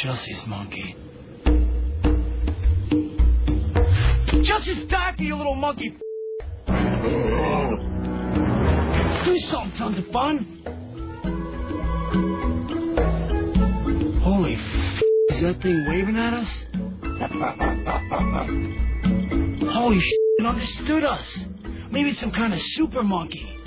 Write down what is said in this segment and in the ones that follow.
Chelsea's monkey. Chelsea's back, you little monkey. Do something, tons of fun. Holy f- is that thing waving at us? Holy sh! It understood us. Maybe it's some kind of super monkey.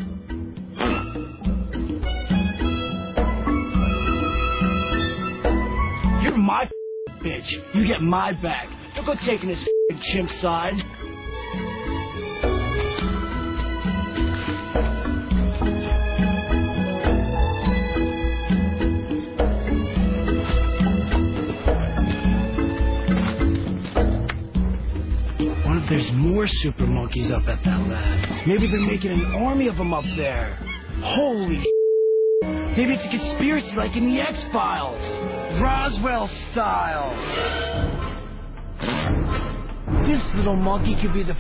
Bitch. You get my back. Don't go taking this chimp side. What if there's more super monkeys up at that lab? Maybe they're making an army of them up there. Holy Maybe it's a conspiracy like in the X Files. Roswell style. This little monkey could be the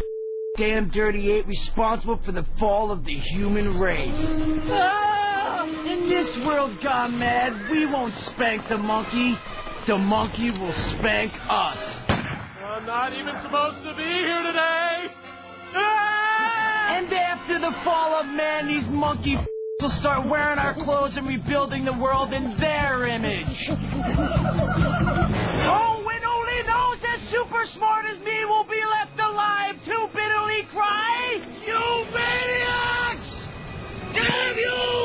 damn dirty ape responsible for the fall of the human race. Ah, in this world gone mad, we won't spank the monkey. The monkey will spank us. I'm not even supposed to be here today. And after the fall of man, these monkey will start wearing our clothes and rebuilding the world in their image. Oh, when only those as super smart as me will be left alive to bitterly cry, You maniacs! Damn yous!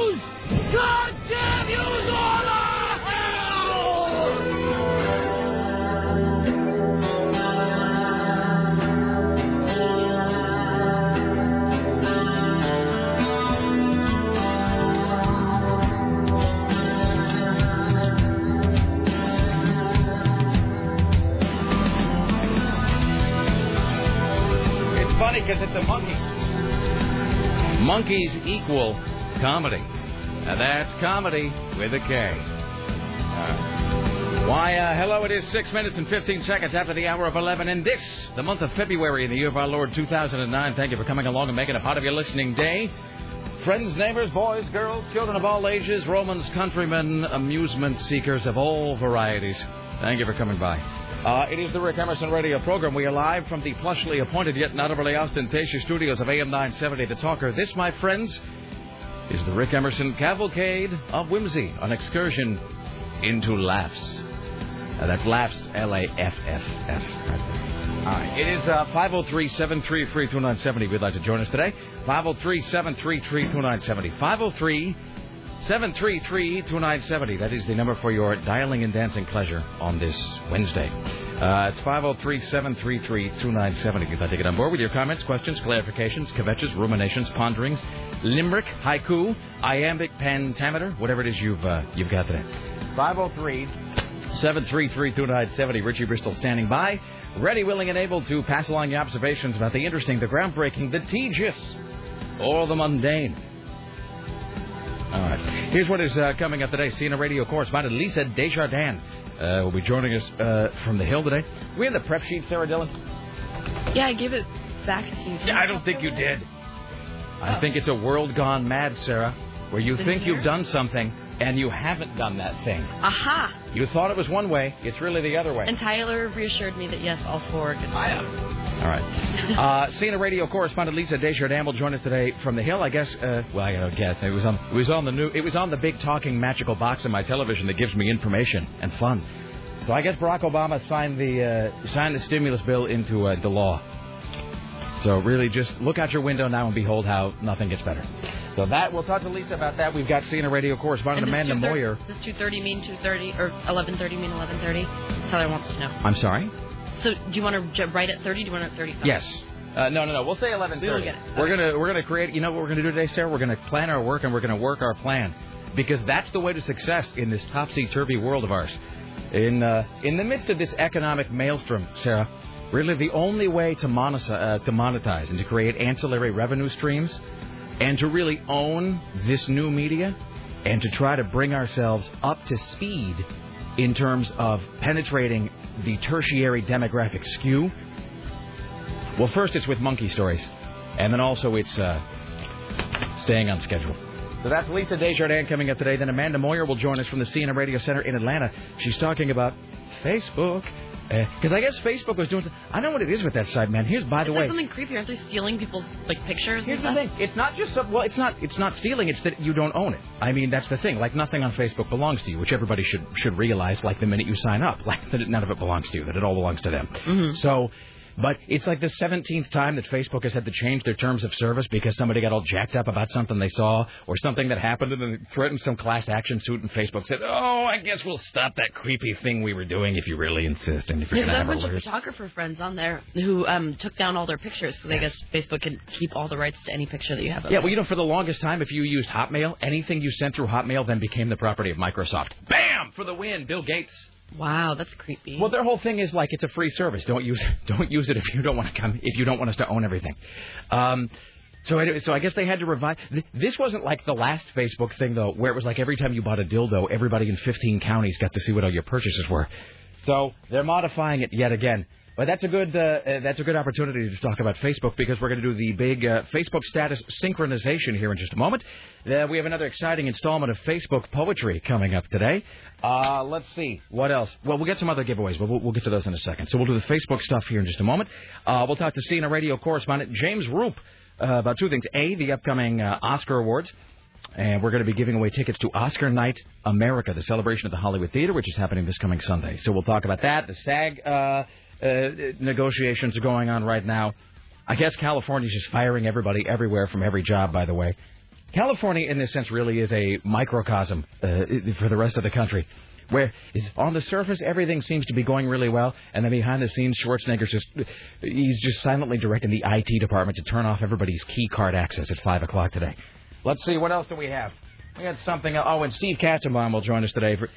Funny because it's a monkey. Monkeys equal comedy. Now that's comedy with a K. Uh, why, uh, hello, it is 6 minutes and 15 seconds after the hour of 11 in this, the month of February in the year of our Lord 2009. Thank you for coming along and making a part of your listening day. Friends, neighbors, boys, girls, children of all ages, Romans, countrymen, amusement seekers of all varieties. Thank you for coming by. Uh, it is the Rick Emerson radio program. We are live from the plushly appointed yet not overly ostentatious studios of AM 970 The Talker. This, my friends, is the Rick Emerson Cavalcade of Whimsy, an excursion into laughs. Uh, that's laughs, L A F F S. All right. It is uh, 503 733 2970. We'd like to join us today. 503 733 2970. 503 733 2970. That is the number for your dialing and dancing pleasure on this Wednesday. Uh, it's 503 733 2970. If you'd like to get on board with your comments, questions, clarifications, kvetches, ruminations, ponderings, limerick, haiku, iambic pentameter, whatever it is you've, uh, you've got today. 503 733 2970. Richie Bristol standing by, ready, willing, and able to pass along your observations about the interesting, the groundbreaking, the tedious, or the mundane. All right. Here's what is uh, coming up today. CNN radio correspondent Lisa Desjardins uh, will be joining us uh, from the Hill today. We in the prep sheet, Sarah Dillon? Yeah, I give it back to you. Yeah, I don't think you did. I think it's a world gone mad, Sarah, where you think you've done something and you haven't done that thing. Aha! You thought it was one way, it's really the other way. And Tyler reassured me that yes, all four. Good I All right. Uh, CNN radio correspondent Lisa Desjardins will join us today from the Hill. I guess. Uh, well, I don't guess. It was on. It was on the new. It was on the big talking magical box in my television that gives me information and fun. So I guess Barack Obama signed the uh, signed the stimulus bill into uh, the law. So really, just look out your window now and behold how nothing gets better. So that we'll talk to Lisa about that. We've got CNN radio correspondent Amanda Moyer. Does 2:30 mean 2:30 or 11:30 mean 11:30? Tyler wants to know. I'm sorry. So do you want to write at 30? Do you want at 35? Yes. Uh, no, no, no. We'll say 11:30. We will get it. We're gonna we're gonna create. You know what we're gonna do today, Sarah? We're gonna plan our work and we're gonna work our plan because that's the way to success in this topsy turvy world of ours. In uh, in the midst of this economic maelstrom, Sarah, really the only way to, monetize, uh, to monetize and to create ancillary revenue streams and to really own this new media and to try to bring ourselves up to speed in terms of penetrating the tertiary demographic skew. Well, first it's with monkey stories, and then also it's uh, staying on schedule. So that's Lisa Desjardins coming up today. Then Amanda Moyer will join us from the CNN Radio Center in Atlanta. She's talking about Facebook. Because I guess Facebook was doing. Some, I know what it is with that site, man. Here's by the that way. something creepy? Aren't they stealing people's like pictures? Here's the thing. It's not just well, it's not it's not stealing. It's that you don't own it. I mean, that's the thing. Like nothing on Facebook belongs to you, which everybody should should realize. Like the minute you sign up, like that none of it belongs to you. That it all belongs to them. Mm-hmm. So. But it's like the 17th time that Facebook has had to change their terms of service because somebody got all jacked up about something they saw or something that happened and then threatened some class action suit. And Facebook said, "Oh, I guess we'll stop that creepy thing we were doing if you really insist and if you're There's gonna have a bunch of lawyers." photographer friends on there who um, took down all their pictures because I guess Facebook can keep all the rights to any picture that you have. Of Yeah, them. well, you know, for the longest time, if you used Hotmail, anything you sent through Hotmail then became the property of Microsoft. Bam! For the win, Bill Gates. Wow, that's creepy. Well, their whole thing is like it's a free service. Don't use don't use it if you don't want to come if you don't want us to own everything. Um, so anyway, so I guess they had to revive. This wasn't like the last Facebook thing though, where it was like every time you bought a dildo, everybody in 15 counties got to see what all your purchases were. So they're modifying it yet again. But that's a good uh, uh, that's a good opportunity to talk about Facebook because we're going to do the big uh, Facebook status synchronization here in just a moment. Uh, we have another exciting installment of Facebook poetry coming up today. Uh, let's see what else. Well, we'll get some other giveaways, but we'll, we'll get to those in a second. So we'll do the Facebook stuff here in just a moment. Uh, we'll talk to CNN radio correspondent James Roop about two things: a, the upcoming Oscar awards. And we're going to be giving away tickets to Oscar Night America, the celebration of the Hollywood Theater, which is happening this coming Sunday. So we'll talk about that. The SAG negotiations are going on right now. I guess California's just firing everybody everywhere from every job, by the way. California, in this sense, really is a microcosm uh, for the rest of the country. where on the surface everything seems to be going really well, and then behind the scenes Schwarzenegger's just he's just silently directing the IT department to turn off everybody's key card access at five o'clock today. Let's see what else do we have. We had something. Oh, and Steve Katzenbaum will join us today. For...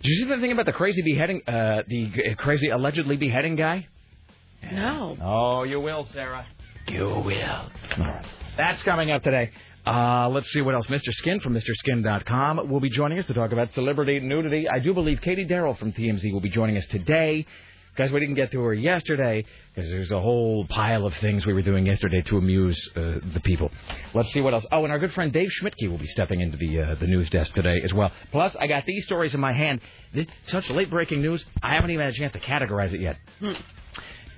Did you see the thing about the crazy beheading? Uh, the crazy allegedly beheading guy? no. Oh, you will, Sarah. You will. That's coming up today. Uh, let's see what else. Mr. Skin from MrSkin.com will be joining us to talk about celebrity nudity. I do believe Katie Darrell from TMZ will be joining us today. Guys, we didn't get to her yesterday because there's a whole pile of things we were doing yesterday to amuse uh, the people. Let's see what else. Oh, and our good friend Dave Schmidtke will be stepping into the uh, the news desk today as well. Plus, I got these stories in my hand. This, such late breaking news. I haven't even had a chance to categorize it yet.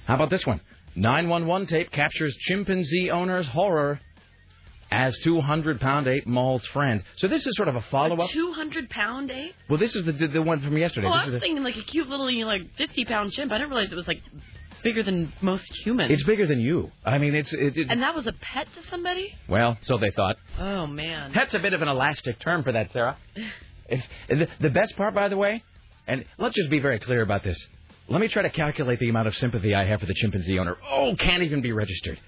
How about this one? 911 tape captures chimpanzee owner's horror as 200 pound ape mauls friend. So this is sort of a follow up. 200 pound ape? Well, this is the the, the one from yesterday. Oh, This I was a- thinking like a cute little, you know, like 50 pound chimp. I didn't realize it was like bigger than most humans. it's bigger than you. I mean, it's it, it, and that was a pet to somebody? well, so they thought. Oh, man. Pet's a bit of an elastic term for that, Sarah. If, the, the best part, by the way, and let's just be very clear about this. Let me try to calculate the amount of sympathy I have for the chimpanzee owner. Oh, can't even be registered.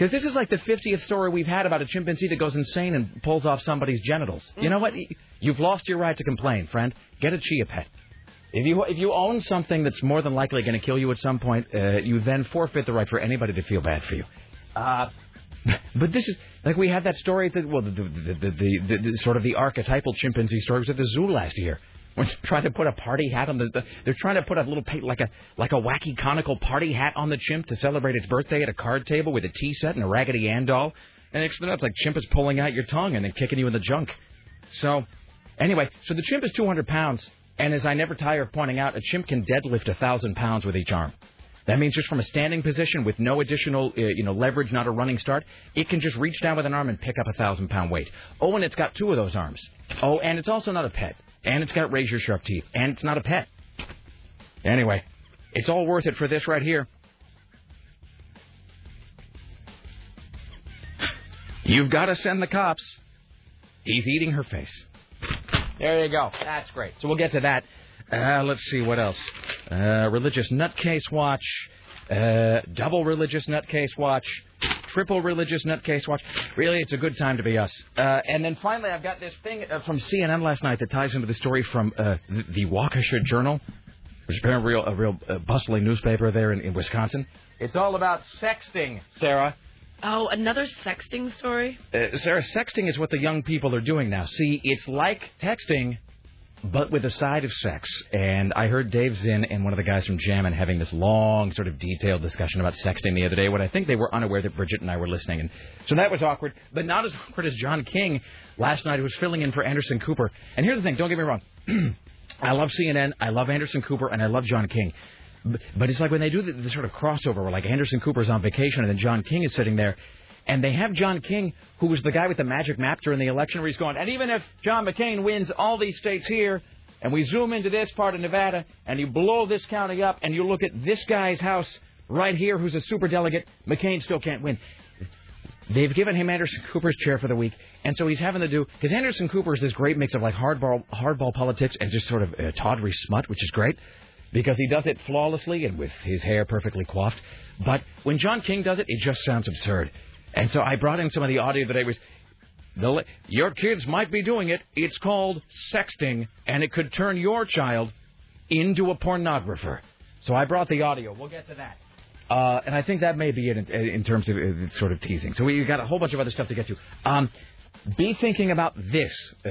Because this is like the 50th story we've had about a chimpanzee that goes insane and pulls off somebody's genitals. You know what? You've lost your right to complain, friend. Get a chia pet. If you if you own something that's more than likely going to kill you at some point, uh, you then forfeit the right for anybody to feel bad for you. Uh, but this is like we had that story that well the the, the, the, the, the sort of the archetypal chimpanzee story was at the zoo last year. When they're trying to put a party hat on the, the they're trying to put a little like a like a wacky conical party hat on the chimp to celebrate its birthday at a card table with a tea set and a Raggedy Ann doll. And next thing it's like chimp is pulling out your tongue and then kicking you in the junk. So anyway, so the chimp is 200 pounds, and as I never tire of pointing out, a chimp can deadlift a thousand pounds with each arm. That means just from a standing position with no additional, uh, you know, leverage, not a running start, it can just reach down with an arm and pick up a thousand pound weight. Oh, and it's got two of those arms. Oh, and it's also not a pet. And it's got razor sharp teeth. And it's not a pet. Anyway, it's all worth it for this right here. You've got to send the cops. He's eating her face. There you go. That's great. So we'll get to that. Uh, let's see what else. Uh, religious nutcase watch. Uh, double religious nutcase watch. Triple religious nutcase watch. Really, it's a good time to be us. Uh, and then finally, I've got this thing uh, from CNN last night that ties into the story from uh, the, Waukesha Journal, which is apparently a real, a real uh, bustling newspaper there in, in Wisconsin. It's all about sexting, Sarah. Oh, another sexting story? Uh, Sarah, sexting is what the young people are doing now. See, it's like texting, but with a side of sex. And I heard Dave Zinn and one of the guys from Jammin having this long, sort of detailed discussion about sexting the other day when I think they were unaware that Bridget and I were listening. And so that was awkward, but not as awkward as John King last night who was filling in for Anderson Cooper. And here's the thing, don't get me wrong. I love CNN, I love Anderson Cooper, and I love John King. But it's like when they do the, the sort of crossover where like Anderson Cooper's on vacation and then John King is sitting there, and they have John King, who was the guy with the magic map during the election, where he's going, and even if John McCain wins all these states here, and we zoom into this part of Nevada, and you blow this county up, and you look at this guy's house right here, who's a super delegate, McCain still can't win. They've given him Anderson Cooper's chair for the week, and so he's having to do because Anderson Cooper is this great mix of like hardball hardball politics and just sort of uh, tawdry smut, which is great because he does it flawlessly and with his hair perfectly coiffed. But when John King does it, it just sounds absurd. And so I brought in some of the audio that I was. The, your kids might be doing it. It's called sexting, and it could turn your child into a pornographer. So I brought the audio. We'll get to that. Uh, and I think that may be it in, in terms of uh, sort of teasing. So we've got a whole bunch of other stuff to get to. Um, be thinking about this, uh,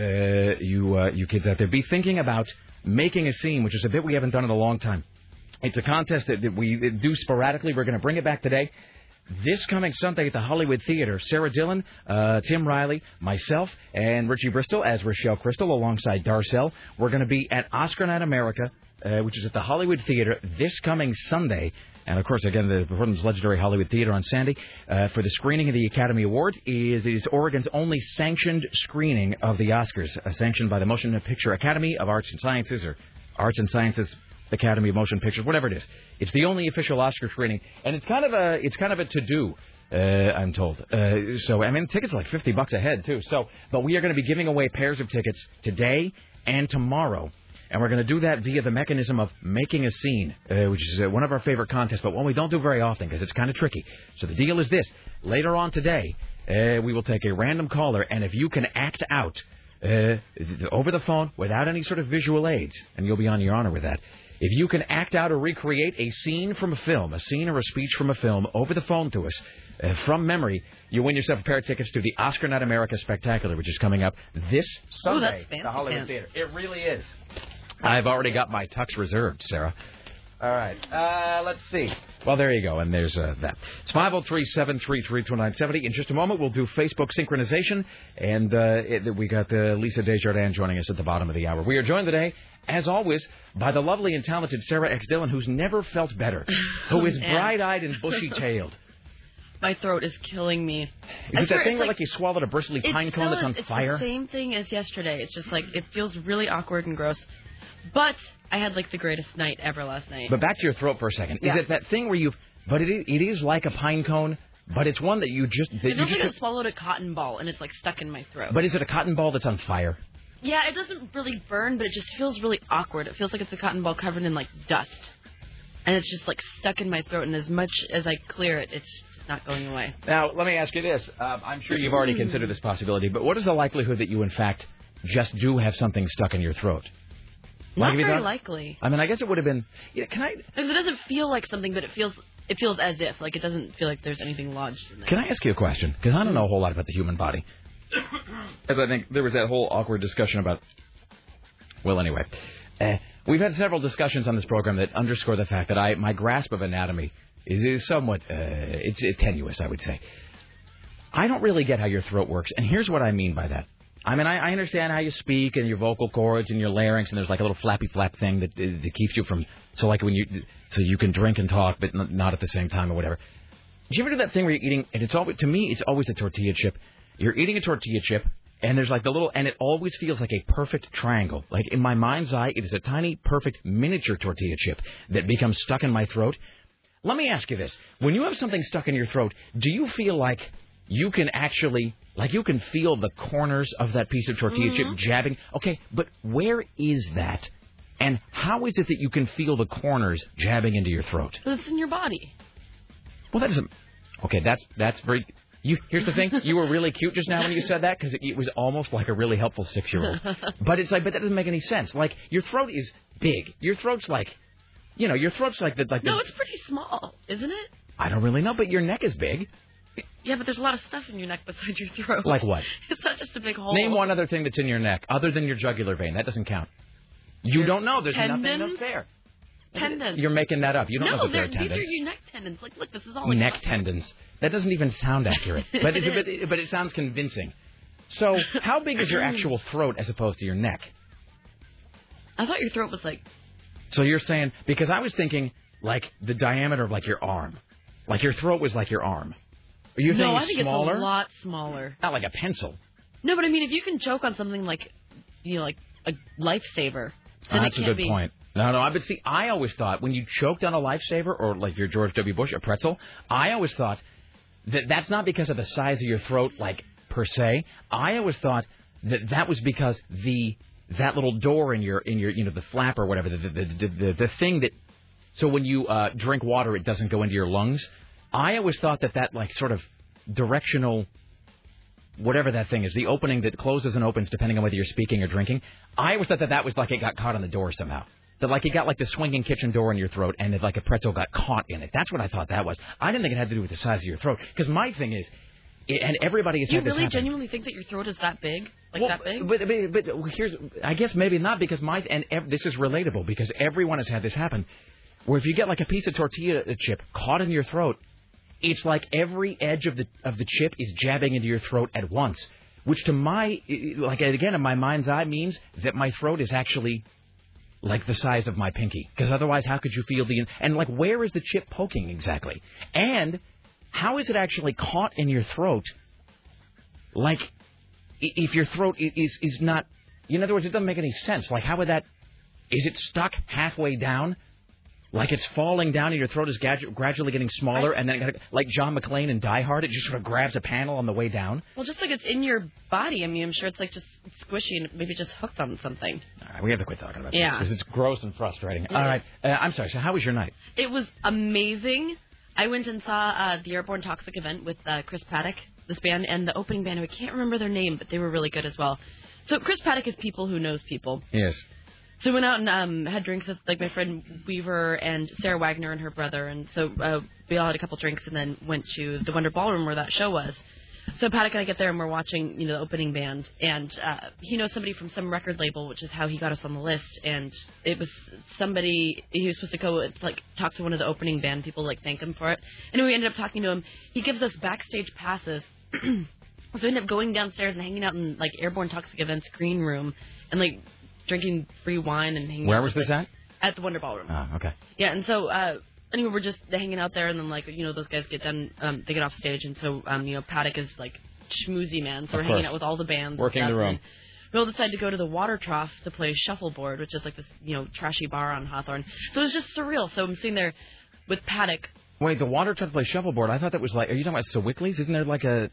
you uh, you kids out there. Be thinking about making a scene, which is a bit we haven't done in a long time. It's a contest that, that we do sporadically. We're going to bring it back today. This coming Sunday at the Hollywood Theater, Sarah Dillon, uh, Tim Riley, myself, and Richie Bristol as Rochelle Crystal alongside Darcelle. We're going to be at Oscar Night America, uh, which is at the Hollywood Theater this coming Sunday. And of course, again, the Portland's legendary Hollywood Theater on Sandy uh, for the screening of the Academy Awards is is Oregon's only sanctioned screening of the Oscars, uh, sanctioned by the Motion Picture Academy of Arts and Sciences or Arts and Sciences Academy of Motion Pictures, whatever it is. It's the only official Oscar screening, and it's kind of a it's kind of a to do. Uh, I'm told. Uh, so I mean, tickets are like 50 bucks a head too. So, but we are going to be giving away pairs of tickets today and tomorrow. And we're going to do that via the mechanism of making a scene, uh, which is uh, one of our favorite contests, but one we don't do very often because it's kind of tricky. So the deal is this: later on today, uh, we will take a random caller, and if you can act out uh, over the phone without any sort of visual aids, and you'll be on your honor with that. If you can act out or recreate a scene from a film, a scene or a speech from a film over the phone to us uh, from memory, you win yourself a pair of tickets to the Oscar Night America Spectacular, which is coming up this Sunday that's at the fancy Hollywood pants. Theater. It really is. I've already got my tux reserved, Sarah. All right. Uh, let's see. Well, there you go, and there's uh, that. It's 503-733-2970. In just a moment, we'll do Facebook synchronization, and uh, it, we got uh, Lisa Desjardins joining us at the bottom of the hour. We are joined today, as always, by the lovely and talented Sarah X. Dillon, who's never felt better, oh, who is man. bright-eyed and bushy-tailed. My throat is killing me. Is it that thing where, like- like, you swallowed a bristly It's pine cone that's on it's fire? the same thing as yesterday. It's just like it feels really awkward and gross. But I had like the greatest night ever last night. But back to your throat for a second. Yeah. Is it that thing where you've? But it is, it is like a pine cone, but it's one that you just... That it feels just like I swallowed a cotton ball and it's like stuck in my throat. But is it a cotton ball that's on fire? Yeah, it doesn't really burn, but it just feels really awkward. It feels like it's a cotton ball covered in like dust, and it's just like stuck in my throat. And as much as I clear it, it's not going away. Now, let me ask you this. Um, I'm sure you've already considered this possibility, but what is the likelihood that you, in fact, just do have something stuck in your throat? Not have very done- likely. I mean, I guess it would have been. Yeah, can I it doesn't feel like something, but it feels it feels as if like it doesn't feel like there's anything lodged in there. can I ask you a question? Because I don't know a whole lot about the human body. As I think there was that whole awkward discussion about. Well, anyway, uh, we've had several discussions on this program that underscore the fact that I my grasp of anatomy is, is somewhat uh, it's, it's tenuous, I would say. I don't really get how your throat works, and here's what I mean by that. I mean, I, I understand how you speak and your vocal cords and your larynx, and there's like a little flappy flap thing that, uh, that keeps you from so like when you so you can drink and talk, but not at the same time or whatever. Do you ever do that thing where you're eating, and it's always to me, it's always a tortilla chip. You're eating a tortilla chip, and there's like the little, and it always feels like a perfect triangle. Like in my mind's eye, it is a tiny, perfect miniature tortilla chip that becomes stuck in my throat. Let me ask you this: When you have something stuck in your throat, do you feel like you can actually, like you can feel the corners of that piece of tortilla chip mm-hmm. jabbing? Okay, but where is that? And how is it that you can feel the corners jabbing into your throat? It's in your body. Well, that doesn't. Okay, that's that's very. You here's the thing. You were really cute just now when you said that because it, it was almost like a really helpful six year old. But it's like, but that doesn't make any sense. Like your throat is big. Your throat's like, you know, your throat's like the like the. No, it's pretty small, isn't it? I don't really know, but your neck is big. Yeah, but there's a lot of stuff in your neck besides your throat. Like what? It's not just a big hole. Name one other thing that's in your neck other than your jugular vein. That doesn't count. You Your don't know. There's nothing else there. Tendons. You're making that up. You don't know no, that there they're, are these tendons. are your neck tendons. Like, look, this is all neck tendons. That doesn't even sound accurate, but it, but, it, but it sounds convincing. So, how big is your actual throat as opposed to your neck? I thought your throat was like. So you're saying because I was thinking like the diameter of like your arm, like your throat was like your arm. Are you no, thinking I think smaller? it's a lot smaller. Not like a pencil. No, but I mean, if you can choke on something like, you know, like a lifesaver, Oh, then ah, that's it a good be. point. No, no, but see, I always thought when you choked on a lifesaver or like your George W. Bush, a pretzel, I always thought that that's not because of the size of your throat, like per se. I always thought that that was because the that little door in your in your you know the flap or whatever the the the, the, the thing that so when you uh, drink water it doesn't go into your lungs. I always thought that that like sort of directional whatever that thing is, the opening that closes and opens depending on whether you're speaking or drinking. I always thought that that was like it got caught on the door somehow. That like you got like the swinging kitchen door in your throat and that like a pretzel got caught in it. That's what I thought that was. I didn't think it had to do with the size of your throat. Because my thing is, it, and everybody has you had this really happen. genuinely think that your throat is that big? Like Well, that big? But, but, but here's, I guess maybe not because my, and ev- this is relatable because everyone has had this happen. Where if you get like a piece of tortilla chip caught in your throat, it's like every edge of the of the chip is jabbing into your throat at once, which to my, like again in my mind's eye means that my throat is actually like the size of my pinky. Because otherwise, how could you feel the and like where is the chip poking exactly? And how is it actually caught in your throat? Like if your throat is is not, in other words, it doesn't make any sense. Like how would that? Is it stuck halfway down? Like it's falling down and your throat is gradu- gradually getting smaller, and then like John McClane in Die Hard, it just sort of grabs a panel on the way down. well, just like it's in your body. I mean, I'm sure it's like just squishy and maybe just hooked on something. All right, we have to quit talking about Yeah. this because it's gross and frustrating. All right, uh, I'm sorry. So how was your night? It was amazing. I went and saw uh, the Airborne Toxic event with uh, Chris Paddock, this band, and the opening band. I can't remember their name, but they were really good as well. So Chris Paddock is people who knows people. Yes. So we went out and um, had drinks with like my friend Weaver and Sarah Wagner and her brother, and so uh, we all had a couple drinks and then went to the Wonder Ballroom where that show was. So Paddock and I get there and we're watching, you know, the opening band, and uh, he knows somebody from some record label, which is how he got us on the list. And it was somebody he was supposed to go like talk to one of the opening band people, like thank him for it. And we ended up talking to him. He gives us backstage passes. So we end up going downstairs and hanging out in like Airborne Toxic Events green room and like drinking free wine and hanging Where was this at? At the Wonder Ballroom. Oh, okay. Yeah, and so uh anyway, we're just hanging out there and then like you know those guys get done um they get off stage and so um you know Paddock is like schmoozy man, so Of we're hanging out with all the bands. and Working the room. We all decide to go to the water trough to play shuffleboard, which is like this, you know, trashy bar on Hawthorne. So it was just surreal. So I'm sitting there with Paddock. Wait, the water trough to play shuffleboard. I thought that was like. Are you talking about Sewickley's? Isn't there like a?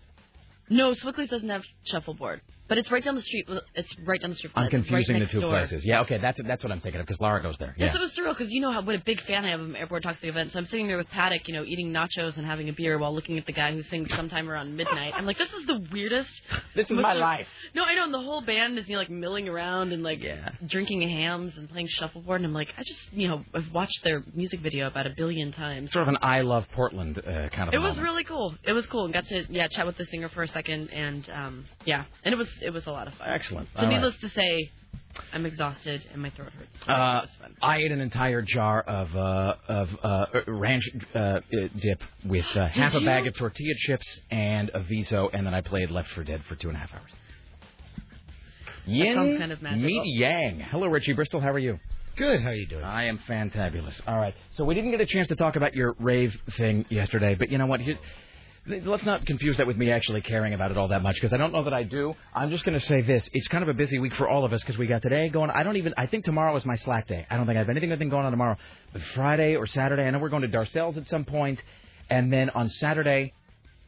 No, Swickley's doesn't have shuffleboard, but it's right down the street. It's right down the street. I'm us. It's right confusing the two door. places. Yeah, okay, that's that's what I'm thinking of because Laura goes there. Yeah. It was surreal because you know how what a big fan I am of Airborne Toxic Events. So I'm sitting there with Paddock, you know, eating nachos and having a beer while looking at the guy who sings sometime around midnight. I'm like, this is the weirdest. This is my life. No, I know. And the whole band is you know like milling around and like Yeah. drinking Hamm's and playing shuffleboard. And I'm like, I just you know I've watched their music video about a billion times. Sort of an I love Portland uh, kind of. It was moment. really cool. It was cool and got to yeah chat with the singer for a second and um yeah and it was it was a lot of fun. excellent. So All right. needless to say, I'm exhausted and my throat hurts. So Uh, it was fun. I ate an entire jar of uh, of uh, ranch uh, uh, dip with uh, half a bag of tortilla chips and a Viso, and then I played Left 4 Dead for two and a half hours. Yin, kind of meet yang. Hello, Richie Bristol. How are you? Good. How are you doing? I am fantabulous. All right. So we didn't get a chance to talk about your rave thing yesterday, but you know what? Here, let's not confuse that with me actually caring about it all that much because I don't know that I do. I'm just going to say this: it's kind of a busy week for all of us because we got today going. I don't even. I think tomorrow is my slack day. I don't think I have anything anything going on tomorrow. But Friday or Saturday, I know we're going to Darcelle's at some point, and then on Saturday.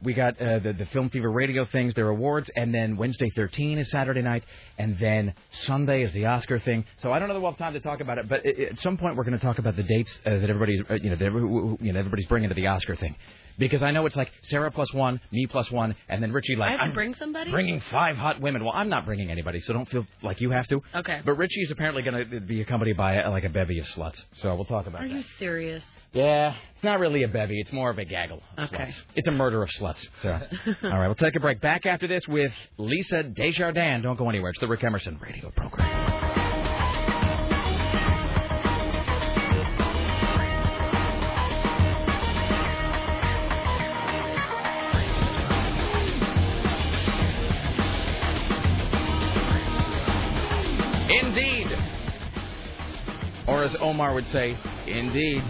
We got uh, the the Film Fever radio things, their awards, and then Wednesday 13 is Saturday night, and then Sunday is the Oscar thing. So I don't know that we'll have time to talk about it, but i- at some point we're going to talk about the dates uh, that everybody, uh, you know, that, you know, everybody's bringing to the Oscar thing, because I know it's like Sarah plus one, me plus one, and then Richie like I have to I'm bring somebody. bringing five hot women. Well, I'm not bringing anybody, so don't feel like you have to. Okay. But Richie is apparently going to be accompanied by uh, like a bevy of sluts. So we'll talk about Are that. you serious? Yeah, it's not really a bevy. It's more of a gaggle. Of Okay. Sluts. It's a murder of sluts. So, all right, we'll take a break. Back after this with Lisa Desjardins. Don't go anywhere. It's the Rick Emerson radio program. Or as Omar would say, indeed.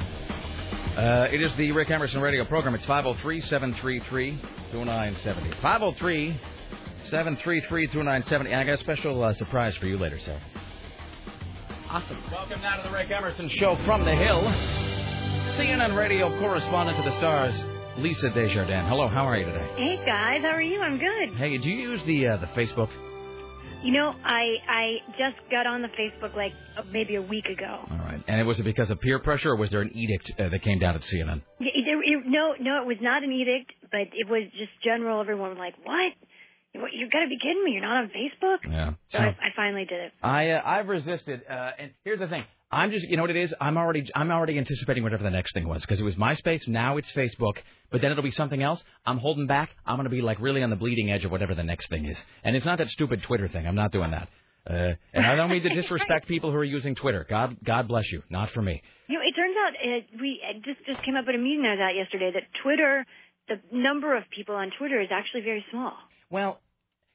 Uh, it is the Rick Emerson radio program. It's 503 733 2970. 503 733 2970. I got a special uh, surprise for you later, Sarah. Awesome. Welcome now to the Rick Emerson Show from the Hill. CNN radio correspondent to the stars, Lisa Desjardins. Hello, how are you today? Hey guys, how are you? I'm good. Hey, do you use the uh, the Facebook? You know, I I just got on the Facebook like uh, maybe a week ago. All right. And it was it because of peer pressure, or was there an edict uh, that came down at CNN? It, it, no, no, it was not an edict, but it was just general. Everyone was like, "What? You- You got to be kidding me! You're not on Facebook?" Yeah. So I, I finally did it. I uh, I've resisted, uh, and here's the thing. I'm just, you know what it is? I'm already, I'm already anticipating whatever the next thing was because it was MySpace. Now it's Facebook, but then it'll be something else. I'm holding back. I'm going to be like really on the bleeding edge of whatever the next thing is, and it's not that stupid Twitter thing. I'm not doing that. Uh, and I don't mean to disrespect people who are using Twitter. God, God bless you. Not for me. You know, it turns out uh, we it just just came up at a meeting I was at yesterday that Twitter, the number of people on Twitter is actually very small. Well,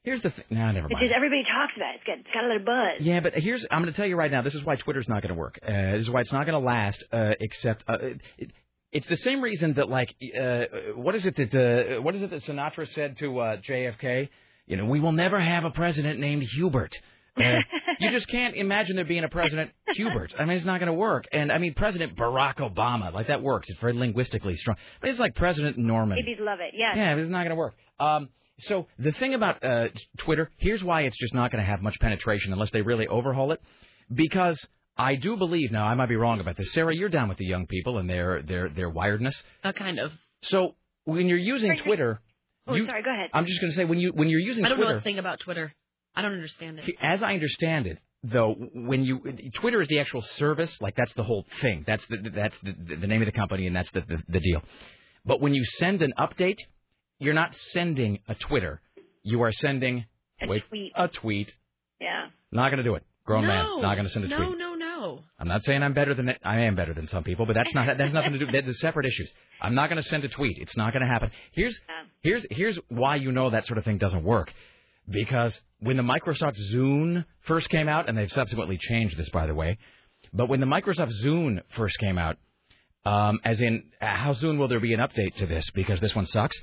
here's the thing. Nah, never It's mind. just everybody talks about it. It's got it's got a little buzz. Yeah, but here's I'm going to tell you right now. This is why Twitter's not going to work. Uh, this is why it's not going to last. Uh, except uh, it, it's the same reason that like uh, what is it that uh, what is it that Sinatra said to uh, JFK? You know, we will never have a president named Hubert. You just can't imagine there being a president Hubert. I mean, it's not going to work. And I mean, President Barack Obama, like that works. It's very linguistically strong. But it's like President Norman. Babies love it. Yeah. Yeah, it's not going to work. Um, so the thing about uh, Twitter, here's why it's just not going to have much penetration unless they really overhaul it, because I do believe now I might be wrong about this. Sarah, you're down with the young people and their their their wiredness. Uh, kind of. So when you're using Twitter, Oh, you, sorry. Go ahead. I'm just going to say when you when you're using Twitter I don't know Twitter, a thing about Twitter. I don't understand it. as I understand it, though, when you Twitter is the actual service, like that's the whole thing. That's the that's the, the name of the company, and that's the, the the deal. But when you send an update, you're not sending a Twitter. You are sending A wait, tweet. a tweet. Yeah. Not going to do it. Grown no, man, not going to send a no, tweet. No, no, no. I'm not saying I'm better than I am better than some people, but that's not that's nothing to do. That's separate issues. I'm not going to send a tweet. It's not going to happen. Here's here's here's why you know that sort of thing doesn't work. Because when the Microsoft Zune first came out, and they've subsequently changed this, by the way, but when the Microsoft Zune first came out, um, as in how soon will there be an update to this? Because this one sucks.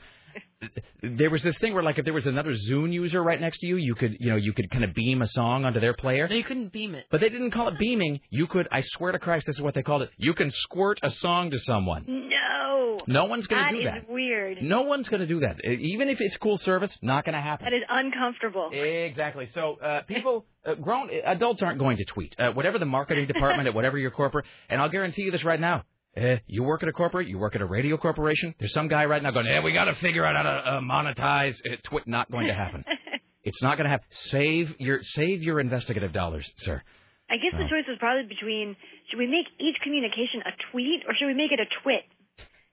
There was this thing where, like, if there was another Zune user right next to you, you could, you know, you could kind of beam a song onto their player. No, you couldn't beam it. But they didn't call it beaming. You could, I swear to Christ, this is what they called it. You can squirt a song to someone. No. No one's going to do that. That is weird. No one's going to do that. Even if it's cool service, not going to happen. That is uncomfortable. Exactly. So uh, people, uh, grown adults aren't going to tweet. Uh, whatever the marketing department at whatever your corporate, and I'll guarantee you this right now. Uh, you work at a corporate, you work at a radio corporation. There's some guy right now going, "Yeah, we got to figure out how to uh, monetize." Uh, twi- not going to happen. it's not going to happen. Save your save your investigative dollars, sir. I guess the choice was probably between should we make each communication a tweet or should we make it a twit?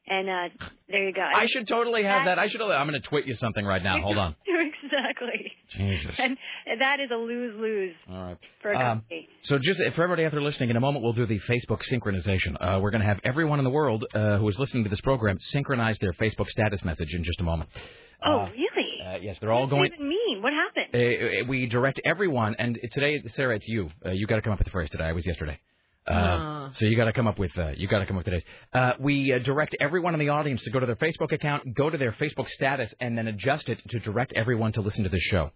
And uh there you go. I should totally have that. I should. I'm going to twit you something right now. Hold on. exactly. Jesus. And that is a lose lose All right. for a Um, so just for everybody out there listening, in a moment we'll do the Facebook synchronization. Uh, we're going to have everyone in the world uh, who is listening to this program synchronize their Facebook status message in just a moment. oh, uh, really? Uh, yes, they're all what going. does it even mean? What happened? Uh, we direct everyone, and today, Sarah, it's you. Uh, you got to come up with the phrase today. I was yesterday. Uh, Ah. so you got to come up with uh, you got to come up with today's. Uh, we uh, direct everyone in the audience to go to their Facebook account, go to their Facebook status, and then adjust it to direct everyone to listen to this show.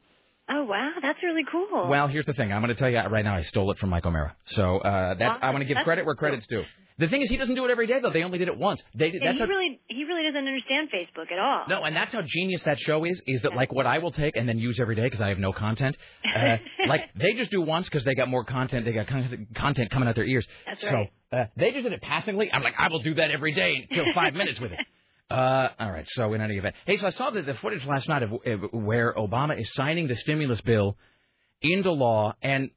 Oh wow, that's really cool. Well, here's the thing. I'm going to tell you right now. I stole it from Mike O'Mara. So uh, that's I want to give credit where credit's due. The thing is, he doesn't do it every day though. They only did it once. They that's he how, really he really doesn't understand Facebook at all. no, and that's how genius that show is. Is that like what I will take and then use every day because I have no content. Uh, like they just do once because they got more content. They got con- content coming out their ears. That's so right. uh, they just did it passingly. I'm like, I will do that every day and kill five minutes with it. Uh, all right. So in any event, hey, so I saw the, the footage last night of, where Obama is signing the stimulus bill into law, and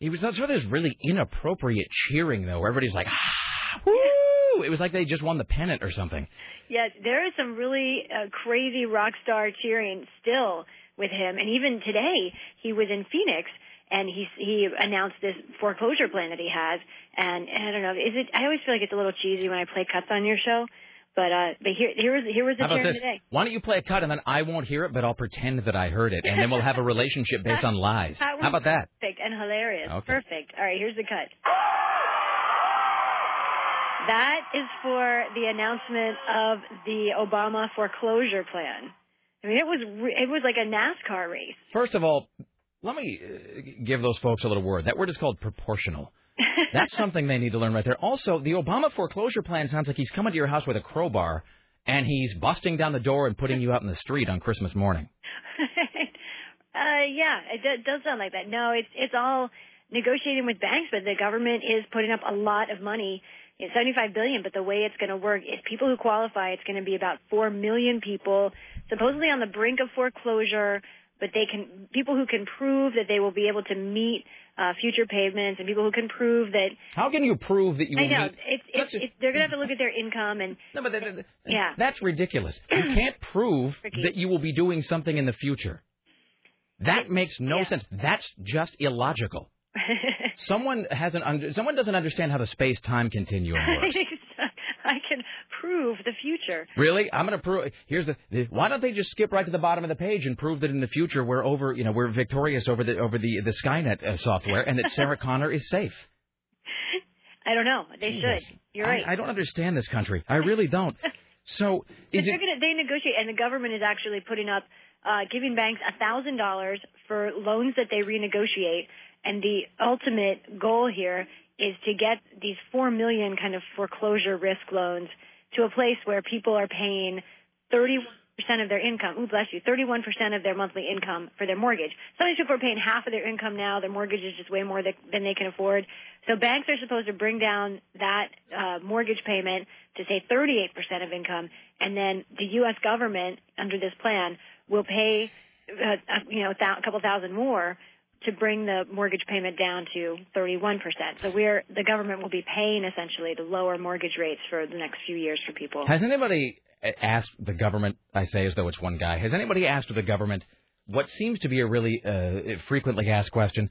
he was sort of this really inappropriate cheering though, everybody's like, ah, woo! It was like they just won the pennant or something. Yes, there is some really uh, crazy rock star cheering still with him, and even today he was in Phoenix and he he announced this foreclosure plan that he has, and, and I don't know, is it? I always feel like it's a little cheesy when I play cuts on your show, but uh, but here here was here was the this? today. Why don't you play a cut and then I won't hear it, but I'll pretend that I heard it, and then we'll have a relationship based on lies. How about that? Perfect and hilarious. Okay. Perfect. All right, here's the cut. That is for the announcement of the Obama foreclosure plan. I mean, it was it was like a NASCAR race. First of all, let me uh, give those folks a little word. That word is called proportional. That's something they need to learn right there. Also, the Obama foreclosure plan sounds like he's coming to your house with a crowbar and he's busting down the door and putting you out in the street on Christmas morning. uh, yeah, it d- does sound like that. No, it's it's all negotiating with banks, but the government is putting up a lot of money. It's 75 billion, but the way it's going to work is people who qualify, it's going to be about 4 million people supposedly on the brink of foreclosure, but they can people who can prove that they will be able to meet uh, future payments and people who can prove that. How can you prove that you? I will know meet- it's, it's, it's they're going to have to look at their income and. No, but th- th- th- Yeah. that's ridiculous. You can't prove that you will be doing something in the future. That makes no yeah. sense. That's just illogical. Someone hasn't under, someone doesn't understand how the space time continuum works. I can prove the future. Really? I'm going to prove. Here's the. Why don't they just skip right to the bottom of the page and prove that in the future we're over, you know, we're victorious over the over the the Skynet uh, software and that Sarah Connor is safe. I don't know. They Jesus. should. You're right. I, I don't understand this country. I really don't. So is they're it? gonna, they negotiate, and the government is actually putting up, uh, giving banks a thousand dollars for loans that they renegotiate, and the ultimate goal here is to get these four million kind of foreclosure risk loans to a place where people are paying 31% of their income. Ooh, bless you, thirty-one percent of their monthly income for their mortgage. Some of these people are paying half of their income now. Their mortgage is just way more than they can afford. So banks are supposed to bring down that uh, mortgage payment to say 38% of income, and then the U.S. government under this plan will pay, uh, uh, you know, a couple thousand more to bring the mortgage payment down to 31%. So we're the government will be paying essentially the lower mortgage rates for the next few years for people. Has anybody asked the government? I say as though it's one guy. Has anybody asked the government what seems to be a really uh, frequently asked question?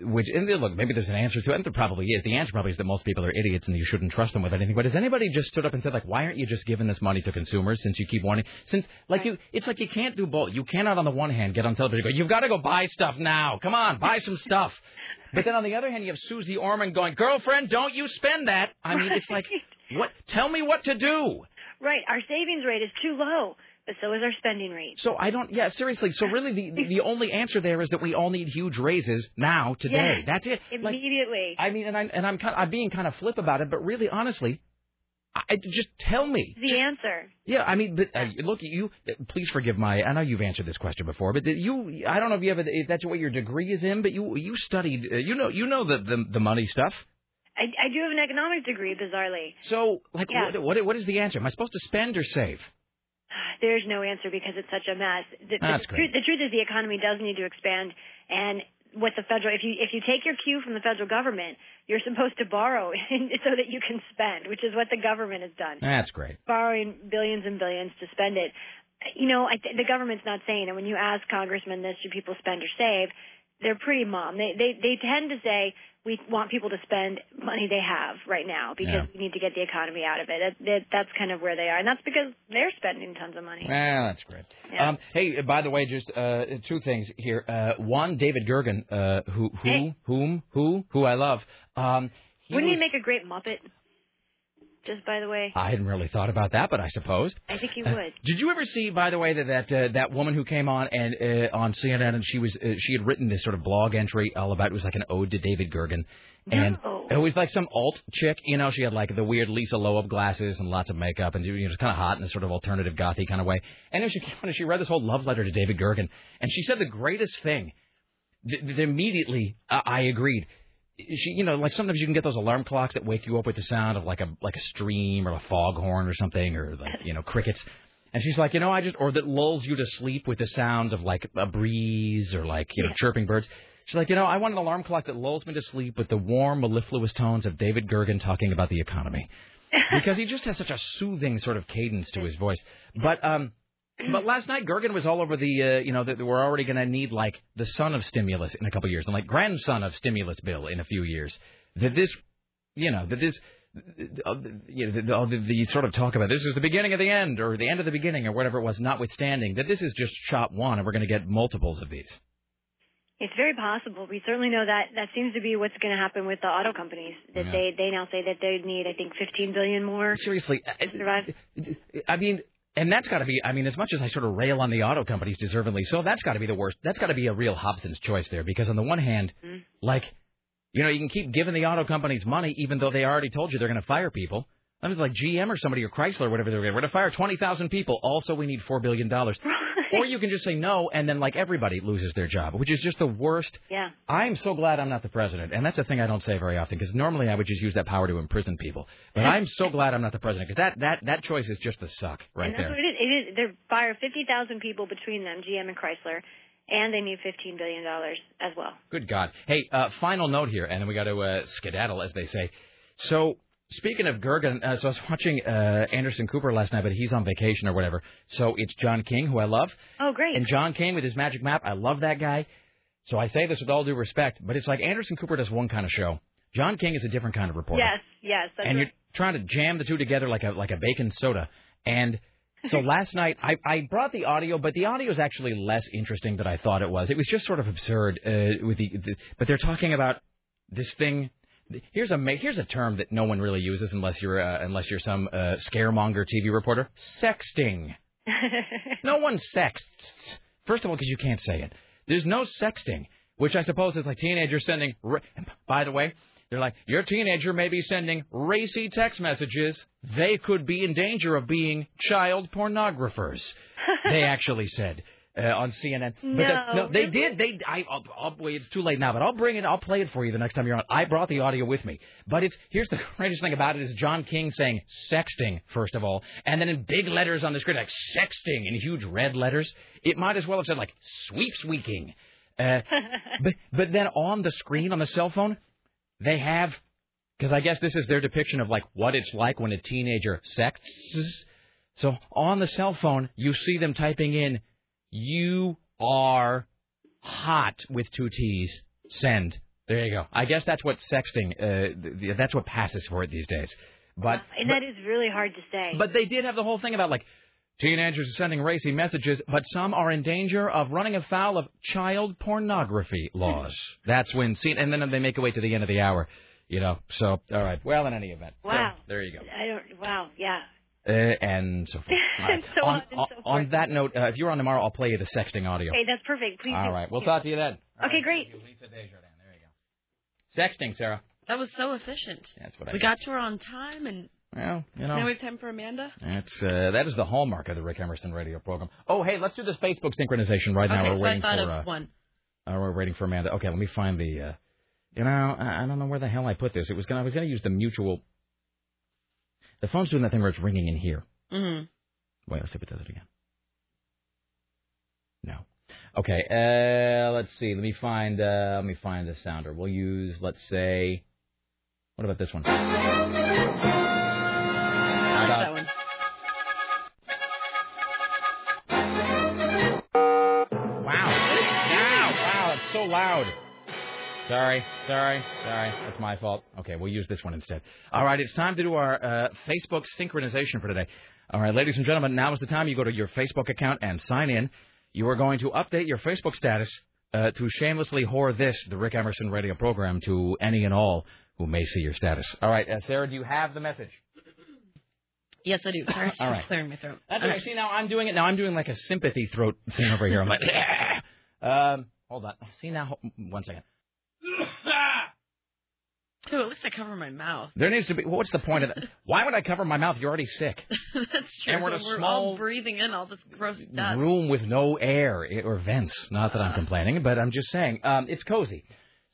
Which and look, maybe there's an answer to it. And there probably is. The answer probably is that most people are idiots and you shouldn't trust them with anything. But has anybody just stood up and said like, why aren't you just giving this money to consumers since you keep wanting? Since like you, it's like you can't do both. You cannot on the one hand get on television and go, you've got to go buy stuff now. Come on, buy some stuff. But then on the other hand, you have Suze Orman going, girlfriend, don't you spend that. I mean, it's like, what? Tell me what to do. Right, our savings rate is too low, but so is our spending rate. So I don't. Yeah, seriously. So really, the the, only answer there is that we all need huge raises now, today. Yeah, That's it. Like, Immediately. I mean, and I'm and I'm kind I'm being kind of flip about it, but really, honestly, I, just tell me. the answer. Yeah, I mean, but uh, look, you. Please forgive my. I know you've answered this question before, but you. I don't know if you have. A, if that's what your degree is in, but you you studied. Uh, you know you know the the, the money stuff. I, I do have an economics degree, bizarrely. So like, Yeah. what, what what is the answer? Am I supposed to spend or save? There's no answer because it's such a mess. The, That's the, great. truth, the truth is the economy does need to expand, and what the federal if you if you take your cue from the federal government, you're supposed to borrow so that you can spend, which is what the government has done, That's great. borrowing billions and billions to spend it. You know, I, th- the government's not saying it. When you ask congressmen this, should people spend or save? They're pretty mom. They they they tend to say we want people to spend money they have right now because Yeah. we need to get the economy out of it. That, that, that's kind of where they are, and that's because they're spending tons of money. Well, that's great. Yeah. Um, hey, by the way, just uh, two things here. Uh, one, David Gergen, uh, who, who, Hey. whom, who, who I love. Um, he Wouldn't was, he make a great Muppet? Just by the way, I hadn't really thought about that, but I suppose. I think he Uh, would. did you ever see, by the way, that that uh, that woman who came on and uh, on CNN and she was uh, she had written this sort of blog entry all about it was like an ode to David Gergen, and No. it was like some alt chick, you know, she had like the weird Lisa Loeb glasses and lots of makeup and you know, it was kind of hot in a sort of alternative gothy kind of way. And then she came on and she read this whole love letter to David Gergen, and she said the greatest thing. Th- th- immediately, uh, I agreed. She, you know, like sometimes you can get those alarm clocks that wake you up with the sound of like a like a stream or a foghorn or something, or like you know crickets. And she's like, you know, I just or that lulls you to sleep with the sound of like a breeze or like you know chirping birds. She's like, you know, I want an alarm clock that lulls me to sleep with the warm, mellifluous tones of David Gergen talking about the economy, because he just has such a soothing sort of cadence to his voice. But um, but last night Gergen was all over the, uh, you know, that we're already going to need like the son of stimulus in a couple of years and like grandson of stimulus bill in a few years. That this, you know, that this, uh, you know, the, the, the sort of talk about this is the beginning of the end or the end of the beginning or whatever it was, notwithstanding that this is just shot one and we're going to get multiples of these. It's very possible. We certainly know that that seems to be what's going to happen with the auto companies. That Yeah. they they now say that they need, I think, 15 billion more. Seriously, I-. I mean, and that's got to be. I mean, as much as I sort of rail on the auto companies deservedly so, that's got to be the worst. That's got to be a real Hobson's choice there, because on the one hand, Mhm. like, you know, you can keep giving the auto companies money even though they already told you they're going to fire people. I mean, like GM or somebody or Chrysler or whatever they're going to fire twenty thousand people. Also, we need four billion dollars. Or you can just say no, and then like everybody loses their job, which is just the worst. Yeah. I'm so glad I'm not the president, and that's a thing I don't say very often because normally I would just use that power to imprison people. But I'm so glad I'm not the president because that that that choice is just the suck right and that's there. what it is. It is. They fire 50,000 people between them, GM and Chrysler, and they need 15 billion dollars as well. Good God. Hey, uh, final note here, and then we got to uh, skedaddle, as they say. So, speaking of Gergen, uh, so I was watching uh, Anderson Cooper last night, but he's on vacation or whatever. So it's John King, who I love. Oh, great. And John King with his magic map, I love that guy. So I say this with all due respect, but it's like Anderson Cooper does one kind of show. John King is a different kind of reporter. yes, yes. And right. you're trying to jam the two together like a like a bacon soda. And so last night I, I brought the audio, but the audio is actually less interesting than I thought it was. It was just sort of absurd uh, with the, the but they're talking about this thing. Here's a ma- here's a term that no one really uses unless you're uh, unless you're some uh, scaremonger TV reporter. Sexting. No one sexts. First of all, because you can't say it. There's no sexting, which I suppose is like teenagers sending. Ra- By the way, they're like your teenager may be sending racy text messages. They could be in danger of being child pornographers. they actually said. Uh, on CNN, but No, the- no, they did. They, I, I'll, I'll, wait, it's too late now, but I'll bring it. I'll play it for you the next time you're on. I brought the audio with me, but it's here's the greatest thing about it is John King saying sexting first of all, and then in big letters on the screen like sexting in huge red letters. It might as well have said like sweep sweeking. Uh, but but then on the screen on the cell phone, they have because I guess this is their depiction of like what it's like when a teenager sexts. So on the cell phone, you see them typing in you are hot with two T's. Send. There you go. I guess that's what sexting. Uh, th- th- that's what passes for it these days. But and but, that is really hard to say. but they did have the whole thing about like teenagers are sending racy messages, but some are in danger of running afoul of child pornography laws. that's when see, and then they make a way to the end of the hour. You know. So all right. Well, in any event. So, Wow. there you go. I don't. Wow. Yeah. Uh, and so forth. All right. And so on, on and on- so on that note, uh, if you're on tomorrow, I'll play you the sexting audio. Okay, that's perfect. Please. All do. right. We'll Yeah. talk to you then. All Okay, right. great. Thank you, Lisa Desjardins. There you go. Sexting, Sarah. That was so efficient. That's what I We got to her on time, and Well, you know. now we have time for Amanda. That's uh, that is the hallmark of the Rick Emerson radio program. Oh, hey, let's do this Facebook synchronization right now. We're so waiting I thought for of uh, one. uh, we're waiting for Amanda. Okay, let me find the. Uh, you know, I, I don't know where the hell I put this. It was gonna I was gonna use the mutual. The phone's doing that thing where it's ringing in here. Mm-hmm. Wait, let's see if it does it again. No. Okay. Uh, let's see. Let me find. Uh, let me find the sounder. We'll use. Let's say. What about this one? Like about- that one. Wow. Wow. Wow. It's so loud. Sorry. Sorry. Sorry. That's my fault. Okay, we'll use this one instead. All right. It's time to do our uh, Facebook synchronization for today. All right, ladies and gentlemen, now is the time you go to your Facebook account and sign in. You are going to update your Facebook status uh, to shamelessly whore this, the Rick Emerson radio program, to any and all who may see your status. All right, uh, Sarah, do you have the message? Yes, I do. Sorry, All right. clearing my throat. That's All okay. See, now I'm doing it. Now I'm doing like a sympathy throat thing over here. I'm like, um, hold on. See now, one second. Ooh, at least I cover my mouth. There needs to be. What's the point of that? Why would I cover my mouth? You're already sick. That's true. And we're in a but small all breathing in all this gross. Room with no air or vents. Not that I'm complaining, but I'm just saying um, it's cozy.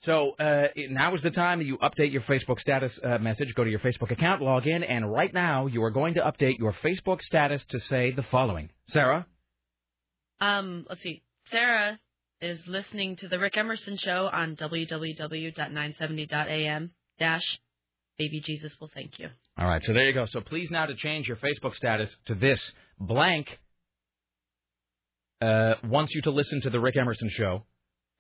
So uh, now is the time that you update your Facebook status uh, message. Go to your Facebook account, log in, and right now you are going to update your Facebook status to say the following: Sarah. Um, let's see. Sarah is listening to the Rick Emerson show on www.970.am dash baby Jesus will thank you. All right, so there you go. So please now to change your Facebook status to this blank uh, wants you to listen to the Rick Emerson show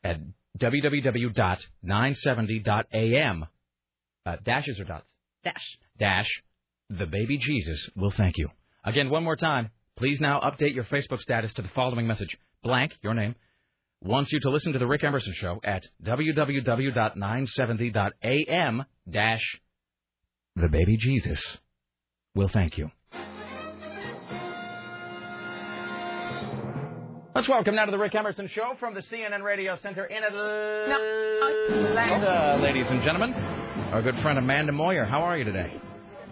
at www.970.am. Uh, dashes or dots? Dash. Dash. The baby Jesus will thank you. Again, one more time. Please now update your Facebook status to the following message. Blank, your name. Wants you to listen to the Rick Emerson Show at www.970.am dash the baby Jesus. We'll thank you. Let's welcome now to the Rick Emerson Show from the CNN Radio Center in Atlanta, ladies and gentlemen, our good friend Amanda Moyer. How are you today?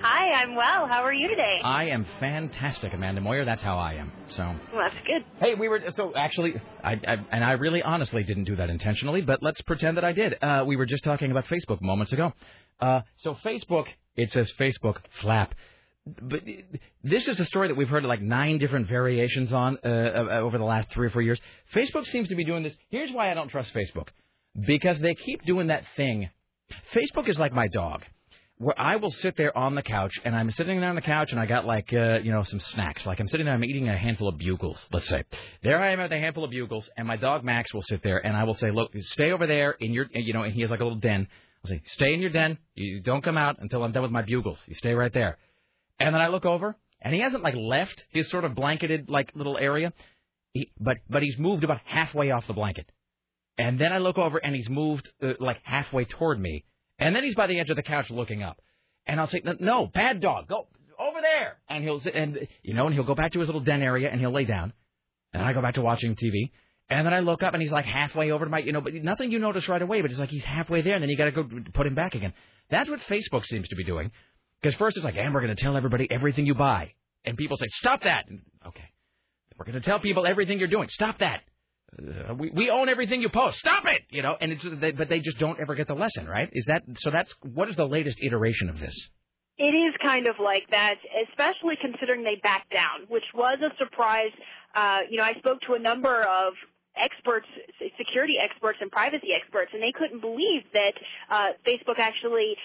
Hi, I'm well. How are you today? I am fantastic, Amanda Moyer. That's how I am. So. Well, that's good. Hey, we were so actually, I, I and I really honestly didn't do that intentionally, but let's pretend that I did. Uh, we were just talking about Facebook moments ago. Uh, so Facebook, it says Facebook flap but this is a story that we've heard like nine different variations on uh, uh, over the last three or four years. Facebook seems to be doing this. Here's why I don't trust Facebook because they keep doing that thing. Facebook is like my dog, where I will sit there on the couch and I'm sitting there on the couch and I got like uh, you know some snacks. Like I'm sitting there, I'm eating a handful of bugles. Let's say there I am with a handful of bugles, and my dog Max will sit there and I will say, look, stay over there in your you know, and he has like a little den. I'll say, stay in your den. You don't come out until I'm done with my bugles. You stay right there. And then I look over, and he hasn't like left his sort of blanketed like little area, he, but but he's moved about halfway off the blanket. And then I look over, and he's moved uh, like halfway toward me, and then he's by the edge of the couch looking up. And I'll say, "No, bad dog, go over there." And he'll sit, and you know, and he'll go back to his little den area, and he'll lay down. And I go back to watching TV. And then I look up and he's like halfway over to my, you know, but nothing you notice right away, but it's like he's halfway there and then you got to go put him back again. That's what Facebook seems to be doing. Because first it's like, and we're going to tell everybody everything you buy. And people say, stop that. Okay. We're going to tell people everything you're doing. Stop that. Uh, we, we own everything you post. Stop it. You know, and it's, they, but they just don't ever get the lesson, right? Is that, so that's, what is the latest iteration of this? It is kind of like that, especially considering they backed down, which was a surprise. Uh, you know, I spoke to a number of experts, security experts and privacy experts, and they couldn't believe that uh, Facebook actually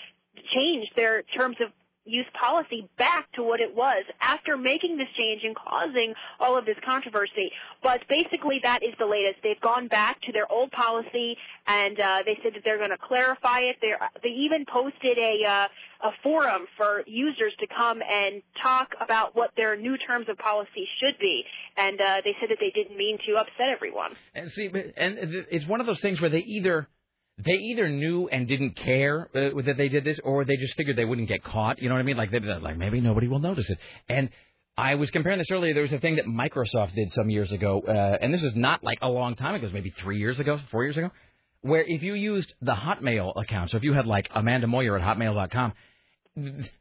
changed their terms of use policy back to what it was after making this change and causing all of this controversy. But basically, that is the latest. They've gone back to their old policy, and uh, they said that they're going to clarify it. They're, they even posted a uh, a forum for users to come and talk about what their new terms of policy should be. And uh, they said that they didn't mean to upset everyone. And see, and it's one of those things where they either they either knew and didn't care uh, that they did this, or they just figured they wouldn't get caught. You know what I mean? Like, they, like maybe nobody will notice it. And I was comparing this earlier. There was a thing that Microsoft did some years ago, uh, and this is not like a long time ago. It was maybe three years ago, four years ago, where if you used the Hotmail account, so if you had like Amanda Moyer at Hotmail.com,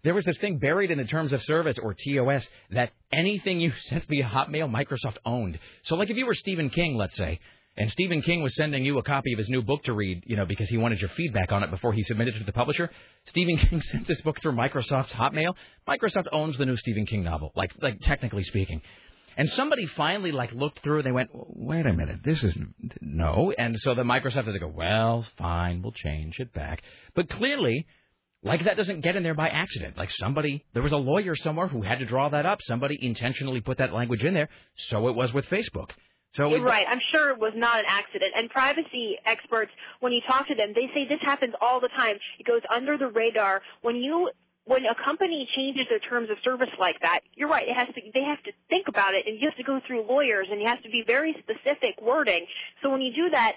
there was this thing buried in the terms of service or TOS that anything you sent via Hotmail, Microsoft owned. So, like if you were Stephen King, let's say, and Stephen King was sending you a copy of his new book to read, you know, because he wanted your feedback on it before he submitted it to the publisher. Stephen King sent this book through Microsoft's Hotmail. Microsoft owns the new Stephen King novel, like like technically speaking. And somebody finally like looked through and they went, wait a minute, this is no. And so the Microsoft had to go, well, fine, we'll change it back. But clearly, like that doesn't get in there by accident. Like somebody, there was a lawyer somewhere who had to draw that up. Somebody intentionally put that language in there. So it was with Facebook. Right. I'm sure it was not an accident. And privacy experts, when you talk to them, they say this happens all the time. It goes under the radar. When you when a company changes their terms of service like that, you're right. It has to. They have to think about it, and you have to go through lawyers, and you have to be very specific wording. So when you do that,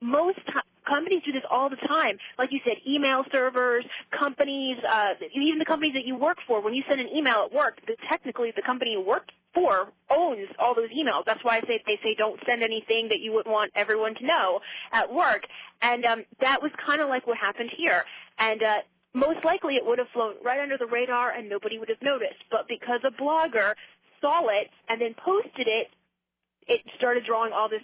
most t- companies do this all the time. Like you said, email servers, companies, uh, even the companies that you work for. When you send an email at work, the, technically the company you work for owns all those emails. That's why I say they say don't send anything that you wouldn't want everyone to know at work. And um, that was kind of like what happened here. And uh, most likely it would have flown right under the radar and nobody would have noticed. But because a blogger saw it and then posted it, it started drawing all this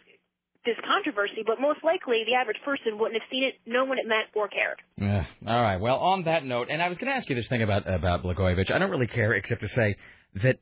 this controversy, but most likely the average person wouldn't have seen it, known what it meant, or cared. Yeah. All right. Well, on that note, and I was going to ask you this thing about about Blagojevich. I don't really care except to say that.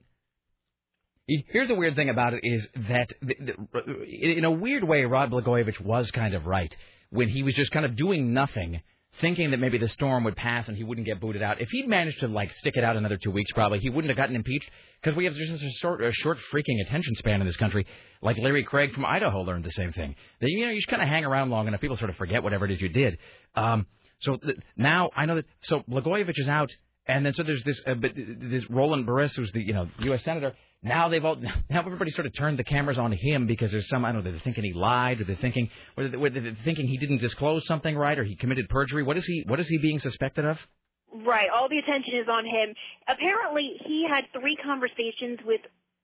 Here's the weird thing about it is that, in a weird way, Rod Blagojevich was kind of right when he was just kind of doing nothing thinking that maybe the storm would pass and he wouldn't get booted out. If he'd managed to like stick it out another two weeks, probably he wouldn't have gotten impeached because we have just a short, a short freaking attention span in this country. Like Larry Craig from Idaho learned the same thing. That you know you just kind of hang around long enough, people sort of forget whatever it is you did. Um, so th- now I know that so Blagojevich is out And then so there's this, uh, but this Roland Burris, who's the you know U.S. senator. Now they've all now everybody sort of turned the cameras on him because there's some I don't know they're thinking he lied or they're thinking or they're, thinking he didn't disclose something right or he committed perjury. What is he What is he being suspected of? Right. All the attention is on him. Apparently, he had three conversations with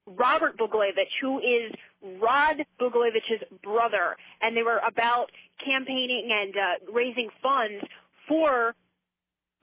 Robert Blagojevich, who is Rod Blagojevich's brother, and they were about campaigning and uh, raising funds for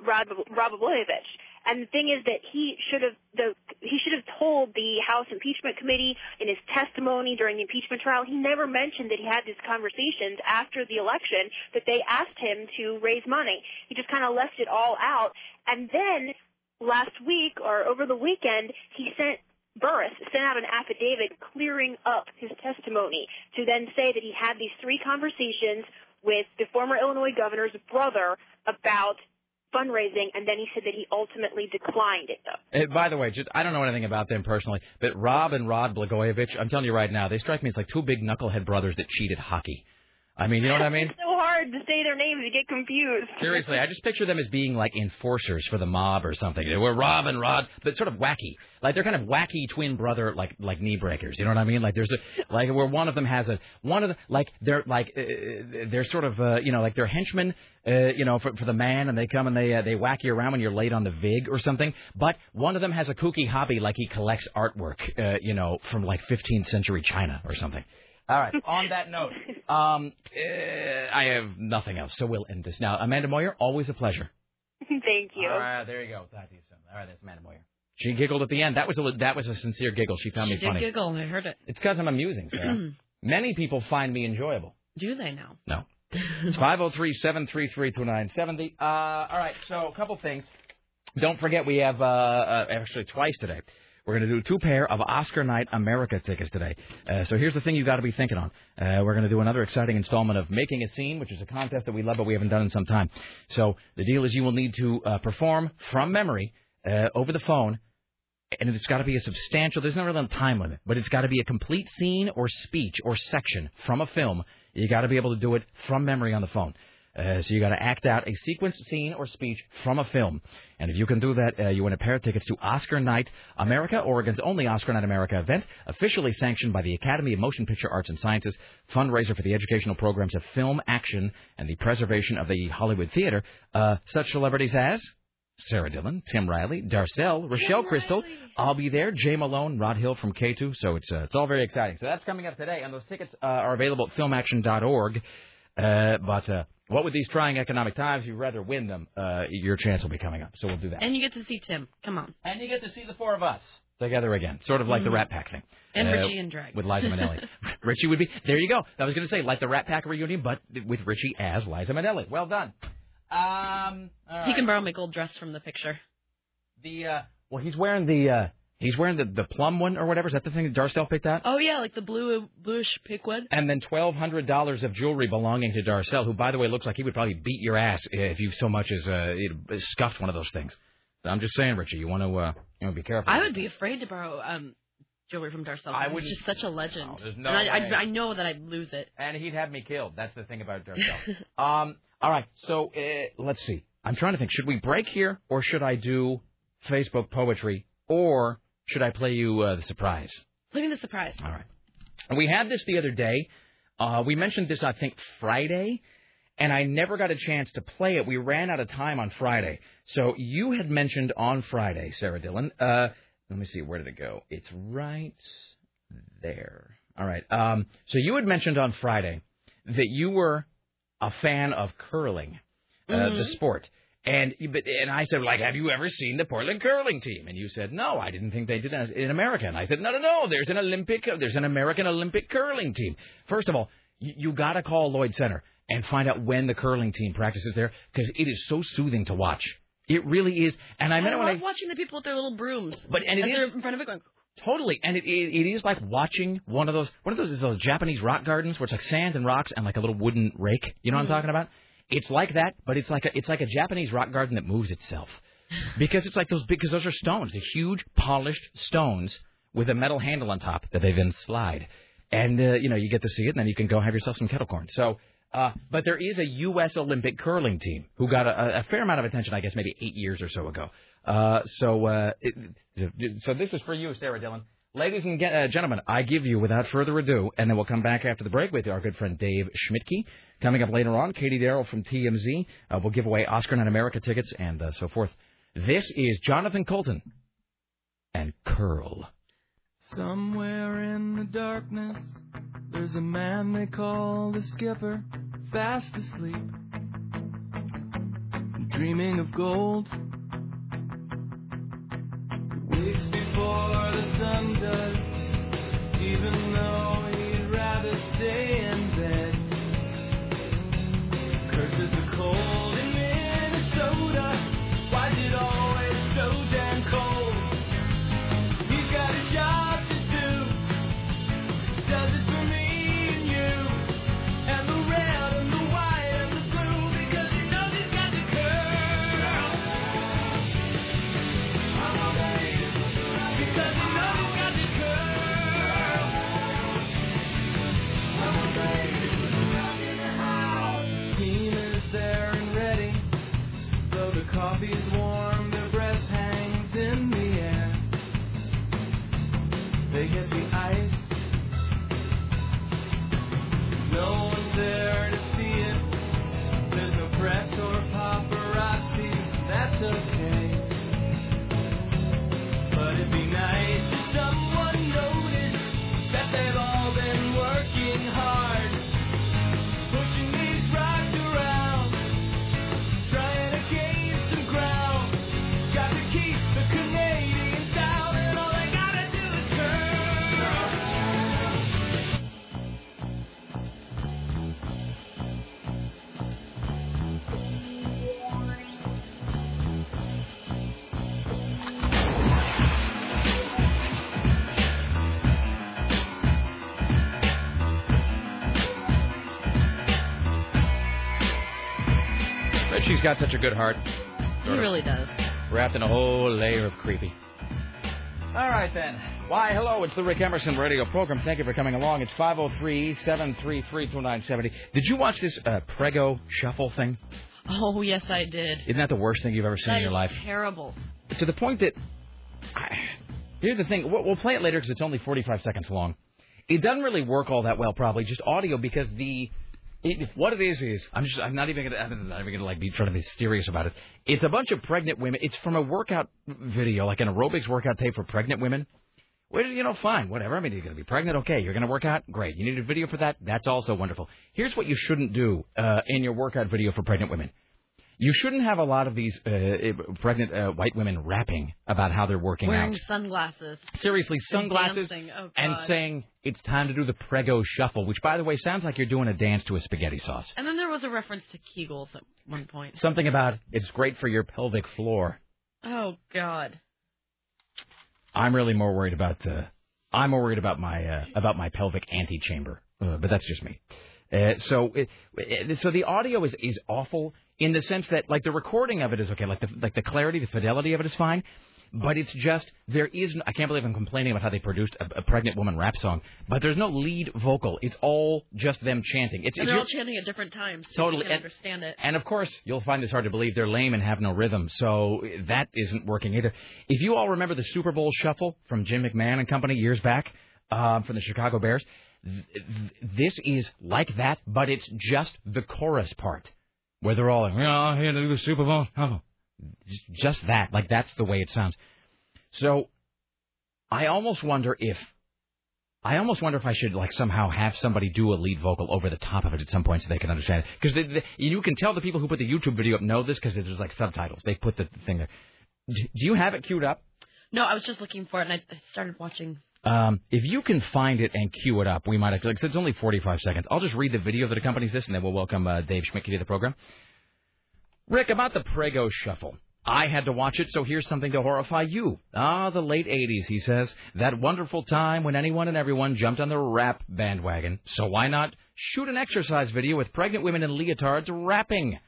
Rod, Blagojevich. And the thing is that he should have the he should have told the House Impeachment Committee in his testimony during the impeachment trial. He never mentioned that he had these conversations after the election that they asked him to raise money. He just kind of left it all out. And then last week or over the weekend, he sent Burris sent out an affidavit clearing up his testimony to then say that he had these three conversations with the former Illinois governor's brother about fundraising, and then he said that he ultimately declined it, though. Uh, by the way, just I don't know anything about them personally, but Rob and Rod Blagojevich, I'm telling you right now, they strike me as like two big knucklehead brothers that cheated hockey. I mean, you know what I mean? It's so hard to say their names; you get confused. Seriously, I just picture them as being like enforcers for the mob or something. They were Rob and Rod, but sort of wacky. Like they're kind of wacky twin brother, like like knee breakers. You know what I mean? Like there's a like where one of them has a one of the like they're like uh, they're sort of uh, you know like they're henchmen. Uh, you know, for for the man, and they come and they uh, they whack you around when you're late on the vig or something. But one of them has a kooky hobby, like he collects artwork, uh, you know, from like 15th century China or something. All right. On that note, um, uh, I have nothing else, so we'll end this now. Amanda Moyer, always a pleasure. Thank you. All right, there you go. Talk to you soon. All right, that's Amanda Moyer. She giggled at the end. That was a that was a sincere giggle. She found she me did funny. giggle. I heard it. It's because I'm amusing, Sarah. Many people find me enjoyable. Do they now? No. It's five zero three seven three three two nine seventy. Uh, all right. So a couple things. Don't forget we have uh, uh actually twice today. We're going to do two pair of Oscar Night America tickets today. Uh, so here's the thing you've got to be thinking on. Uh, we're going to do another exciting installment of Making a Scene, which is a contest that we love, but we haven't done in some time. So the deal is you will need to uh, perform from memory uh, over the phone, and it's got to be a substantial. There's no real time limit, but it's got to be a complete scene or speech or section from a film. You got to be able to do it from memory on the phone. Uh, so you got to act out a sequence, scene or speech from a film, and if you can do that, uh, you win a pair of tickets to Oscar Night America, Oregon's only Oscar Night America event, officially sanctioned by the Academy of Motion Picture Arts and Sciences, fundraiser for the educational programs of film, action, and the preservation of the Hollywood theater. Uh, such celebrities as Sarah Dillon, Tim Riley, Darcelle, Rochelle Crystal. I'll be there. Jay Malone, Rod Hill from K2. So it's uh, it's all very exciting. So that's coming up today, and those tickets uh, are available at filmaction.org. Uh, but uh, what with these trying economic times, you'd rather win them. Uh, your chance will be coming up, so we'll do that. And you get to see Tim. Come on. And you get to see the four of us together again, sort of like the Mhm. Rat Pack thing. And Uh, Richie and Drag. with Liza Minnelli. Richie would be there. You go. I was going to say like the Rat Pack reunion, but with Richie as Liza Minnelli. Well done. Um, He can borrow my gold dress from the picture. the uh, well, he's wearing the uh, he's wearing the the plum one or whatever. Is that the thing that Darcelle picked out? Oh yeah, like the blue bluish pink one. And then twelve hundred dollars of jewelry belonging to Darcelle, who, by the way, looks like he would probably beat your ass if you so much as uh, scuffed one of those things. I'm just saying, Richie, you want to uh, you know, be careful. I would be afraid to borrow um jewelry from Darcelle. I wouldn't- just such a legend. No, there's no and I, way. I, I know that I'd lose it. and he'd have me killed. That's the thing about Darcelle. um, all right, so uh, let's see. I'm trying to think. Should we break here, or should I do Facebook poetry, or should I play you uh, the surprise? Leaving the surprise. All right. And we had this the other day. Uh, we mentioned this, I think, Friday, and I never got a chance to play it. We ran out of time on Friday. So you had mentioned on Friday, Sarah Dillon. Uh, let me see, where did it go? It's right there. All right. Um, so you had mentioned on Friday that you were a fan of curling, uh, Mhm. the sport. And but and I said, like, have you ever seen the Portland curling team? And you said, no, I didn't think they did that in America. And I said, no, no, no, there's an Olympic, there's an American Olympic curling team. First of all, you, you got to call Lloyd Center and find out when the curling team practices there because it is so soothing to watch. It really is. And I meant it when love I watching the people with their little brooms. But- and is- they're in front of it going. Totally, and it, it it is like watching one of those one of those is those Japanese rock gardens where it's like sand and rocks and like a little wooden rake. You know what I'm mm-hmm. talking about? It's like that, but it's like a it's like a Japanese rock garden that moves itself because it's like those because those are stones, the huge polished stones with a metal handle on top that they then slide, and uh, you know you get to see it, and then you can go have yourself some kettle corn. So. Uh, but there is a U.S. Olympic curling team who got a, a fair amount of attention, I guess, maybe eight years or so ago. Uh, so, uh, it, so this is for you, Sarah Dillon. Ladies and uh, gentlemen, I give you, without further ado, and then we'll come back after the break with our good friend Dave Schmidtke. Coming up later on, Katie Darrell from TMZ. Uh, we'll give away Oscar Night America tickets and uh, so forth. This is Jonathan Coulton and Curl. Somewhere in the darkness, there's a man they call the skipper, fast asleep, dreaming of gold. The sun does, even though got such a good heart. He really does. Wrapped in a whole layer of creepy. All right, then. Why, hello, it's the Rick Emerson radio program. Thank you for coming along. It's 503 733 2970. Did you watch this uh, Prego shuffle thing? Oh yes, I did. Isn't that the worst thing you've ever seen That in your is life? terrible. To the point that. I, here's the thing. We'll, we'll play it later because it's only 45 seconds long. It doesn't really work all that well, probably, just audio, because the. It, what it is is I'm just I'm not even gonna I'm not even gonna like be trying to be serious about it. It's a bunch of pregnant women. It's from a workout video, like an aerobics workout tape for pregnant women. Well, you know, fine, whatever. I mean, you're to be pregnant, okay. You're to work out, great. You need a video for that, that's also wonderful. Here's what you shouldn't do uh, in your workout video for pregnant women. You shouldn't have a lot of these uh, pregnant uh, white women rapping about how they're working Wearing out. Wearing sunglasses. Seriously, sunglasses dancing. Oh, and saying it's time to do the Prego shuffle, which, by the way, sounds like you're doing a dance to a spaghetti sauce. And then there was a reference to Kegels at one point. Something about it's great for your pelvic floor. Oh God. I'm really more worried about uh, I'm more worried about my uh, about my pelvic antechamber, uh, but that's just me. Uh, so it, so the audio is is awful in the sense that like the recording of it is okay, like the like the clarity, the fidelity of it is fine. But it's just there is. I can't believe I'm complaining about how they produced a, a pregnant woman rap song. But there's no lead vocal. It's all just them chanting. It's And they're all chanting at different times. So Totally. And- understand it. and of course, you'll find this hard to believe. They're lame and have no rhythm, so that isn't working either. If you all remember the Super Bowl shuffle from Jim McMahon and company years back um, from the Chicago Bears, th- th- this is like that, but it's just the chorus part where they're all like, "Oh, here to do the Super Bowl." Oh, Just- that. Like that's the way it sounds. So, I almost wonder if I almost wonder if I should like somehow have somebody do a lead vocal over the top of it at some point so they can understand it. Because you can tell the people who put the YouTube video up know this because there's like subtitles. They put the thing there. Do you have it queued up? No, I was just looking for it, and I started watching. Um, if you can find it and cue it up, we might have. Like, so it's only 45 seconds. I'll just read the video that accompanies this, and then we'll welcome uh, Dave Schmidt to the program. Rick, about the Prego Shuffle. I had to watch it, so here's something to horrify you. Ah, the late 80s, he says. That wonderful time when anyone and everyone jumped on the rap bandwagon. So why not shoot an exercise video with pregnant women in leotards rapping?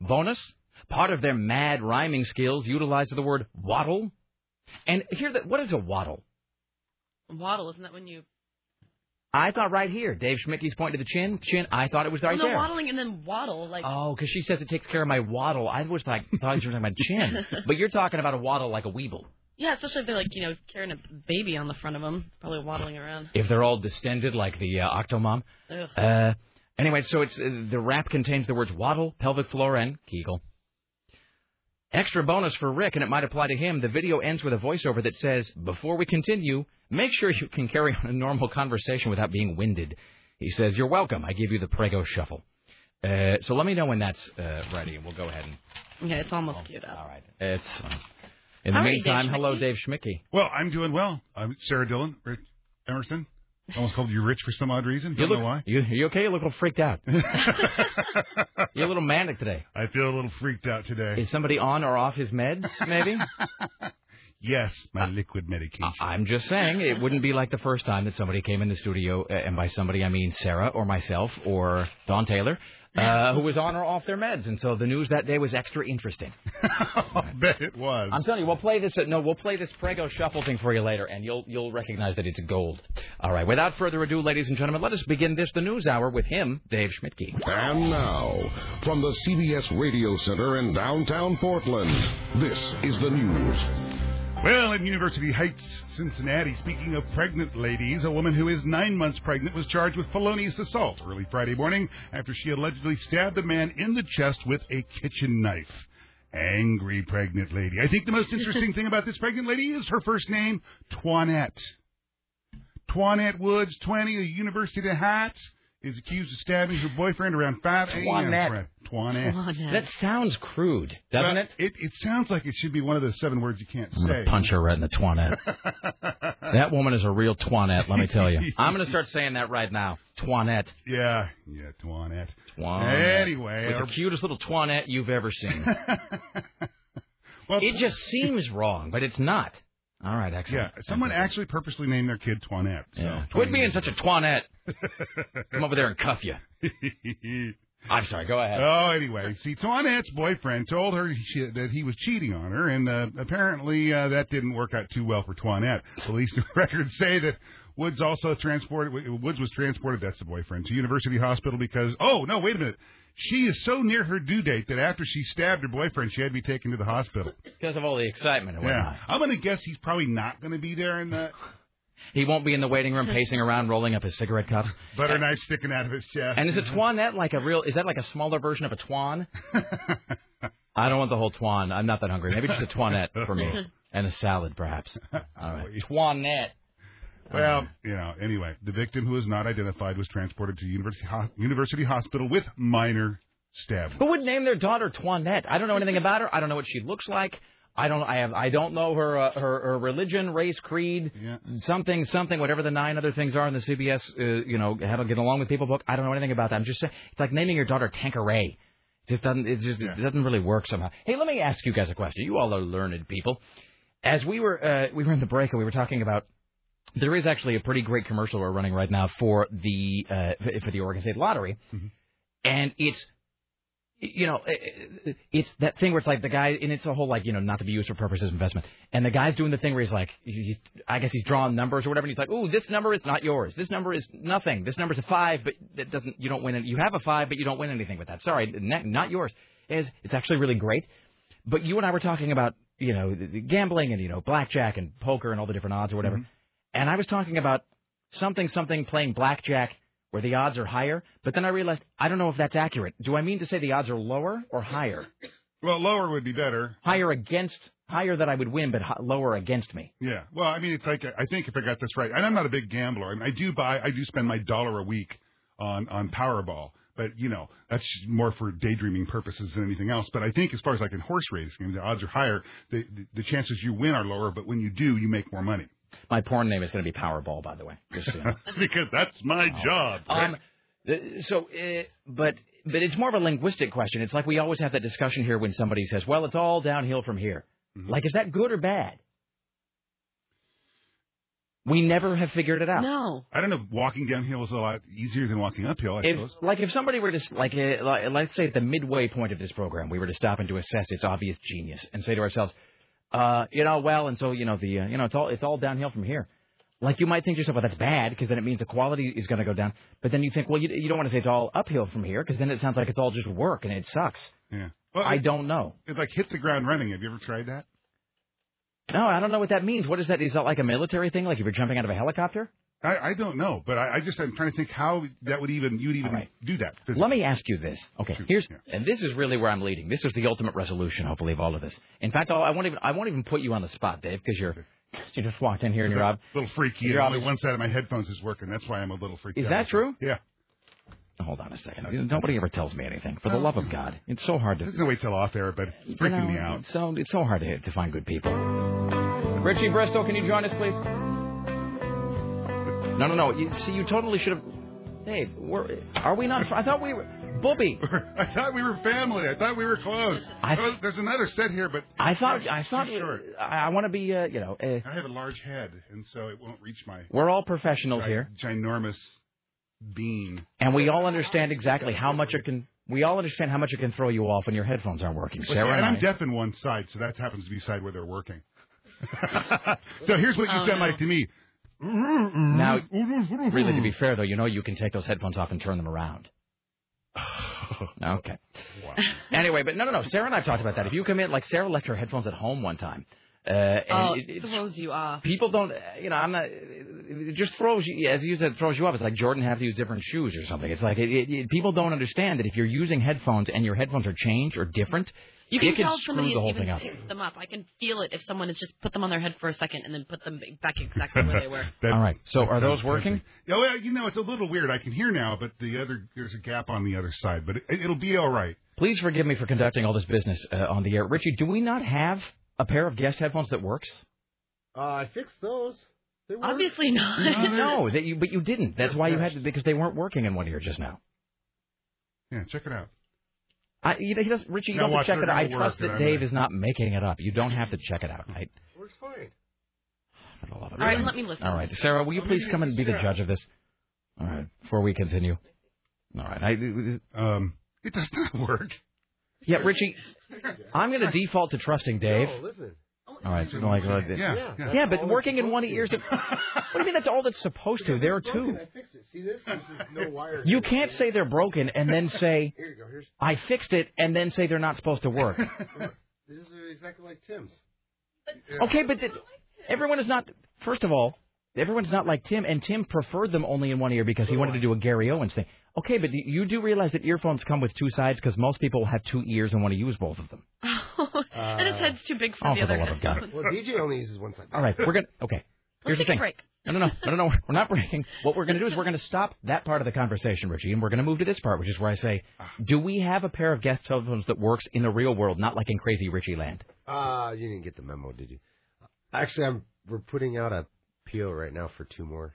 Bonus, part of their mad rhyming skills utilized the word waddle. And here, what is a waddle? Waddle, isn't that when you I thought right here. Dave Schmicke's point to the chin. Chin. I thought it was right well, no, there. waddling and then waddle. Like, Oh, because she says it takes care of my waddle. I was like, thought you were talking about chin, but you're talking about a waddle like a weeble. yeah, especially if they're like, you know, carrying a baby on the front of them, probably waddling around. If they're all distended like the uh, Octomom. Ugh. Uh, anyway, so it's uh, the rap contains the words waddle, pelvic floor, and Kegel. Extra bonus for Rick, and it might apply to him. The video ends with a voiceover that says, "Before we continue, make sure you can carry on a normal conversation without being winded." He says, "You're welcome. I give you the Prego shuffle." Uh, so let me know when that's uh, ready, and we'll go ahead and. Yeah, it's almost queued up. All right. It's. Uh, in the All right, Dave meantime, hello, Schmicky. Dave Schmicky. Well, I'm doing well. I'm Sarah Dillon, Rich Emerson. Almost called you Rich for some odd reason. You Don't look, know why. You, you okay? You look a little freaked out. You're a little manic today. I feel a little freaked out today. Is somebody on or off his meds, maybe? yes, my liquid medication. I- I'm just saying, it wouldn't be like the first time that somebody came in the studio, uh, and by somebody I mean Sarah or myself or Don Taylor, uh, who was on or off their meds, and so the news that day was extra interesting. I bet it was. I'm telling you, we'll play this. Uh, no, we'll play this Prego shuffle thing for you later, and you'll you'll recognize that it's gold. All right. Without further ado, ladies and gentlemen, let us begin this the news hour with him, Dave Schmidtke. And now, from the CBS Radio Center in downtown Portland, this is the news. Well, in University Heights, Cincinnati, speaking of pregnant ladies, a woman who is nine months pregnant was charged with felonious assault early Friday morning after she allegedly stabbed a man in the chest with a kitchen knife. Angry pregnant lady. I think the most interesting thing about this pregnant lady is her first name, Twanette. Twanette Woods, 20, of University Heights, is accused of stabbing her boyfriend around 5 a.m. Twanette. Twanette. Twanette. That sounds crude, doesn't Well, it? it? It sounds like it should be one of those seven words you can't I'm say. punch her right in the twanette. that woman is a real twanette, let me tell you. I'm gonna start saying that right now. Twanette. Yeah, yeah, Twanette. Twanette. Anyway, With our- the cutest little twanette you've ever seen. well, it just seems wrong, but it's not. All right, excellent. yeah, someone actually purposely named their kid Twanette. So. Yeah. Quit being such a twanette. Come over there and cuff you. I'm sorry. Go ahead. Oh, anyway, see, Twanette's boyfriend told her she, that he was cheating on her, and uh, apparently uh, that didn't work out too well for Twanette. Police records say that Woods also transported Woods was transported. That's the boyfriend to University Hospital because oh no, wait a minute, she is so near her due date that after she stabbed her boyfriend, she had to be taken to the hospital. Because of all the excitement and Yeah. I'm gonna guess he's probably not gonna be there in the He won't be in the waiting room pacing around, rolling up his cigarette cups. butter knife sticking out of his chest. And is a twanette like a real? Is that like a smaller version of a twan? I don't want the whole twan. I'm not that hungry. Maybe just a twanette for me and a salad, perhaps. All right, twanette. Well, you know, anyway, the victim who is not identified was transported to University Ho- University Hospital with minor stab. Who would name their daughter Twanette? I don't know anything about her. I don't know what she looks like. I don't. I have. I don't know her. Uh, her, her religion, race, creed, Yeah. something, something, whatever the nine other things are in the CBS. Uh, you know, how to get along with people book. I don't know anything about that. I'm just saying. It's like naming your daughter Tanqueray. It just doesn't. It just Yeah. it doesn't really work somehow. Hey, let me ask you guys a question. You all are learned people. As we were uh, we were in the break and we were talking about. There is actually a pretty great commercial we're running right now for the uh, for the Oregon State Lottery, mm-hmm. and it's you know, eh, eh, it's that thing where it's like the guy, and it's a whole like, you know, not to be used for purposes of investment. And the guy's doing the thing where he's like, he's, I guess he's drawing numbers or whatever, and he's like, oh, this number is not yours. This number is nothing. This number's a five, but that doesn't, you don't win it. You have a five, but you don't win anything with that. Sorry, not, yours. It's, it's actually really great. But you and I were talking about, you know, gambling and, you know, blackjack and poker and all the different odds or whatever. Mm-hmm. And I was talking about something, something playing blackjack where the odds are higher. But then I realized I don't know if that's accurate. Do I mean to say the odds are lower or higher? Well, lower would be better. Higher against, higher that I would win, but lower against me. Yeah. Well, I mean, it's like I think if I got this right, and I'm not a big gambler. I, mean, I do buy, I do spend my dollar a week on on Powerball, but you know that's more for daydreaming purposes than anything else. But I think as far as like in horse racing, the odds are higher. The, the the chances you win are lower, but when you do, you make more money My porn name is going to be Powerball, by the way. Just so you know. because that's my job. Um, so, uh, but but it's more of a linguistic question. It's like we always have that discussion here when somebody says, "Well, it's all downhill from here." Like, is that good or bad? We never have figured it out. No. I don't know. Walking downhill is a lot easier than walking uphill. I If, suppose. like, if somebody were to, like, uh, like, let's say at the midway point of this program, we were to stop and to assess its obvious genius and say to ourselves, uh, you know, well, and so, you know, the, uh, you know, it's all, it's all downhill from here. like you might think to yourself, well, that's bad because then it means the quality is going to go down. But then you think, well, you, you don't want to say it's all uphill from here because then it sounds like it's all just work and it sucks. Yeah. Well, I don't know. It's like hit the ground running. Have you ever tried that? No, I don't know what that means. What is that? Is that like a military thing? Like if you're jumping out of a helicopter? I, I don't know, but I, I just I'm trying to think how that would even you'd even All right. do that. Let me ask you this. Okay, Shoot, here's yeah. and this is really where I'm leading. This is the ultimate resolution, hopefully, of all of this. In fact, I'll, I won't even I won't even put you on the spot, Dave, because you're you just walked in here and you're ob- a little freaky. You're and only one side of my headphones is working. That's why I'm a little freaky. Is that true? Yeah. Hold on a second. Nobody ever tells me anything. For the love of God, it's so hard to. There's no way till off air, but it's you freaking know, me out. It's so it's so hard to to find good people. Richie Bristol, can you join us, please? No, no, no. You, see, you totally should have. Hey, we're, are we not? I thought we were. Booby. I thought we were family. I thought we were close. I- Oh, there's another set here, but I thought. I thought. short. I, I want to be. Uh, you know. Uh, I have a large head, and so it won't reach my we're all professionals gi- here. ginormous bean. And we all understand exactly how much it can. We all understand how much it can throw you off when your headphones aren't working. Sarah and and I'm I. deaf in one side, so that happens to be the side where they're working. so here's what you Oh, sound no. like to me. Now, really, to be fair though, you know you can take those headphones off and turn them around. Okay. Anyway, but no, no, no. Sarah and I've talked about that. If you come in, like Sarah left her headphones at home one time, uh, and Oh, it, it throws you off. people don't, uh, you know, I'm not. It just throws you, as you said, throws you off. It's like Jordan have to use different shoes or something. It's like it, it, it, people don't understand that if you're using headphones and your headphones are changed or different, You can it can tell screw somebody the whole even thing up. picks them up. I can feel it if someone has just put them on their head for a second and then put them back exactly where they were. That- All right. So are those working? tempting. Oh, well, you know, it's a little weird. I can hear now, but the other there's a gap on the other side, but it, it'll be all right. Please forgive me for conducting all this business uh, on the air. Richie, do we not have a pair of guest headphones that works? Uh, I fixed those. They work. Obviously not. no, that you, but you didn't. That's why you had to, because they weren't working in one ear just now. Yeah, check it out. I, you, he does, Richie, you Now don't have watch to check it it out. I all trust work, that and I'm Dave gonna- is not making it up. You don't have to check it out. I, Works fine. for love of All right, God. let me listen. All right, Sarah, will you Let please come and be the judge of this? All right, before we continue. All right, I, Um, it does not work. yeah, Richie, I'm going to default to trusting Dave. No, listen. All right, so like, uh, Yeah, Yeah. yeah. yeah, but working in one supposed ear is. What do you mean that's all that's supposed to? There are two. I fixed it. See this? This is no wire. You can't say they're broken and then say Here you go. Here's. I fixed it and then say they're not supposed to work. This is exactly like Tim's. Okay, but th- everyone is not. First of all, everyone's not like Tim, and Tim preferred them only in one ear because he wanted to do a Gary Owens thing. Okay, but you do realize that earphones come with two sides because most people have two ears and want to use both of them. and his head's too big for Oh, the for the other love of God. Well, DJ only uses one side. All right, we're gonna. Okay, here's Let's the take thing. a break. No, no, no, no, no, no. We're not breaking. What we're going to do is we're going to stop that part of the conversation, Richie, and we're going to move to this part, which is where I say, do we have a pair of guest telephones that works in the real world, not like in crazy Richie land? Uh, you didn't get the memo, did you? Actually, I'm. We're putting out a PO right now for two more.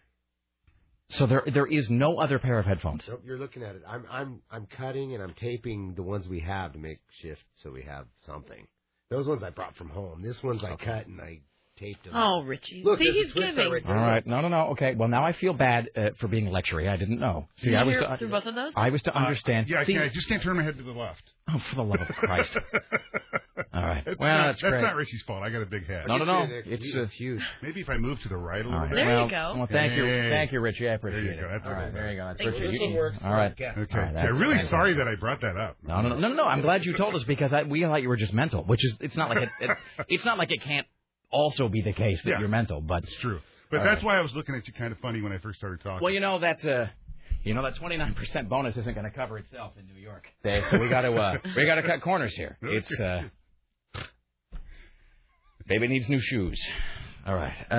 So there, there is no other pair of headphones. Nope, you're looking at it. I'm I'm I'm cutting and I'm taping the ones we have to make shift so we have something. Those ones I brought from home. This one's I cut and I taped them. Oh, Richie. Look, See, he's twist giving. right there. All right, no, no, no. Okay, well now I feel bad uh, for being lectury. I didn't know. See, I was to, through both of those? I was to Uh, understand. yeah, I, See, can't, I just can't turn my head to the left. oh, for the love of Christ! All right. That's Well, not, that's that's great. not Richie's fault. I got a big head. No, no, no. It's, It's it's uh, huge. Maybe if I move to the right a little right. bit. There you go. Well, thank you, thank you, Richie. I appreciate you it. go. That's all a right, little there you go. That's Thank Richie. you. You- All right. Okay. All right, yeah, that's really fantastic. sorry that I brought that up. No, no, no, no, no. I'm glad you told us because I, we thought you were just mental, which is it's not like it, it it's not like it can't also be the case that Yeah. you're mental, but It's true. But that's right. why I was looking at you kind of funny when I first started talking. well, you know that uh, you know that 29% bonus isn't going to cover itself in New York. Dave, so we got to uh, we got to cut corners here. It's uh, baby needs new shoes. All right. Uh,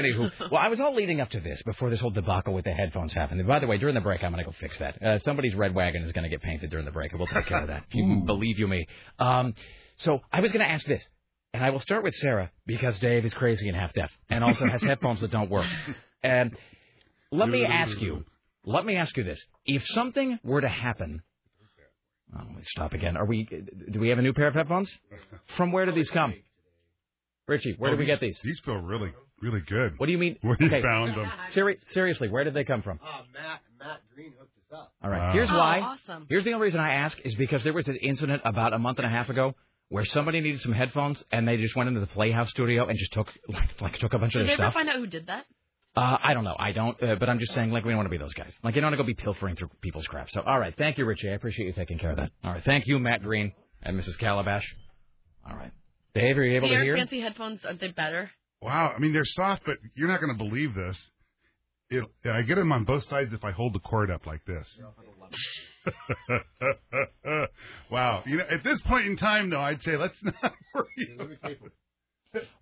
anywho, well, I was all leading up to this before this whole debacle with the headphones happened. And by the way, during the break, I'm going to go fix that. Uh, somebody's red wagon is going to get painted during the break, and we'll take care of that. If you believe you me. Um, so I was going to ask this, and I will start with Sarah because Dave is crazy and half deaf, and also has headphones that don't work. And let me ask you, let me ask you this: If something were to happen. Oh, let me stop again. Are we? Do we have a new pair of headphones? From where did these come? Richie, where Oh, did we these- get these? These feel really, really good. What do you mean? Where you okay, found them? seri- seriously, where did they come from? Uh, Matt Matt Green hooked us up. All right. Wow. Here's Oh, why. awesome. Here's the only reason I ask is because there was this incident about a month and a half ago where somebody needed some headphones and they just went into the Playhouse studio and just took like like took a bunch of stuff. Did they ever find out who did that? Uh, I don't know. I don't. Uh, but I'm just saying, like, we don't want to be those guys. Like, you don't want to go be pilfering through people's crap. So, all right. Thank you, Richie. I appreciate you taking care of that. All right. Thank you, Matt Green and Mrs. Calabash. All right. Dave, are you able the to Air hear? Fancy headphones are they better? Wow. I mean, they're soft, but you're not going to believe this. It, I get them on both sides if I hold the cord up like this. wow. You know, at this point in time, though, I'd say let's not worry.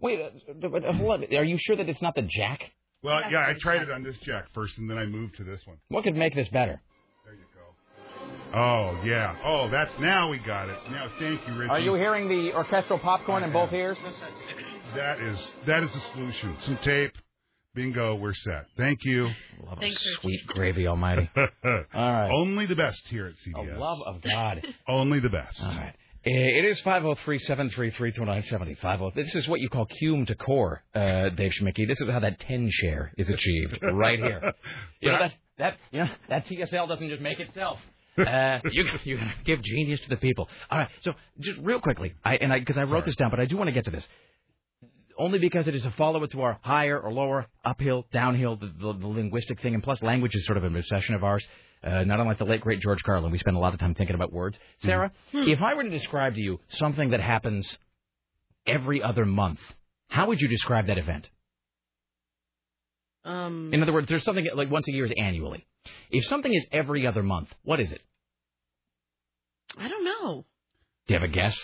Wait, uh, but, uh, hold on. Are you sure that it's not the jack? Well, yeah, I tried it on this jack first, and then I moved to this one. What could make this better? There you go. Oh yeah. Oh, that's now we got it. Now, thank you, Richie. Are you hearing the orchestral popcorn in both ears? That is that is the solution. Some tape. Bingo. We're set. Thank you. Love of sweet gravy, almighty. All right. Only the best here at CBS. Oh, love of God. Only the best. All right. It is 503-733-2970. 50. This is what you call cum to core, uh, Dave Schmicky. This is how that 10 share is achieved right here. You know, that, that, you know, that TSL doesn't just make itself. Uh, you you give genius to the people. All right. So just real quickly, I and I because I wrote this down, but I do want to get to this. Only because it is a follow-up to our higher or lower, uphill, downhill, the, the, the linguistic thing, and plus language is sort of an obsession of ours. Uh, not unlike the late great George Carlin, we spend a lot of time thinking about words. Sarah, if I were to describe to you something that happens every other month, how would you describe that event? Um, In other words, there's something like once a year is annually. If something is every other month, what is it? I don't know. Do you have a guess?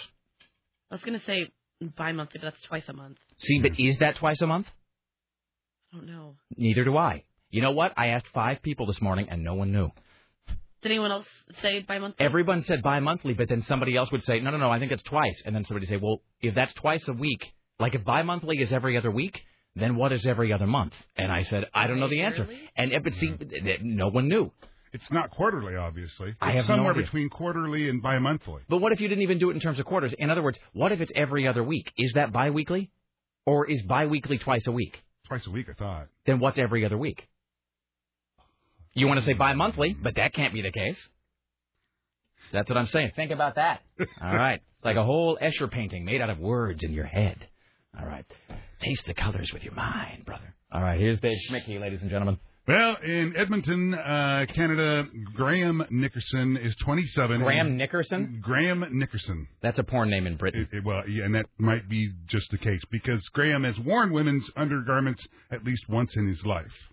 I was gonna say bi-monthly, but that's twice a month. See, but hmm. is that twice a month? I don't know. Neither do I. You know what? I asked five people this morning, and no one knew. Did anyone else say bi-monthly? Everyone said bi-monthly, but then somebody else would say, no, no, no, I think it's twice. And then somebody would say, well, if that's twice a week, like if bi-monthly is every other week, then what is every other month? And I said, I don't know the answer. And but see, hmm. no one knew. It's not quarterly, obviously. I It's have somewhere idea. between quarterly and bi-monthly. But what if you didn't even do it in terms of quarters? In other words, what if it's every other week? Is that bi-weekly? Or is bi-weekly twice a week? Twice a week, I thought. Then what's every other week? You want to say hmm. bi-monthly, but that can't be the case. That's what I'm saying. Think about that. All right. It's like a whole Escher painting made out of words in your head. All right. Taste the colors with your mind, brother. All right. Here's Dave Schmicky, ladies and gentlemen. Well, in Edmonton, uh, Canada, Graham Nickerson is 27. Graham Nickerson? Graham Nickerson. That's a porn name in Britain. It- it- well, yeah, and that might be just the case because Graham has worn women's undergarments at least once in his life.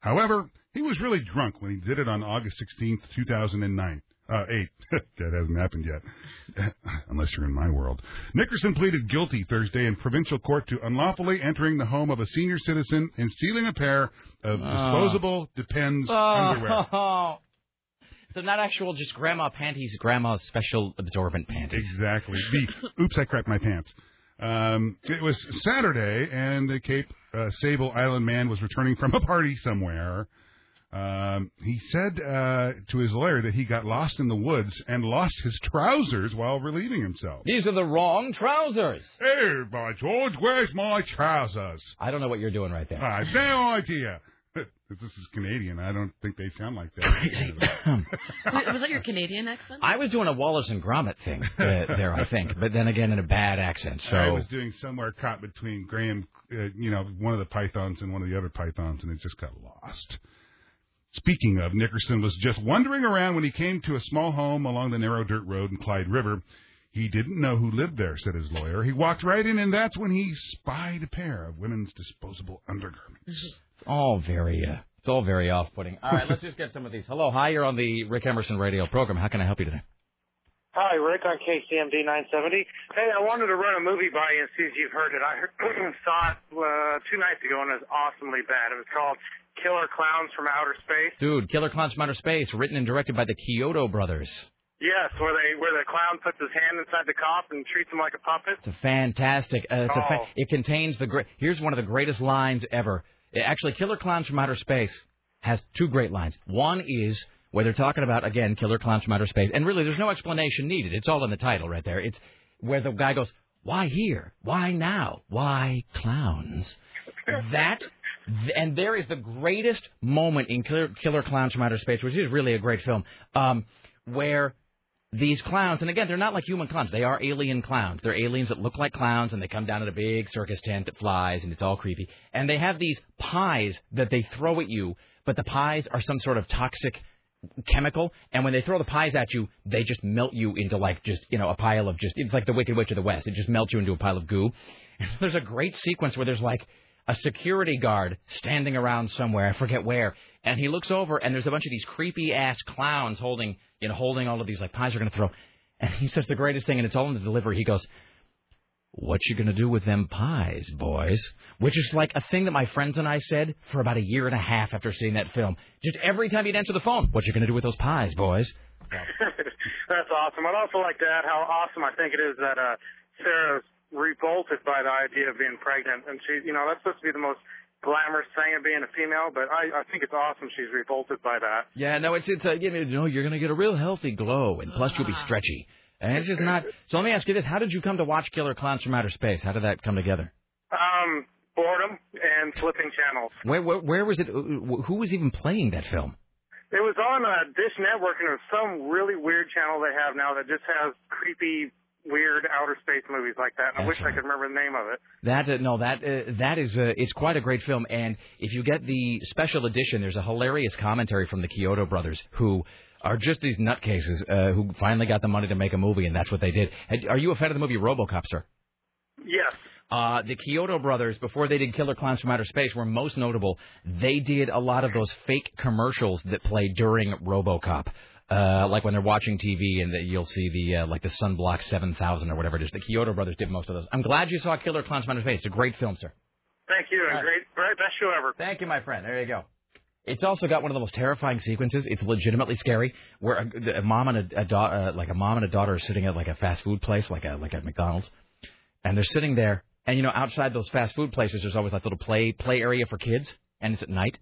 However, he was really drunk when he did it on August 16th, 2009. Uh, eight. that hasn't happened yet, unless you're in my world. Nickerson pleaded guilty Thursday in provincial court to unlawfully entering the home of a senior citizen and stealing a pair of Oh. disposable Depends underwear. Oh. So not actual just grandma panties, grandma's special absorbent panties. Exactly. The oops, I cracked my pants. Um, it was Saturday, and the Cape uh, Sable Island man was returning from a party somewhere. Um, he said uh, to his lawyer that he got lost in the woods and lost his trousers while relieving himself. These are the wrong trousers. Hey, by George, where's my trousers? I don't know what you're doing right there. I've no idea. this is Canadian. I don't think they sound like that. Crazy. was that your Canadian accent? I was doing a Wallace and Gromit thing uh, there, I think, but then again in a bad accent. So I was doing somewhere caught between Graham, uh, you know, one of the pythons and one of the other pythons, and it just got lost. Speaking of, Nickerson was just wandering around when he came to a small home along the narrow dirt road in Clyde River. He didn't know who lived there, said his lawyer. He walked right in, and that's when he spied a pair of women's disposable undergarments. it's all very, uh, it's all very off-putting. All right, let's just get some of these. Hello, hi, you're on the Rick Emerson radio program. How can I help you today? Hi, Rick on KCMD 970. Hey, I wanted to run a movie by you and see if you've heard it. I heard, saw it uh, two nights ago and it was awesomely bad. It was called Killer Clowns from Outer Space. Dude, Killer Clowns from Outer Space, written and directed by the Chiodo brothers. Yes, where they where the clown puts his hand inside the cop and treats him like a puppet. It's a fantastic. Uh, it's a fa- Oh. it contains the great. Here's one of the greatest lines ever. Uh, Actually, Killer Clowns from Outer Space has two great lines. One is where they're talking about again Killer Clowns from Outer Space, and really there's no explanation needed. It's all in the title right there. It's where the guy goes, "Why here? Why now? Why clowns?" That. And there is the greatest moment in Killer, Killer Clowns from Outer Space, which is really a great film, um, where these clowns, and again, they're not like human clowns. They are alien clowns. They're aliens that look like clowns, and they come down in a big circus tent that flies, and it's all creepy. And they have these pies that they throw at you, but the pies are some sort of toxic chemical, and when they throw the pies at you, they just melt you into like just you know a pile of just it's like the Wicked Witch of the West. It just melts you into a pile of goo. And there's a great sequence where there's like a security guard standing around somewhere, I forget where, and he looks over and there's a bunch of these creepy ass clowns holding you know holding all of these like pies they're gonna throw, and he says the greatest thing, and it's all in the delivery. He goes. What you gonna do with them pies, boys? Which is like a thing that my friends and I said for about a year and a half after seeing that film. Just every time he'd answer the phone, what you gonna do with those pies, boys? That's awesome. I'd also like to add how awesome I think it is that uh, Sarah's revolted by the idea of being pregnant, and she, you know, that's supposed to be the most glamorous thing of being a female, but I, I think it's awesome she's revolted by that. Yeah, no, it's it's uh, you know you're gonna get a real healthy glow, and plus you'll be stretchy. And it's just not. So let me ask you this: How did you come to watch Killer Clowns from Outer Space? How did that come together? Um, boredom and flipping channels. Where where, where was it? Who was even playing that film? It was on uh, Dish Network, and it was some really weird channel they have now that just has creepy, weird outer space movies like that. I wish I could remember the name of it. That uh, no, that uh, that is uh, it's quite a great film, and if you get the special edition, there's a hilarious commentary from the Chiodo brothers who are just these nutcases uh, who finally got the money to make a movie, and that's what they did. Are you a fan of the movie RoboCop, sir? Yes. Uh, the Chiodo brothers, before they did Killer Clowns from Outer Space, were most notable. They did a lot of those fake commercials that play during RoboCop. Uh, like when they're watching TV and that you'll see the uh, like the Sunblock 7000 or whatever it is. The Chiodo brothers did most of those. I'm glad you saw Killer Clowns from Outer Space. It's a great film, sir. Thank you, and great, great, best show ever. Thank you, my friend. There you go. It's also got one of the most terrifying sequences. It's legitimately scary, where a, a mom and a, a daughter, uh, like a mom and a daughter, are sitting at like a fast food place, like a like a McDonald's, and they're sitting there. And you know, outside those fast food places, there's always like little play play area for kids, and it's at night.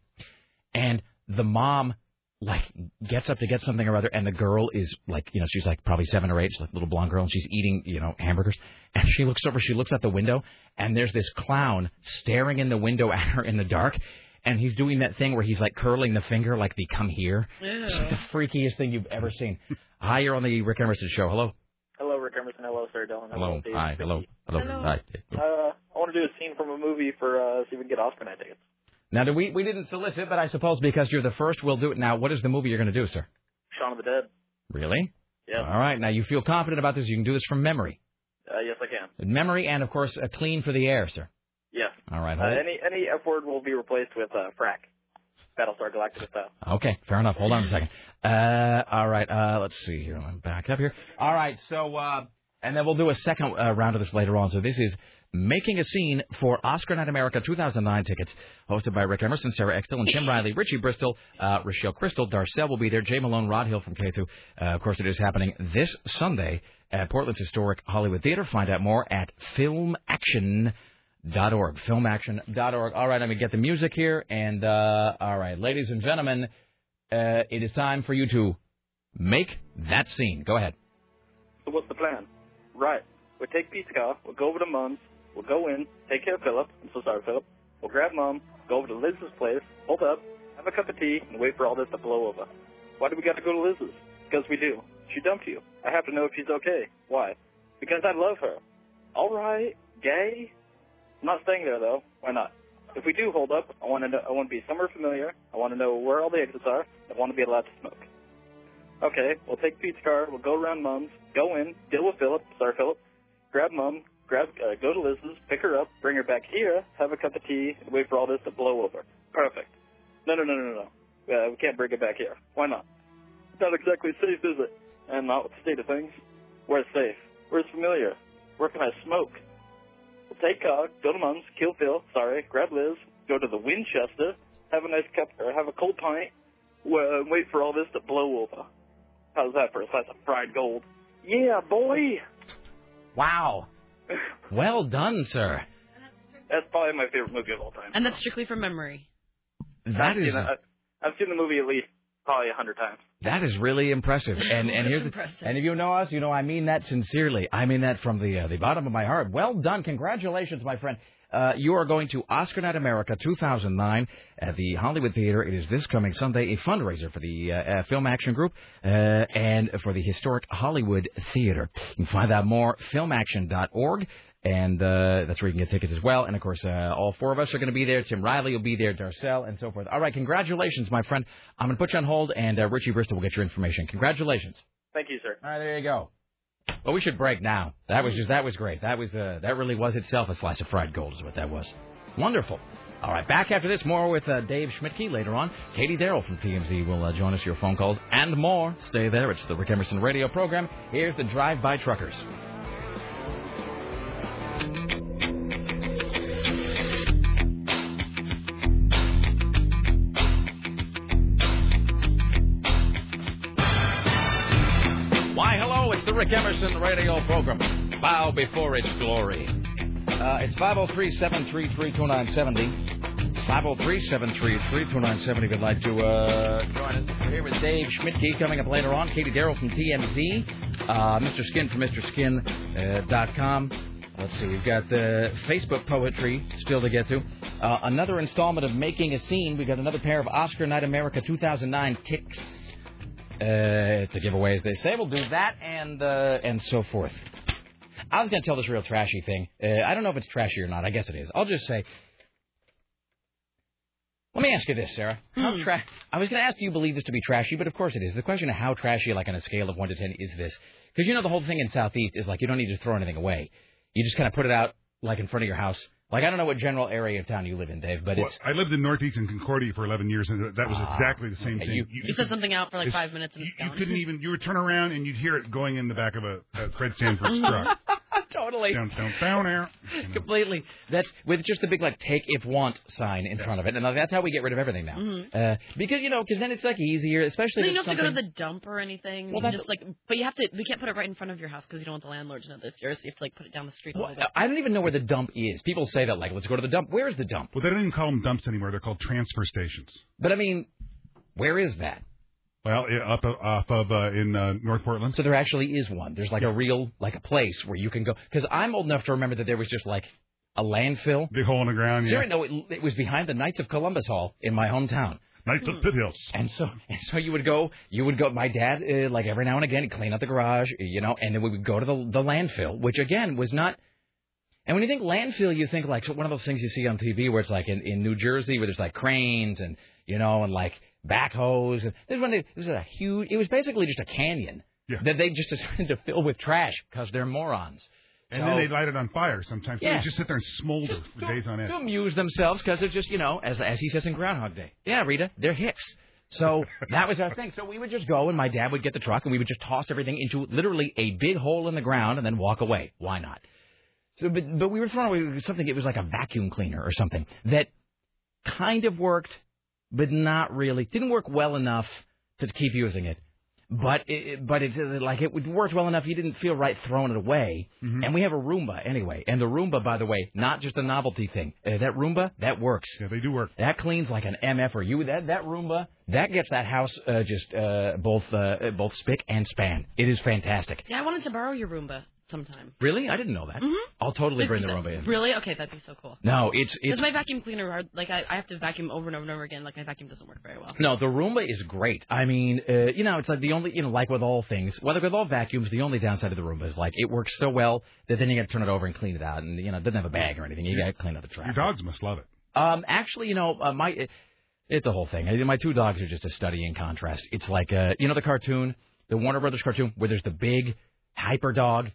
And the mom like gets up to get something or other, and the girl is like, you know, she's like probably seven or eight, she's like a little blonde girl, and she's eating, you know, hamburgers. And she looks over, she looks out the window, and there's this clown staring in the window at her in the dark. And he's doing that thing where he's like curling the finger, like the come here. It's like the freakiest thing you've ever seen. Hi, you're on the Rick Emerson show. Hello. Hello, Rick Emerson. Hello, Sir Dylan. Hello. Dave. Hi. Hello. Hello. Hi. Uh, I want to do a scene from a movie for uh, see if we can get Oscar night tickets. Now, do we we didn't solicit, but I suppose because you're the first, we'll do it now. What is the movie you're going to do, sir? Shaun of the Dead. Really? Yeah. All right. Now you feel confident about this. You can do this from memory. Uh, yes, I can. In Memory and, of course, uh, clean for the air, sir. Yes. All right. Uh, any any F word will be replaced with uh, frack. Battlestar Galactica style. Okay, fair enough. Hold on a second. Uh, all right, uh, let's see here. I'm back up here. All right, so uh, and then we'll do a second uh, round of this later on. So this is making a scene for Oscar Night America 2009 tickets, hosted by Rick Emerson, Sarah Extel, and Tim Riley, Richie Bristol, uh, Rochelle Crystal, Darcelle will be there, Jay Malone, Rod Hill from K2. Uh, of course, it is happening this Sunday at Portland's historic Hollywood Theater. Find out more at filmaction. Dot org, filmaction.org. All right, let me get the music here. And, uh, all right, ladies and gentlemen, uh, it is time for you to make that scene. Go ahead. So what's the plan? Right. We'll take Pete's car. We'll go over to Mom's. We'll go in, take care of Philip. I'm so sorry, Philip. We'll grab Mom, go over to Liz's place, hold up, have a cup of tea, and wait for all this to blow over. Why do we got to go to Liz's? Because we do. She dumped you. I have to know if she's okay. Why? Because I love her. All right. Gay? I'm not staying there though. Why not? If we do hold up, I want to know. I want to be somewhere familiar. I want to know where all the exits are. I want to be allowed to smoke. Okay, we'll take Pete's car. We'll go around Mum's. Go in. Deal with Philip. Sorry, Philip. Grab Mom. Grab. Uh, go to Liz's. Pick her up. Bring her back here. Have a cup of tea. And wait for all this to blow over. Perfect. No, no, no, no, no. Uh, we can't bring it back here. Why not? It's not exactly safe, is it? And not with the state of things. Where's safe? Where's familiar? Where can I smoke? We'll take Cog, go to Mom's, kill Phil, sorry, grab Liz, go to the Winchester, have a nice cup, or have a cold pint, wait for all this to blow over. How's that for a slice of fried gold? Yeah, boy! Wow. Well done, sir. That's probably my favorite movie of all time. And that's strictly from memory. That I've is Seen it, I- I've seen the movie at least probably a hundred times. that is really impressive. And and here's the, impressive. and if you know us, you know I mean that sincerely. I mean that from the uh, the bottom of my heart. Well done. Congratulations, my friend. Uh, you are going to Oscar Night America 2009 at the Hollywood Theater. It is this coming Sunday, a fundraiser for the uh, uh, Film Action Group uh, and for the historic Hollywood Theater. You can find out more filmaction.org. And uh, that's where you can get tickets as well. And of course, uh, all four of us are going to be there. Tim Riley will be there, Darcelle, and so forth. All right, congratulations, my friend. I'm going to put you on hold, and uh, Richie Bristol will get your information. Congratulations. Thank you, sir. All right, there you go. Well, we should break now. That was just that was great. That was uh, that really was itself a slice of fried gold, is what that was. Wonderful. All right, back after this, more with uh, Dave Schmidtke later on. Katie Darrell from TMZ will uh, join us. Your phone calls and more. Stay there. It's the Rick Emerson Radio program. Here's the Drive By Truckers. Rick Emerson radio program. Bow before its glory. Uh, it's 503 733 2970. 503 733 2970. If you'd like to uh, join us, we're here with Dave Schmidtke coming up later on. Katie Darrell from TMZ. Uh, Mr. Skin from MrSkin.com. Let's see, we've got the Facebook poetry still to get to. Uh, another installment of Making a Scene. We've got another pair of Oscar Night America 2009 ticks uh, to give away, as they say. We'll do that and uh, and so forth. I was going to tell this real trashy thing. Uh, I don't know if it's trashy or not. I guess it is. I'll just say. Let me ask you this, Sarah. How tra- I was going to ask, do you believe this to be trashy? But of course it is. The question of how trashy, like on a scale of one to ten, is this? Because you know the whole thing in Southeast is like you don't need to throw anything away. You just kind of put it out like in front of your house. Like I don't know what general area of town you live in, Dave, but Well, it's I lived in Northeastern Concordia for 11 years, and that was Ah, exactly the same okay, thing. you- You set something out for like five minutes and it's You gone. couldn't even. You would turn around and you'd hear it going in the back of a, a Fred Sanford truck. totally. Down, down, down, there. Completely. That's with just the big like take if want sign in front of it, and that's how we get rid of everything now. Mhm. Uh, because you know, because then it's like easier, especially. So you don't have to go to the dump or anything. Well, that's- just like, but you have to. We can't put it right in front of your house because you don't want the landlord to know that it's yours. You have to like put it down the street a Well, little bit. I don't even know where the dump is. People say that like, let's go to the dump. Where is the dump? Well, they don't even call them dumps anymore. They're called transfer stations. But I mean, where is that? Well, up off of uh, in uh, North Portland. So there actually is one. There's like a real like a place where you can go. Because I'm old enough to remember that there was just like a landfill. Big hole in the ground. Yeah. Seriously, no, it, it was behind the Knights of Columbus Hall in my hometown. Knights of Pitt Hills. And so, and so you would go, you would go. My dad, uh, like every now and again, he'd clean out the garage, you know, and then we would go to the the landfill, which again was not. And when you think landfill, you think like one of those things you see on TV where it's like in in New Jersey where there's like cranes and you know and like backhoes. And this one, this is a huge. It was basically just a canyon yeah. that they just decided to fill with trash because they're morons. And So- then they light it on fire sometimes. Yeah. They just sit there and smolder for days on end. to amuse themselves because they're just, you know, as as he says in Groundhog Day. Yeah, Rita, they're hicks. So that was our thing. So we would just go, and my dad would get the truck, and we would just toss everything into literally a big hole in the ground, and then walk away. Why not? So, but but we were throwing away something. It was like a vacuum cleaner or something that kind of worked, but not really. Didn't work well enough to keep using it. But it, but it's uh, like it worked well enough. You didn't feel right throwing it away. And we have a Roomba anyway. And the Roomba, by the way, not just a novelty thing. Uh, that Roomba that works. Yeah, they do work. That cleans like an MF or you. That that Roomba that gets that house uh, just uh, both uh, both spick and span. It is fantastic. Yeah, I wanted to borrow your Roomba sometime. Really, I didn't know that. Mhm. I'll totally bring the It's- Roomba in. Really? Okay, that'd be so cool. No, it's it's my vacuum cleaner, are- like I, I have to vacuum over and over and over again. Like my vacuum doesn't work very well. No, the Roomba is great. I mean, uh, you know, it's like the only, you know, like with all things, whether with all vacuums, the only downside of the Roomba is like it works so well that then you got to turn it over and clean it out, and you know, it doesn't have a bag or anything. You got to clean out the trash. Your dogs must love it. Um, actually, you know, uh, my it's a whole thing. My two dogs are just a study in contrast. It's like, uh, you know, the cartoon, the Warner Brothers cartoon, where there's the big hyper dog,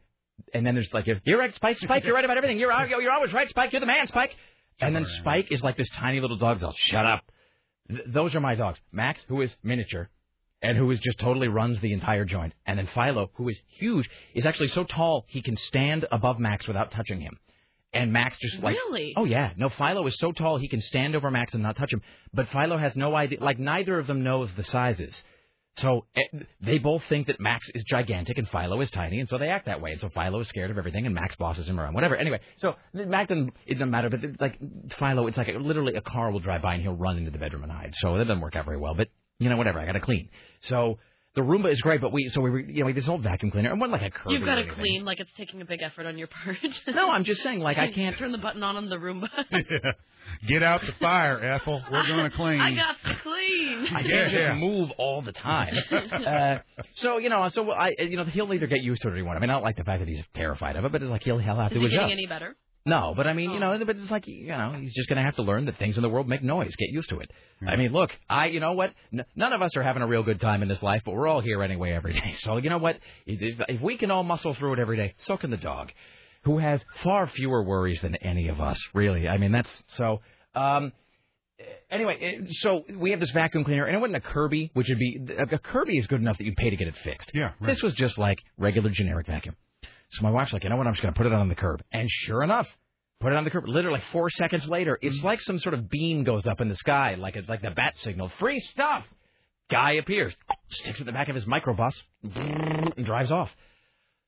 and then there's like, you're right, Spike, Spike, you're right about everything. You're you're always right, Spike. You're the man, Spike. And then Spike is like this tiny little dog. That'll shut up. Th- those are my dogs. Max, who is miniature, and who is just totally runs the entire joint. And then Philo, who is huge, is actually so tall he can stand above Max without touching him. And Max just like Really? oh yeah no Philo is so tall he can stand over Max and not touch him but Philo has no idea like neither of them knows the sizes so eh, they both think that Max is gigantic and Philo is tiny and so they act that way. And so Philo is scared of everything and Max bosses him around whatever. Anyway so Max doesn't it doesn't matter but like Philo it's like literally a car will drive by and he'll run into the bedroom and hide. So that doesn't work out very well but you know whatever I got to clean. So the Roomba is great, but we so we were you know we had this old vacuum cleaner and one like a Kirby. You've got to clean like it's taking a big effort on your part. No, I'm just saying like I can't. turn the button on on the Roomba. Get out the fire, Ethel. We're going to clean. I got to clean. I can't Yeah, just move all the time. uh, so you know, so I, you know, he'll either get used to it or he won't. I mean, I don't like the fact that he's terrified of it, but it's like he'll he'll have Is to it getting any better? No, but I mean, you know, but it's like you know, he's just going to have to learn that things in the world make noise. Get used to it. I mean, look, I, you know what? N- none of us are having a real good time in this life, but we're all here anyway every day. So you know what? If, if we can all muscle through it every day, so can the dog, who has far fewer worries than any of us. Really, I mean, that's so. Um, anyway, eh, so we have this vacuum cleaner, and it wasn't a Kirby, which would be a a Kirby is good enough that you'd pay to get it fixed. Yeah, right. This was just like regular generic vacuum. So my wife's like, you know what? I'm just going to put it on the curb, and sure enough, put it on the curb. Literally four seconds later, it's like some sort of beam goes up in the sky, like a, like the bat signal. Free stuff. Guy appears, sticks it in the back of his microbus, and drives off.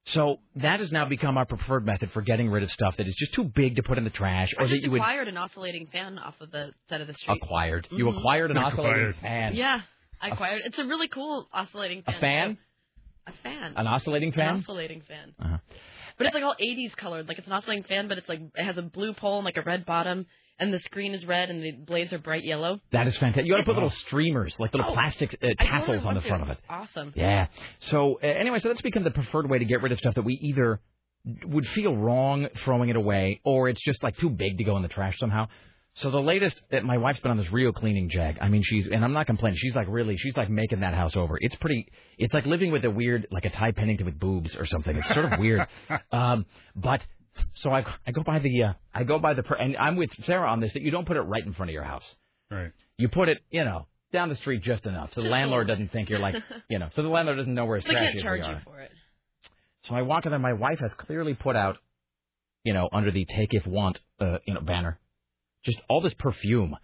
So that has now become our preferred method for getting rid of stuff that is just too big to put in the trash, I or that just you would acquired an oscillating fan off of the side of the street. acquired. You Mhm. acquired an oscillating fan. Yeah, I acquired. It's a really cool oscillating fan. A fan? A fan. An oscillating fan? An oscillating fan. Uh-huh. But it's like all 80s colored. Like it's an oscillating fan, but it's like it has a blue pole and like a red bottom, and the screen is red and the blades are bright yellow. That is fantastic. You ought to put little streamers, like little Oh, plastic uh, tassels on the to. front of it. Awesome. Yeah. So uh, anyway, so that's become the preferred way to get rid of stuff that we either would feel wrong throwing it away, or it's just like too big to go in the trash somehow. So the latest, uh, my wife's been on this real cleaning jag. I mean, she's and I'm not complaining. She's like really, she's like making that house over. It's pretty. It's like living with a weird, like a Ty Pennington with boobs or something. It's sort of weird. Um, but so I I go by the uh, I go by the per- and I'm with Sarah on this that you don't put it right in front of your house. Right. You put it, you know, down the street just enough, so the landlord doesn't think you're like, you know, so the landlord doesn't know where his They trash can't is. charge you for it. So I walk in there. My wife has clearly put out, you know, under the take if want, uh, you know, banner, just all this perfume.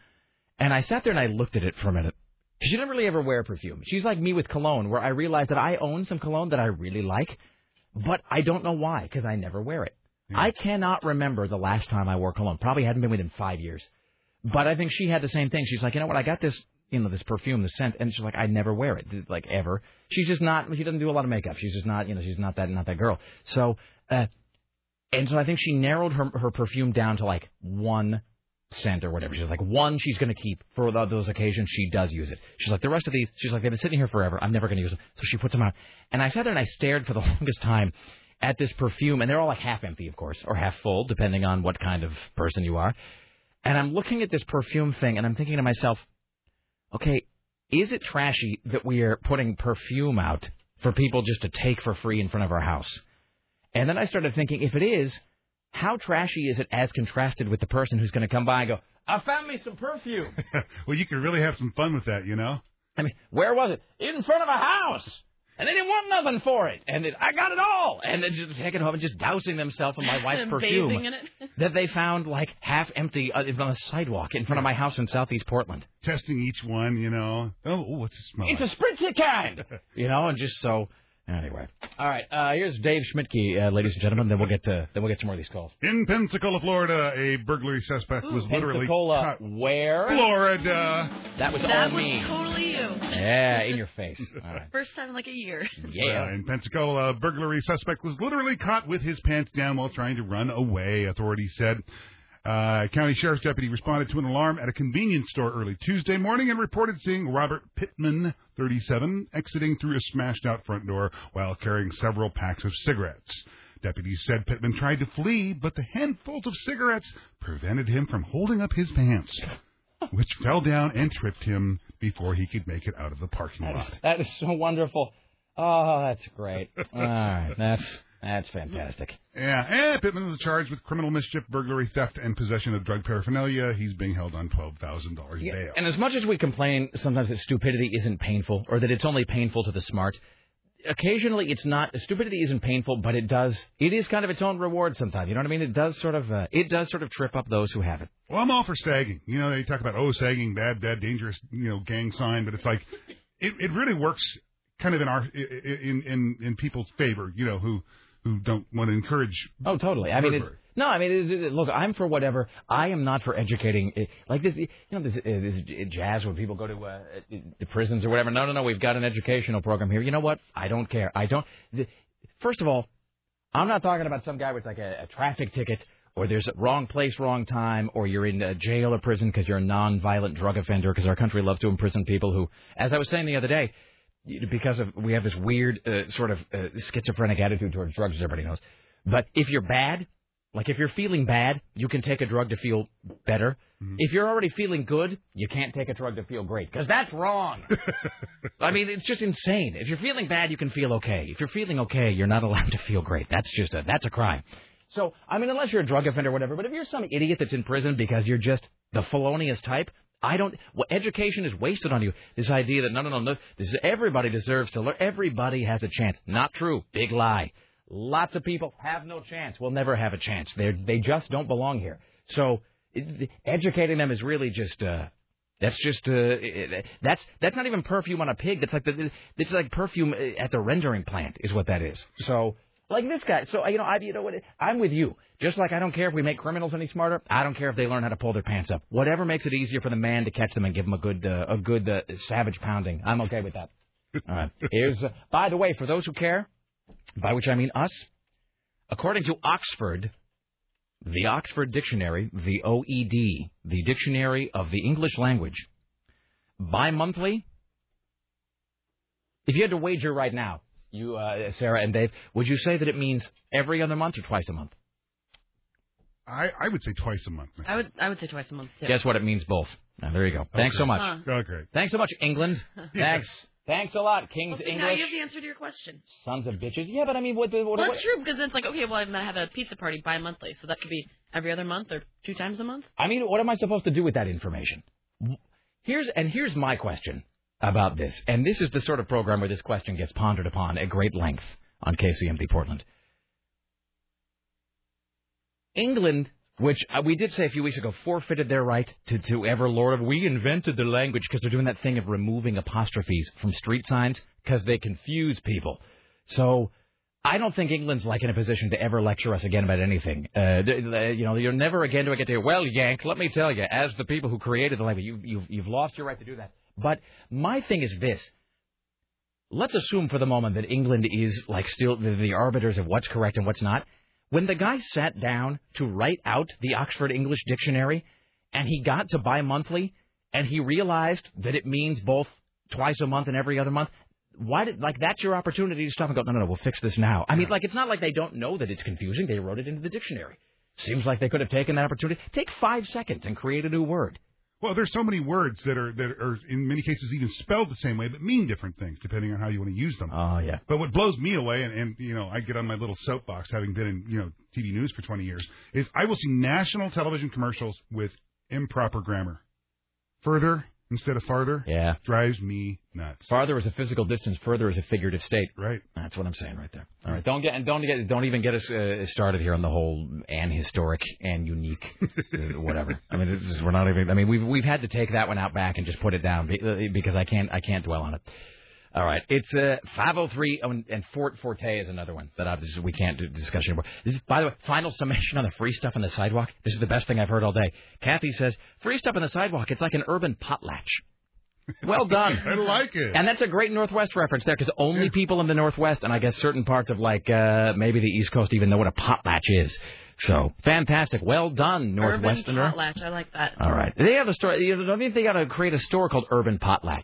And I sat there and I looked at it for a minute. Because She didn't really ever wear perfume. She's like me with cologne, where I realized that I own some cologne that I really like, but I don't know why because I never wear it. I cannot remember the last time I wore cologne. Probably hadn't been within five years. But I think she had the same thing. She's like, you know what? I got this, you know, this perfume, this scent, and she's like, I never wear it, like ever. She's just not. She doesn't do a lot of makeup. She's just not, you know, she's not that, not that girl. So, uh, and so I think she narrowed her her perfume down to like one scent or whatever. She's like, one she's going to keep for tho- those occasions she does use it. She's like, the rest of these, she's like, they've been sitting here forever. I'm never going to use them. So she puts them out. And I sat there and I stared for the longest time at this perfume, and they're all like half empty, of course, or half full, depending on what kind of person you are. And I'm looking at this perfume thing, and I'm thinking to myself, okay, is it trashy that we are putting perfume out for people just to take for free in front of our house? And then I started thinking, if it is, how trashy is it as contrasted with the person who's going to come by and go, I found me some perfume. well, you could really have some fun with that, you know. I mean, where was it? In front of a house. And they didn't want nothing for it. And it, I got it all. And then just taking home and just dousing themselves in my wife's perfume bathing in it. that they found like half empty uh, on the sidewalk in front of my house in southeast Portland. Testing each one, you know. Oh, ooh, what's it smell It's like? a spritzy kind. you know, and just so. Anyway, all right. Uh, here's Dave Schmidtke, uh, ladies and gentlemen. Then we'll get to then we'll get some more of these calls. In Pensacola, Florida, a burglary suspect was literally Pensacola, caught. where? Florida. That was that all was me. totally you. Yeah, in your face. All right. First time in like a year. Yeah. Uh, in Pensacola, a burglary suspect was literally caught with his pants down while trying to run away, authorities said. Uh, county sheriff's deputy responded to an alarm at a convenience store early Tuesday morning and reported seeing Robert Pittman, 37, exiting through a smashed out front door while carrying several packs of cigarettes. Deputies said Pittman tried to flee, but the handfuls of cigarettes prevented him from holding up his pants, which fell down and tripped him before he could make it out of the parking lot. That is so wonderful. Oh, that's great. All right, that's that's fantastic. Yeah, and Pittman was charged with criminal mischief, burglary, theft, and possession of drug paraphernalia. He's being held on twelve thousand dollars bail. And as much as we complain sometimes that stupidity isn't painful or that it's only painful to the smart, occasionally it's not. Stupidity isn't painful, but it does. It is kind of its own reward sometimes. You know what I mean? It does sort of. Uh, it does sort of trip up those who have it. Well, I'm all for sagging. You know, they talk about oh, sagging, bad, bad, dangerous, you know, gang sign, but it's like it, it really works kind of in our in in in people's favor. You know, who who don't want to encourage. Oh, totally. I mean, it. No, I mean, it- it- look, I'm for whatever. I am not for educating. Like this, you know, this, uh, this jazz when people go to uh, the prisons or whatever. No, no, no. We've got an educational program here. You know what? I don't care. I don't. The, first of all, I'm not talking about some guy with like a, a traffic ticket. Or there's a wrong place, wrong time, or you're in uh, jail or prison because you're a non-violent drug offender. Because our country loves to imprison people who, as I was saying the other day, because of we have this weird uh, sort of uh, schizophrenic attitude towards drugs, as everybody knows. But if you're bad, like if you're feeling bad, you can take a drug to feel better. If you're already feeling good, you can't take a drug to feel great because that's wrong. I mean, it's just insane. If you're feeling bad, you can feel okay. If you're feeling okay, you're not allowed to feel great. That's just a that's a crime. So, I mean, unless you're a drug offender or whatever, but if you're some idiot that's in prison because you're just the felonious type, I don't. Well, education is wasted on you. This idea that no, no, no, no. This is everybody deserves to learn. Everybody has a chance. Not true. Big lie. Lots of people have no chance. Will never have a chance. They they just don't belong here. So, educating them is really just. uh that's just uh, that's that's not even perfume on a pig. That's like the it's like perfume uh, at the rendering plant is what that is. So like this guy. So you know I you know what I'm with you. Just like I don't care if we make criminals any smarter. I don't care if they learn how to pull their pants up. Whatever makes it easier for the man to catch them and give them a good uh, a good uh, savage pounding. I'm okay with that. All right. Here's uh, by the way for those who care, by which I mean us. According to Oxford, the Oxford Dictionary, the OED, the Dictionary of the English Language, bi-monthly. If you had to wager right now, you, uh, Sarah and Dave, would you say that it means every other month or twice a month? I, I would say twice a month. I would I would say twice a month. Too. Guess what? It means both. Now, there you go. Thanks so much. Huh. Okay. Thanks so much, England. Thanks. Thanks a lot, King's Well, see, now you have the answer to your question. Sons of bitches. Yeah, but I mean, what? what, Well, what that's true because it's like okay, well, I'm gonna have a pizza party bi-monthly, so that could be every other month or two times a month. I mean, what am I supposed to do with that information? Here's and here's my question about this, and this is the sort of program where this question gets pondered upon at great length on KCMD Portland. England, which uh, we did say a few weeks ago, forfeited their right to, to ever lord of. We invented the language because they're doing that thing of removing apostrophes from street signs because they confuse people. So I don't think England's like in a position to ever lecture us again about anything. Uh, you know, you're never again do I get to hear, well, Yank, let me tell you, as the people who created the language, you, you've, you've lost your right to do that. But my thing is this. Let's assume for the moment that England is like still the, the arbiters of what's correct and what's not. When the guy sat down to write out the Oxford English Dictionary and he got to bi-monthly and he realized that it means both twice a month and every other month, why did like that's your opportunity to stop and go, no, no, no, we'll fix this now. I mean, like it's not like they don't know that it's confusing. They wrote it into the dictionary. Seems like they could have taken that opportunity. Take five seconds and create a new word. Well, there's so many words that are that are in many cases even spelled the same way, but mean different things depending on how you want to use them. Oh yeah. But what blows me away, and, and you know, I get on my little soapbox, having been in you know TV news for 20 years, is I will see national television commercials with improper grammar. Further instead of farther. Yeah. Drives me nuts. Farther is a physical distance. Further is a figurative state. Right. That's what I'm saying right there. All right. Don't get and don't get don't even get us uh, started here on the whole and historic and unique uh, whatever. I mean, it's just, we're not even. I mean, we've we've had to take that one out back and just put it down uh, because I can't I can't dwell on it. All right, it's uh, 503 oh, and, and Fort Forte is another one that obviously we can't do discussion anymore. This is, by the way, final summation on the free stuff on the sidewalk. This is the best thing I've heard all day. Kathy says free stuff on the sidewalk. It's like an urban potlatch. Well done. I like it. And that's a great Northwest reference there because only people in the Northwest and I guess certain parts of like uh, maybe the East Coast even know what a potlatch is. So fantastic. Well done, Northwesterner. Urban potlatch. I like that. All right. They have a store. You know, I think they got to create a store called Urban Potlatch.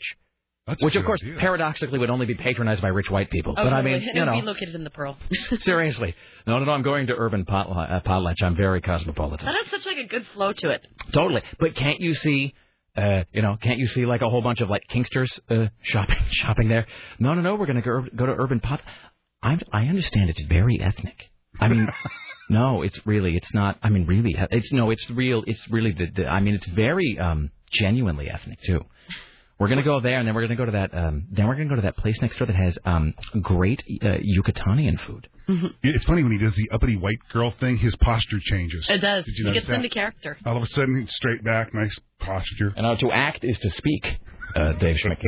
That's which, of course, idea. paradoxically would only be patronized by rich white people. Oh, but I totally. mean, it you would be know, located in the Pearl. seriously. No, no, no. I'm going to Urban Potla- uh, Potlatch. I'm very cosmopolitan. that has such like a good flow to it. Totally. But can't you see, uh, you know, can't you see like a whole bunch of like Kingsters uh, shopping shopping there? No, no, no. We're going to go, go to Urban Pot. I'm, I understand it's very ethnic. I mean, no, it's really, it's not. I mean, really, it's no, it's real. It's really the. the I mean, it's very um, genuinely ethnic too. We're gonna go there, and then we're gonna go to that. Um, then we're gonna go to that place next door that has um, great uh, Yucatanian food. It's funny when he does the uppity white girl thing, his posture changes. It does. Did you He gets that? into character. All of a sudden, he's straight back, nice posture. And uh, to act is to speak. uh, Dave Schmicky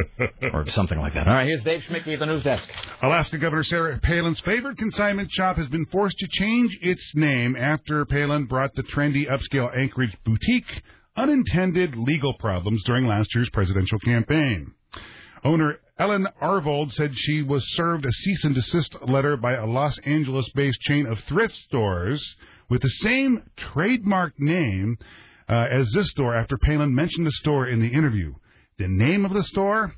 or something like that. All right, here's Dave Schmicky at the news desk. Alaska Governor Sarah Palin's favorite consignment shop has been forced to change its name after Palin brought the trendy upscale Anchorage boutique unintended legal problems during last year's presidential campaign. Owner Ellen Arvold said she was served a cease and desist letter by a Los Angeles based chain of thrift stores with the same trademark name uh, as this store after Palin mentioned the store in the interview. The name of the store?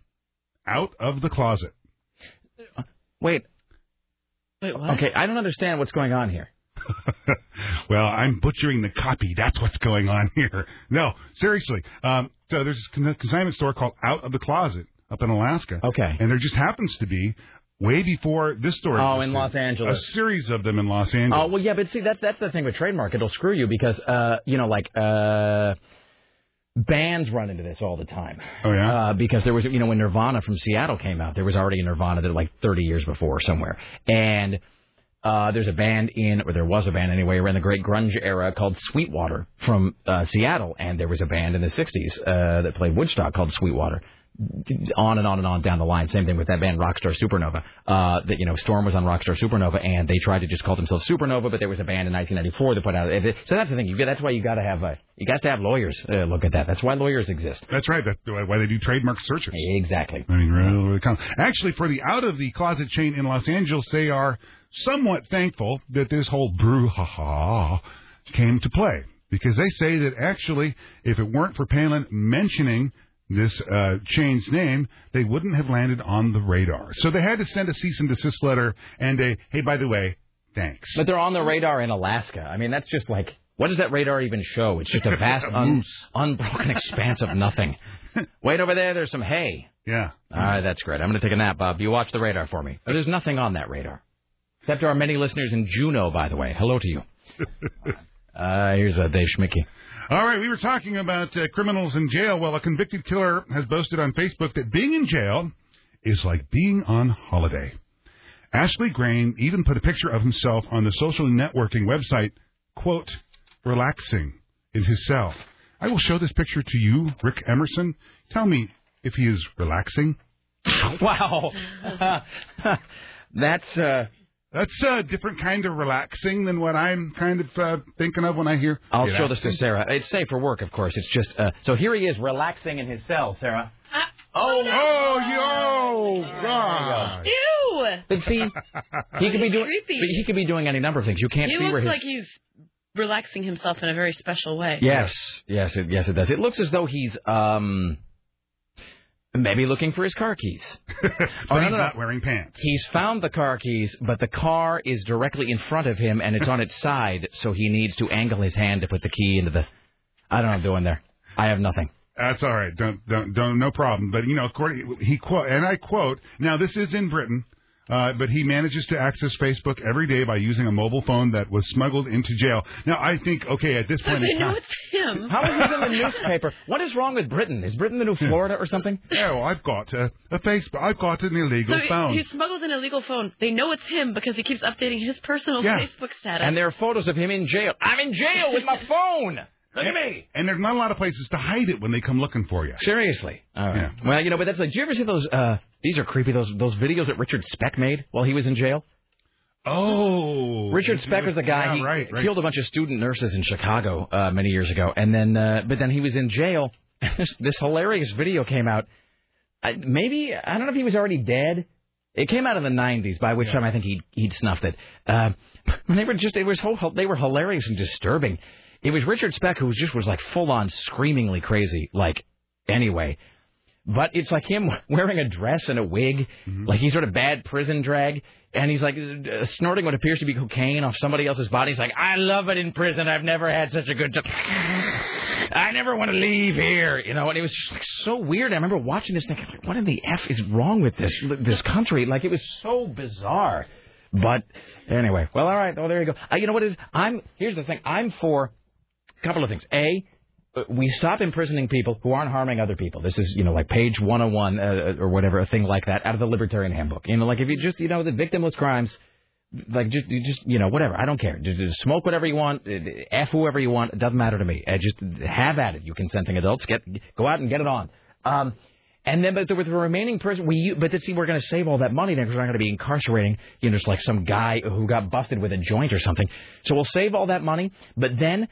Out of the Closet. Wait. Wait, what? Okay, I don't understand what's going on here. well, I'm butchering the copy. That's what's going on here. No, seriously. Um, so there's this con- consignment store called Out of the Closet up in Alaska. Okay. And there just happens to be, way before this store Oh, in Los Angeles. a series of them in Los Angeles. Oh well, yeah, but see, that's that's the thing with trademark. It'll screw you because uh, you know, like uh, bands run into this all the time. Oh yeah. Uh, because there was, you know, when Nirvana from Seattle came out, there was already a Nirvana that like 30 years before somewhere, and uh, there's a band in, or there was a band anyway, around the Great Grunge era called Sweetwater from uh, Seattle, and there was a band in the 60s uh, that played Woodstock called Sweetwater. On and on and on down the line. Same thing with that band Rockstar Supernova. Uh, that you know, Storm was on Rockstar Supernova, and they tried to just call themselves Supernova, but there was a band in 1994 that put out. So that's the thing. You get, that's why you got to have uh, you got to have lawyers uh, look at that. That's why lawyers exist. That's right. That's why they do trademark searches. Exactly. I mean, really, really count. Actually, for the out of the closet chain in Los Angeles, they are somewhat thankful that this whole brouhaha came to play because they say that actually, if it weren't for Palin mentioning this uh, chain's name, they wouldn't have landed on the radar. So they had to send a cease and desist letter and a hey, by the way, thanks. But they're on the radar in Alaska. I mean, that's just like what does that radar even show? It's just a vast, un- unbroken expanse of nothing. Wait over there. There's some hay. Yeah. All right, that's great. I'm going to take a nap, Bob. You watch the radar for me. But there's nothing on that radar. Except to our many listeners in Juneau, by the way. Hello to you. Uh, here's uh, Dave Schmicky. All right, we were talking about uh, criminals in jail. Well, a convicted killer has boasted on Facebook that being in jail is like being on holiday. Ashley Grain even put a picture of himself on the social networking website, quote, relaxing in his cell. I will show this picture to you, Rick Emerson. Tell me if he is relaxing. wow. That's uh that's a different kind of relaxing than what I'm kind of uh, thinking of when I hear. I'll show this to. Sarah. It's safe for work, of course. It's just uh, so here he is relaxing in his cell, Sarah. Oh, oh, yo, God. Ew! But see, he could be doing. But he could be doing any number of things. You can't see where he see looks where his like he's relaxing himself in a very special way. Yes, yes, it, yes, it does. It looks as though he's um maybe looking for his car keys. But Oh, no, he's no, no. not wearing pants. He's found the car keys, but the car is directly in front of him and it's on its side, so he needs to angle his hand to put the key into the. I don't know what I'm doing there. I have nothing. That's all right. Don't, don't, don't, no problem. But you know, according he quote, and I quote. Now this is in Britain, uh, but he manages to access Facebook every day by using a mobile phone that was smuggled into jail. Now I think, okay, at this So point, they in know time, it's him. How is this in the newspaper? What is wrong with Britain? Is Britain the new Florida or something? yeah, well, I've got a, a Facebook. I've got an illegal So he- phone. he smuggled an illegal phone. They know it's him because he keeps updating his personal Yeah. Facebook status. And there are photos of him in jail. I'm in jail with my phone. Look at me. And there's not a lot of places to hide it when they come looking for you. Seriously. All right. Yeah. Well, you know, but that's like. Do you ever see those? uh These are creepy. Those those videos that Richard Speck made while he was in jail. Oh, Richard Speck was the guy. Yeah, he right, right. killed a bunch of student nurses in Chicago uh, many years ago, and then uh, but then he was in jail. this, this hilarious video came out. I, maybe I don't know if he was already dead. It came out in the '90s, by which time I think he'd he'd snuffed it. Uh, they were just it was whole, they were hilarious and disturbing. It was Richard Speck who was just was like full on screamingly crazy. Like anyway, but it's like him wearing a dress and a wig, like he's sort of bad prison drag, and he's like uh, snorting what appears to be cocaine off somebody else's body. He's like, I love it in prison. I've never had such a good time. I never want to leave here, you know. And it was just like so weird. I remember watching this thing. I was like, what in the f is wrong with this this country? Like it was so bizarre. But anyway, well, all right. Well, there you go. Uh, you know what is? I'm here's the thing. I'm for a couple of things. A, we stop imprisoning people who aren't harming other people. This is, you know, like page 101 uh, or whatever, a thing like that, out of the Libertarian Handbook. You know, like if you just, you know, the victimless crimes, like just, you just, you know, whatever. I don't care. Just, smoke whatever you want, uh, f whoever you want. It doesn't matter to me. Uh, just have at it, you consenting adults. Get, go out and get it on. Um, And then, but with the remaining person, we but to see we're going to save all that money then because we're not going to be incarcerating, you know, just like some guy who got busted with a joint or something. So we'll save all that money, but then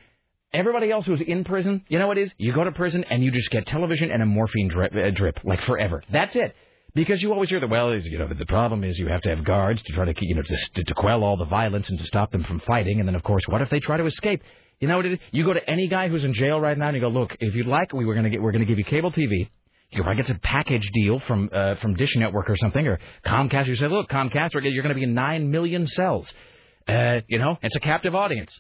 everybody else who's in prison, you know what it is? You go to prison and you just get television and a morphine drip, uh, drip like forever. That's it. Because you always hear that, well, you know, the problem is you have to have guards to try to, you know, to, to quell all the violence and to stop them from fighting. And then, of course, what if they try to escape? You know what it is? You go to any guy who's in jail right now and you go, look, if you'd like, we were to get, we're to give you cable TV. You probably get a package deal from uh, from Dish Network or something, or Comcast. You say, look, Comcast, you're to be in nine million cells. Uh, you know, it's a captive audience.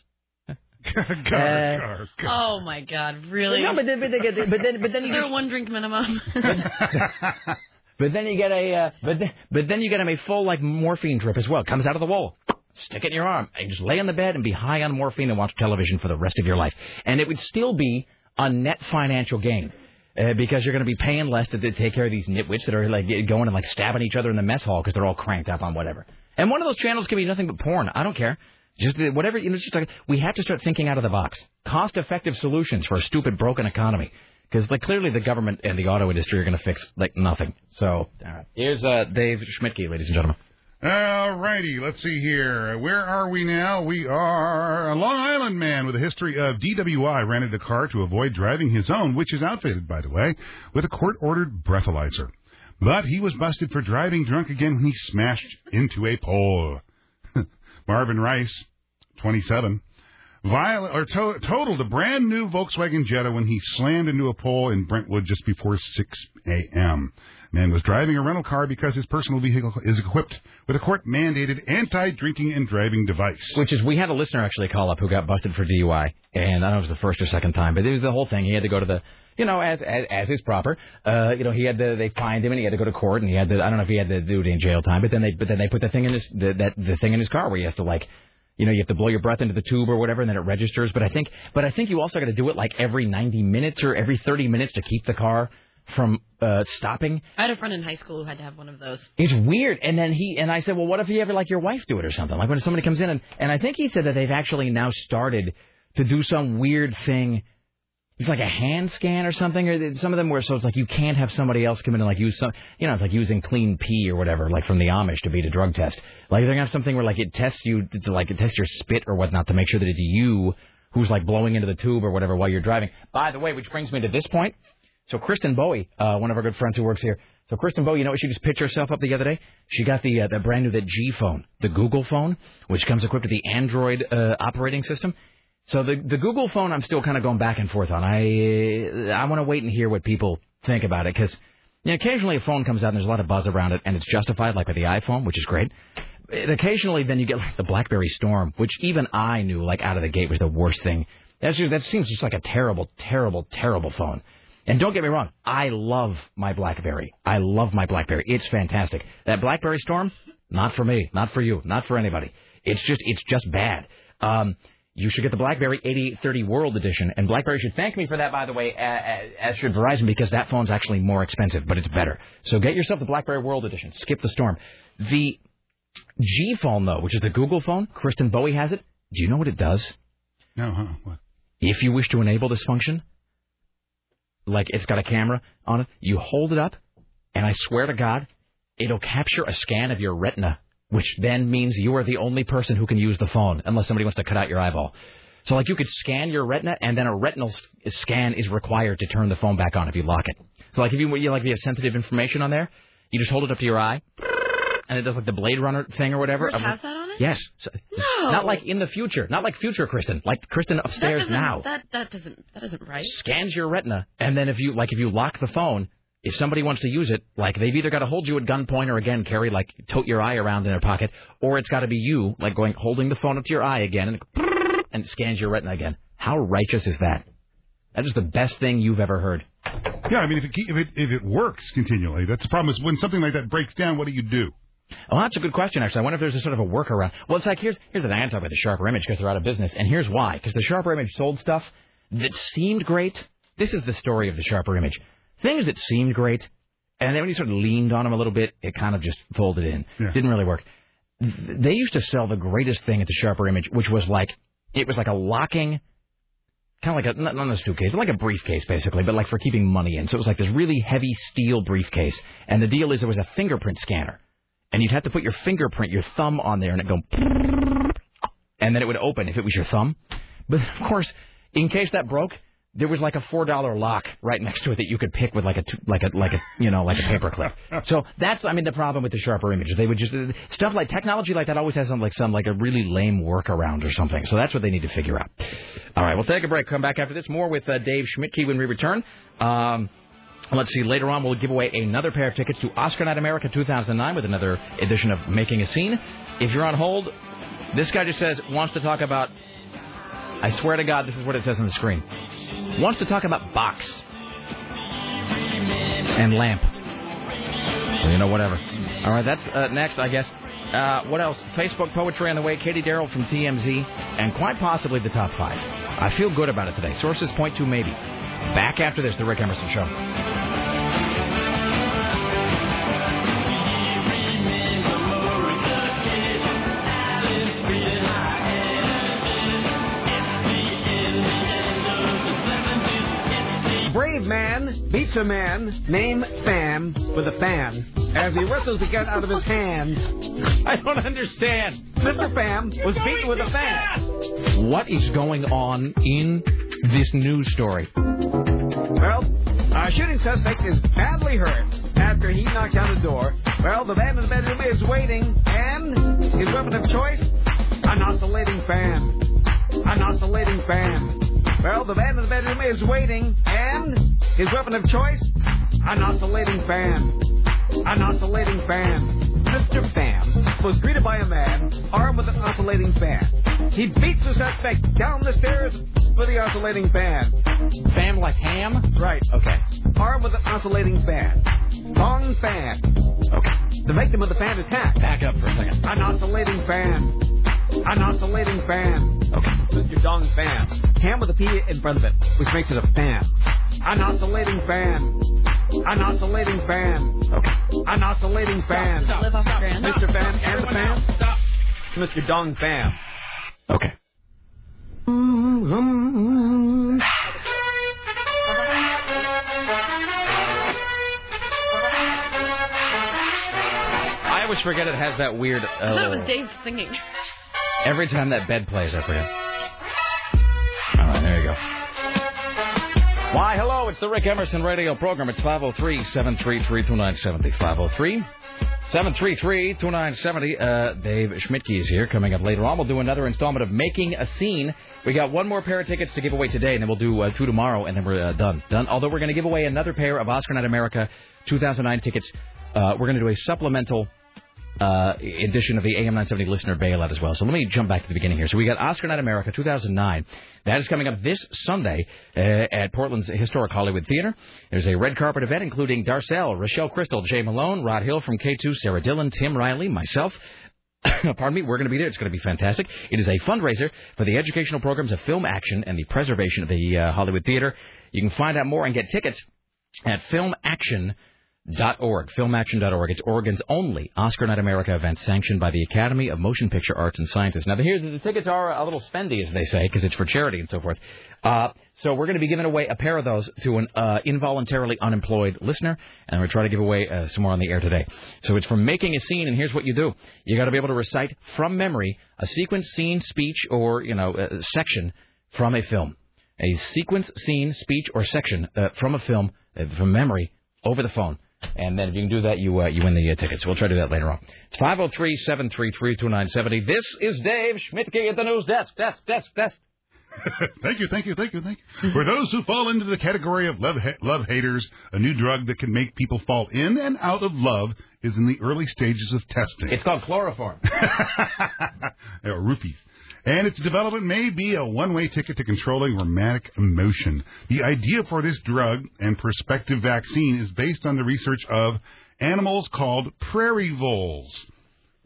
Uh, Oh my God, really? No, but then, but, they get, but then, but then you They're one drink minimum. but then you get a, uh, but then, but then you get him a full like morphine drip as well. It comes out of the wall. Stick it in your arm. And just lay on the bed and be high on morphine and watch television for the rest of your life. And it would still be a net financial gain. Uh, because you're going to be paying less to, to take care of these nitwits that are like going and like stabbing each other in the mess hall because they're all cranked up on whatever. And one of those channels can be nothing but porn. I don't care. Just uh, whatever. You know, just like, we have to start thinking out of the box. Cost-effective solutions for a stupid, broken economy. Because like clearly the government and the auto industry are going to fix like nothing. So all right. here's uh, Dave Schmidtke, ladies and gentlemen. All righty, let's see here. Where are we now? We are a Long Island man with a history of DWI rented a car to avoid driving his own, which is outfitted, by the way, with a court-ordered breathalyzer. But he was busted for driving drunk again when he smashed into a pole. Marvin Rice, 27, viol- or to- totaled a brand new Volkswagen Jetta when he slammed into a pole in Brentwood just before 6 a.m. Man was driving a rental car because his personal vehicle is equipped with a court-mandated anti-drinking and driving device. Which is, we had a listener actually call up who got busted for DUI, and I don't know if it was the first or second time, but it was the whole thing. He had to go to the, you know, as as, as is proper. Uh, you know, he had to, they fined him, and he had to go to court, and he had to, I don't know if he had to do it in jail time, but then they, but then they put the thing in his, the, that the thing in his car where he has to like. You know, you have to blow your breath into the tube or whatever, and then it registers. But I think, but I think you also got to do it like every 90 minutes or every 30 minutes to keep the car from uh, stopping. I had a friend in high school who had to have one of those. It's weird. And then he and I said, well, what if you ever like your wife do it or something? Like when somebody comes in and and I think he said that they've actually now started to do some weird thing. It's like a hand scan or something, or some of them where so it's like you can't have somebody else come in and like use some, you know, it's like using clean pee or whatever, like from the Amish to beat a drug test. Like they're gonna have something where like it tests you to like it tests your spit or whatnot to make sure that it's you who's like blowing into the tube or whatever while you're driving. By the way, which brings me to this point. So Kristen Bowie, uh, one of our good friends who works here. So Kristen Bowie, you know what she just picked herself up the other day? She got the uh, the brand new the G phone, the Google phone, which comes equipped with the Android uh, operating system. So the the Google phone, I'm still kind of going back and forth on. I I want to wait and hear what people think about it because you know, occasionally a phone comes out and there's a lot of buzz around it and it's justified, like with the iPhone, which is great. And occasionally, then you get like the BlackBerry Storm, which even I knew like out of the gate was the worst thing. That's just, that seems just like a terrible, terrible, terrible phone. And don't get me wrong, I love my BlackBerry. I love my BlackBerry. It's fantastic. That BlackBerry Storm, not for me, not for you, not for anybody. It's just, it's just bad. Um, you should get the BlackBerry 8830 World Edition, and BlackBerry should thank me for that, by the way, as, as should Verizon, because that phone's actually more expensive, but it's better. So get yourself the BlackBerry World Edition. Skip the Storm. The G phone, though, which is the Google phone, Kristen Bowie has it. Do you know what it does? No, huh? What? If you wish to enable this function, like it's got a camera on it, you hold it up, and I swear to God, it'll capture a scan of your retina, which then means you are the only person who can use the phone, unless somebody wants to cut out your eyeball. So, like, you could scan your retina, and then a retinal scan is required to turn the phone back on if you lock it. So, like, if you, you like, if you have sensitive information on there, you just hold it up to your eye, and it does like the Blade Runner thing or whatever. Yours has that on it? Yes. So- No. Not like in the future. Not like future Kristen. Like Kristen upstairs doesn't, now That that doesn't that isn't right. scans your retina, and then if you like, if you lock the phone, if somebody wants to use it, like they've either got to hold you at gunpoint or again carry like tote your eye around in their pocket, or it's got to be you like going holding the phone up to your eye again and and scans your retina again. How righteous is that? That is the best thing you've ever heard. Yeah, I mean, if it if it if it works continually, that's the problem. Is when something like that breaks down, what do you do? Oh, that's a good question, actually. I wonder if there's a sort of a workaround. Well, it's like here's here's the thing. I talk about the Sharper Image because they're out of business, and here's why. Because the Sharper Image sold stuff that seemed great. This is the story of the Sharper Image. Things that seemed great, and then when you sort of leaned on them a little bit, it kind of just folded in. Didn't really work. They used to sell the greatest thing at the Sharper Image, which was like it was like a locking kind of like a not, not a suitcase, but like a briefcase basically, but like for keeping money in. So it was like this really heavy steel briefcase. And the deal is there was a fingerprint scanner, and you'd have to put your fingerprint, your thumb on there, and it go, and then it would open if it was your thumb. But of course, in case that broke, there was like a four dollar lock right next to it that you could pick with like a like a like a you know like a paperclip. So that's I mean the problem with the sharper images. They would just stuff like technology like that always has some like some like a really lame workaround or something. So that's what they need to figure out. All right, we'll take a break. Come back after this. More with uh, Dave Schmidtke when we return. Um, Let's see. Later on, we'll give away another pair of tickets to Oscar Night America 2009 with another edition of Making a Scene. If you're on hold, this guy just says wants to talk about. I swear to God, this is what it says on the screen. Wants to talk about box and lamp. You know, whatever. All right, that's uh, next, I guess. Uh, what else? Facebook poetry on the way. Katie Darrell from TMZ, and quite possibly the top five. I feel good about it today. Sources point to maybe. Back after this, the Rick Emerson Show. Brave man beats a man named Fam with a fan as he wrestles the gun out of his hands. I don't understand. Mr. Fam was beaten with a fan. What is going on in this news story? Well, our shooting suspect is badly hurt after he knocked down the door. Well, the man in the bedroom is waiting, and his weapon of choice, an oscillating fan. An oscillating fan. Well, the man in the bedroom is waiting, and his weapon of choice, an oscillating fan. An oscillating fan. Mr. Fan was greeted by a man armed with an oscillating fan. He beats the suspect down the stairs with the oscillating fan. Fan like ham? Right. Okay. Armed with an oscillating fan. Long fan. Okay. The victim of the fan attack. Back up for a second. An oscillating fan. An oscillating fan. Okay. Mr. Dong fan. Ham with a P in front of it, which makes it a fan. An oscillating fan. An oscillating fan. Okay. An oscillating fan. Stop. Live off. Mr. Fan and the fan. Stop. Mr. Dong fan. Okay. I always forget it has that weird. Uh, I thought it was little- Dave singing. Every time that bed plays, I forget. All right, there you go. Why, hello, it's the Rick Emerson radio program. It's 503 733 2970. 503 733 2970. Uh, Dave Schmidtke is here. Coming up later on, we'll do another installment of Making a Scene. We got one more pair of tickets to give away today, and then we'll do uh, two tomorrow, and then we're uh, done. Done. Although we're going to give away another pair of Oscar Night America 2009 tickets. Uh, we're going to do a supplemental uh, edition of the AM 970 listener bailout as well. So let me jump back to the beginning here. So we got Oscar Night America 2009. That is coming up this Sunday uh, at Portland's Historic Hollywood Theater. There's a red carpet event including Darcelle, Rochelle Crystal, Jay Malone, Rod Hill from K2, Sarah Dillon, Tim Riley, myself. Pardon me, we're going to be there. It's going to be fantastic. It is a fundraiser for the educational programs of film action and the preservation of the uh, Hollywood Theater. You can find out more and get tickets at filmaction.org. Filmaction.org. It's Oregon's only Oscar Night America event sanctioned by the Academy of Motion Picture Arts and Sciences. Now, here's the tickets are a little spendy, as they say, because it's for charity and so forth. Uh, so we're going to be giving away a pair of those to an uh, involuntarily unemployed listener, and we're trying to give away uh, some more on the air today. So it's from making a scene, and here's what you do: you got to be able to recite from memory a sequence, scene, speech, or you know, uh, section from a film. A sequence, scene, speech, or section uh, from a film uh, from memory over the phone. And then if you can do that, you uh, you win the uh, tickets. We'll try to do that later on. It's 503-733-2970. This is Dave Schmidtke at the news desk. Desk, desk, desk. thank you, thank you, thank you, thank you. For those who fall into the category of love ha- love haters, a new drug that can make people fall in and out of love is in the early stages of testing. It's called chloroform. or rupees. And its development may be a one-way ticket to controlling romantic emotion. The idea for this drug and prospective vaccine is based on the research of animals called prairie voles,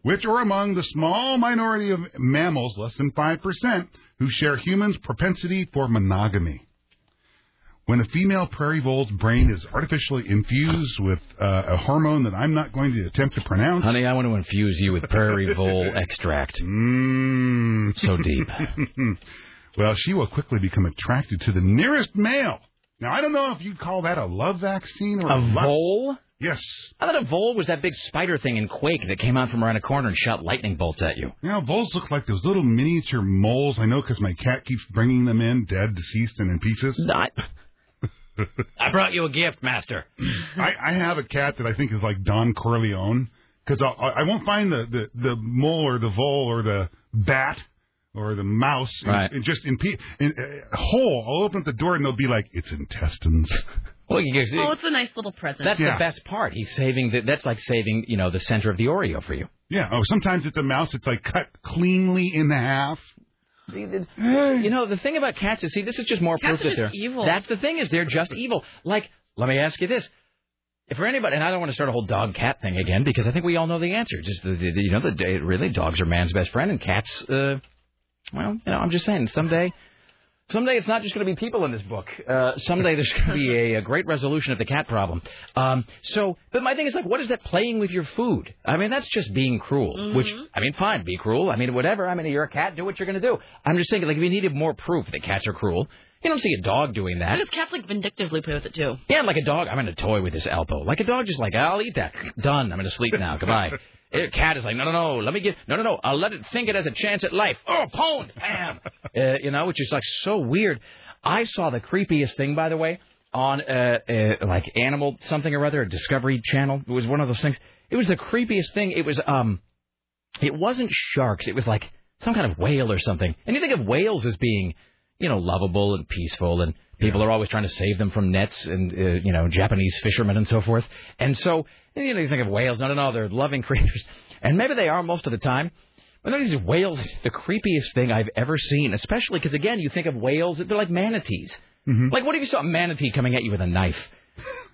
which are among the small minority of mammals, less than 5%, who share humans' propensity for monogamy. When a female prairie vole's brain is artificially infused with uh, a hormone that I'm not going to attempt to pronounce. Honey, I want to infuse you with prairie vole extract. Mmm. So deep. Well, she will quickly become attracted to the nearest male. Now, I don't know if you'd call that a love vaccine or a, A lust- vole? Yes. I thought a vole was that big spider thing in Quake that came out from around a corner and shot lightning bolts at you. Now, voles look like those little miniature moles. I know because my cat keeps bringing them in, dead, deceased, and in pieces. I, I brought you a gift, Master. I, I have a cat that I think is like Don Corleone because I, I won't find the, the, the mole or the vole or the bat or the mouse in- Right. in, just in, pe- in uh, whole. I'll open up the door and they'll be like, it's intestines. Well, you guys, Oh, it's a nice little present. that's Yeah. the best part. He's saving the, that's like saving, you know, the center of the Oreo for you. Yeah. Oh, sometimes it's a mouse. It's like cut cleanly in half. You know, the thing about cats is, see, this is just more Cats proof that just they're evil. That's the thing is, they're just evil. Like, let me ask you this: if for anybody, and I don't want to start a whole dog cat thing again because I think we all know the answer. Just the, the, the- you know, the day really dogs are man's best friend, and cats, uh, well, you know, I'm just saying, someday. Someday it's not just going to be people in this book. Uh, someday there's going to be a, a great resolution of the cat problem. Um, so, but my thing is like, what is that playing with your food? I mean, that's just being cruel. Which, I mean, fine, be cruel. I mean, whatever. I mean, you're a cat, do what you're going to do. I'm just thinking, like, if you needed more proof that cats are cruel, you don't see a dog doing that. Because cats like vindictively play with it too. Yeah, like a dog. I'm in a toy with this elbow. Like a dog, just like I'll eat that. Done. I'm going to sleep now. Goodbye. A cat is like, no, no, no. Let me get. No, no, no. I'll let it think it has a chance at life. Oh, pwned. Bam. uh, you know, which is like so weird. I saw the creepiest thing, by the way, on uh, uh, like Animal something or other, a Discovery Channel. It was one of those things. It was the creepiest thing. It was um, it wasn't sharks. It was like some kind of whale or something. And you think of whales as being, you know, lovable and peaceful, and people are always trying to save them from nets and uh, you know Japanese fishermen and so forth. And so you know you think of whales. No, no, no, they're loving creatures, and maybe they are most of the time. But these whales, the creepiest thing I've ever seen. Especially because again, you think of whales, they're like manatees. Like, what if you saw a manatee coming at you with a knife?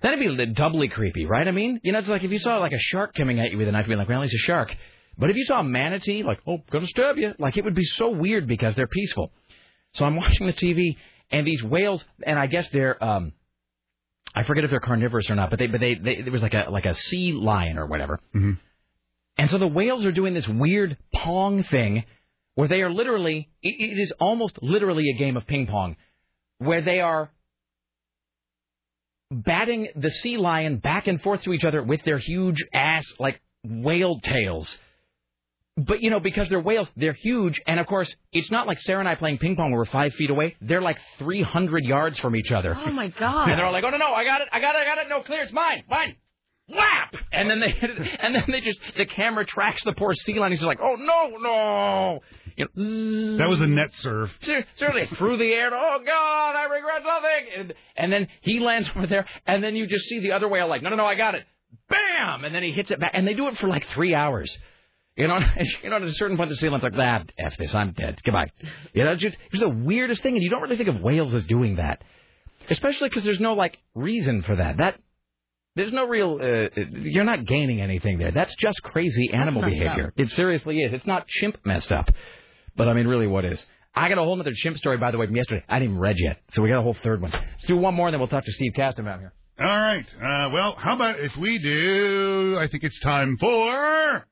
That'd be doubly creepy, right? I mean, you know, it's like if you saw like a shark coming at you with a knife, you'd be like, well, he's a shark. But if you saw a manatee, like, oh, gonna stab you, like it would be so weird because they're peaceful. So I'm watching the TV, and these whales, and I guess they're, um, I forget if they're carnivorous or not, but they, but they, they, there was like a like a sea lion or whatever. Mhm. And so the whales are doing this weird pong thing, where they are literally, it, it is almost literally a game of ping pong, where they are batting the sea lion back and forth to each other with their huge ass like whale tails. But you know, because they're whales, they're huge, and of course, it's not like Sarah and I playing ping pong where we're five feet away. They're like three hundred yards from each other. Oh my god. And they're all like, "Oh no, no, I got it, I got it, I got it, no, clear, it's mine, mine." Whap! And then they hit it, and then they just the camera tracks the poor sea lion. He's just like, "Oh no, no!" You know, That was a net serve. Cer- certainly through the air. Oh God, I regret nothing. And, and then he lands over there, and then you just see the other whale like, no, no, no, I got it. Bam! And then he hits it back, and they do it for like three hours. You know, you know, at a certain point, the sea lion's like, ah, f this, I'm dead. Goodbye. You know, it's just it's the weirdest thing, and you don't really think of whales as doing that, especially because there's no like reason for that. That there's no real. Uh, you're not gaining anything there. That's just crazy animal messed behavior. It seriously is. It's not chimp messed up. But I mean, really, what is? I got a whole other chimp story, by the way, from yesterday. I didn't even read yet, so we got a whole third one. Let's do one more, and then we'll talk to Steve Caston about here. All right. Uh, well, how about if we do? I think it's time for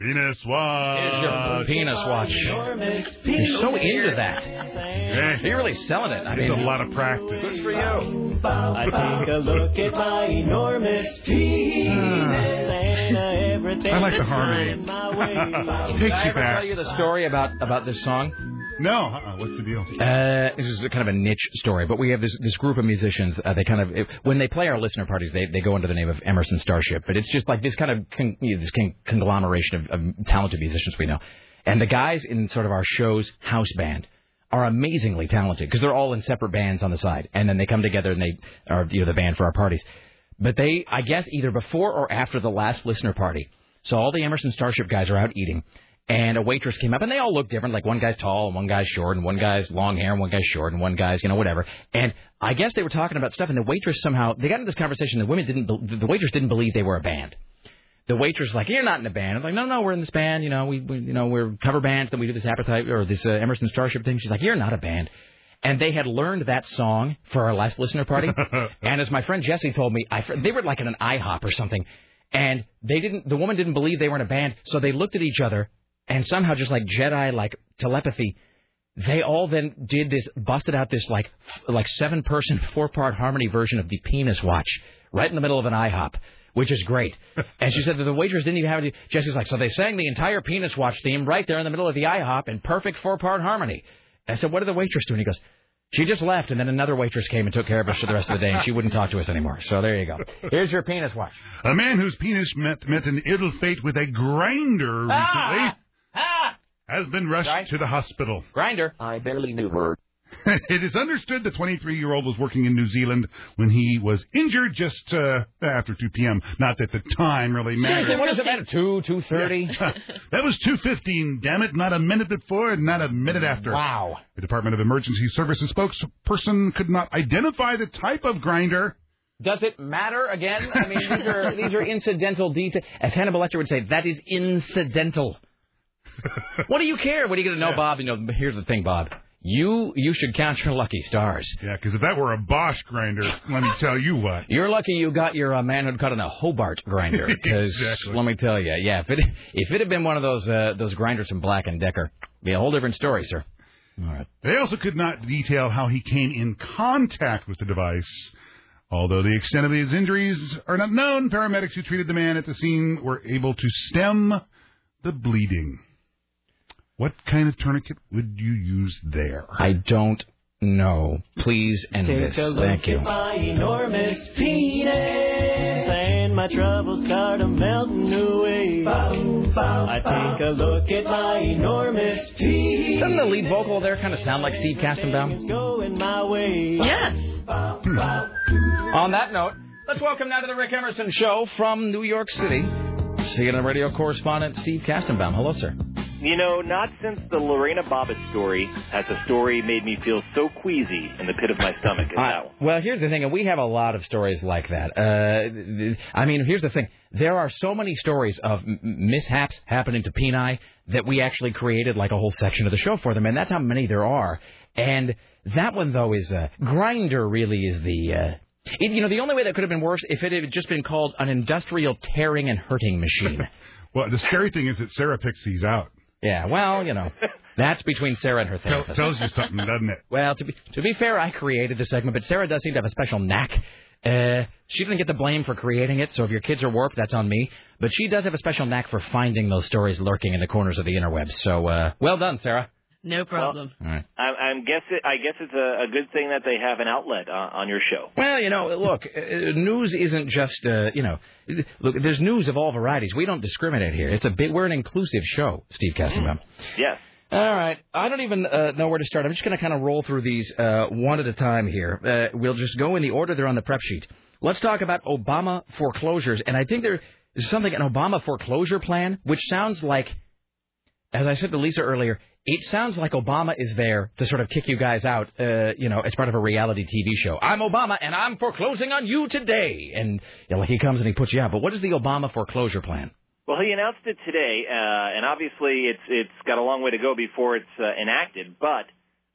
penis watch. Here's your penis watch. You're so into that. You're really selling it. I It's a lot of practice. Good for you. I take a look at my enormous ah. penis everything I like the harmony. in my way. Takes Did I you ever back. tell you the story about about this song? No, uh-uh. what's the deal? Uh, this is kind of a niche story, but we have this this group of musicians. Uh, they kind of it, when they play our listener parties, they they go under the name of Emerson Starship. But it's just like this kind of con, you know, this con- conglomeration of, of talented musicians we know, and the guys in sort of our show's house band are amazingly talented because they're all in separate bands on the side, and then they come together and they are you know the band for our parties. But they, I guess, either before or after the last listener party, so all the Emerson Starship guys are out eating, and a waitress came up, and they all look different. Like one guy's tall, and one guy's short, and one guy's long hair, and one guy's short, and one guy's you know whatever. And I guess they were talking about stuff, and the waitress somehow they got into this conversation. The women didn't, the waitress didn't believe they were a band. The waitress was like, "You're not in a band." I'm like, "No, no, we're in this band. You know, we, we you know, we're cover bands. Then we do this appetite or this uh, Emerson Starship thing." She's like, "You're not a band." And they had learned that song for our last listener party. and as my friend Jesse told me, I, they were like in an IHOP or something, and they didn't. The woman didn't believe they were in a band, so they looked at each other and somehow just like Jedi like telepathy, they all then did this, busted out this like f- like seven person four part harmony version of the penis watch right in the middle of an IHOP. Which is great. And she said that the waitress didn't even have it. Jesse's like, so they sang the entire Penis Watch theme right there in the middle of the IHOP in perfect four part harmony. I said, what did the waitress do? And he goes, she just left, and then another waitress came and took care of us for the rest of the day, and she wouldn't talk to us anymore. So there you go. Here's your penis watch. A man whose penis met, met an ill fate with a grinder recently Ah! Has been rushed to the hospital. Grinder. I barely knew her. it is understood the 23 year old was working in New Zealand when he was injured just uh, after 2 p.m. Not that the time really mattered. Seriously, what does it matter? Two, two thirty. that was 2:15. Damn it! Not a minute before, and not a minute after. Wow. The Department of Emergency Services spokesperson could not identify the type of grinder. Does it matter again? I mean, these are these are incidental details. As Hannibal Lecter would say, that is incidental. what do you care? What are you going to know, Bob? You know, here's the thing, Bob. You you should count your lucky stars. Yeah, because if that were a Bosch grinder, let me tell you what. You're lucky you got your uh, manhood cut on a Hobart grinder. Because Exactly. let me tell you, yeah, if it if it had been one of those uh, those grinders from Black and Decker, be a whole different story, sir. All right. They also could not detail how he came in contact with the device. Although the extent of his injuries are not known, paramedics who treated the man at the scene were able to stem the bleeding. What kind of tourniquet would you use there? I don't know. Please end Take this. a look Thank you. my enormous penis, and my troubles start a melting away. I take a look at my enormous penis. Doesn't the lead vocal there kind of sound like Steve Kastenbaum? It's going my way. Hmm. On that note, let's welcome now to the Rick Emerson Show from New York City, CNN radio correspondent Steve Kastenbaum. Hello, sir. You know, not since the Lorena Bobbitt story has a story made me feel so queasy in the pit of my stomach as that one. Well, here's the thing, and we have a lot of stories like that. Uh, I mean, here's the thing: there are so many stories of m- mishaps happening to peni that we actually created like a whole section of the show for them, and that's how many there are. And that one, though, is uh, grinder. Really, is the uh, it, you know the only way that could have been worse if it had just been called an industrial tearing and hurting machine. Well, the scary thing is that Sarah picks these out. Yeah, well, you know, that's between Sarah and her Tell, therapist. tells you something, doesn't it? Well, to be to be fair, I created the segment, but Sarah does seem to have a special knack. Uh, she didn't get the blame for creating it, so if your kids are warped, that's on me. But she does have a special knack for finding those stories lurking in the corners of the interwebs. So, uh, well done, Sarah. No problem. All right. I, I'm guess it, I guess it's a, a good thing that they have an outlet uh, on your show. Well, you know, look, uh, news isn't just, uh, you know, look, there's news of all varieties. We don't discriminate here. It's a big, we're an inclusive show, Steve Kastenbaum. Yes. All right. I don't even uh, know where to start. I'm just going to kind of roll through these uh, one at a time here. Uh, we'll just go in the order they're on the prep sheet. Let's talk about Obama foreclosures. And I think there is something, an Obama foreclosure plan, which sounds like, as I said to Lisa earlier, it sounds like Obama is there to sort of kick you guys out, uh, you know, as part of a reality TV show. I'm Obama and I'm foreclosing on you today. And you know, he comes and he puts you out. But what is the Obama foreclosure plan? Well, he announced it today, uh, and obviously it's it's got a long way to go before it's uh, enacted. But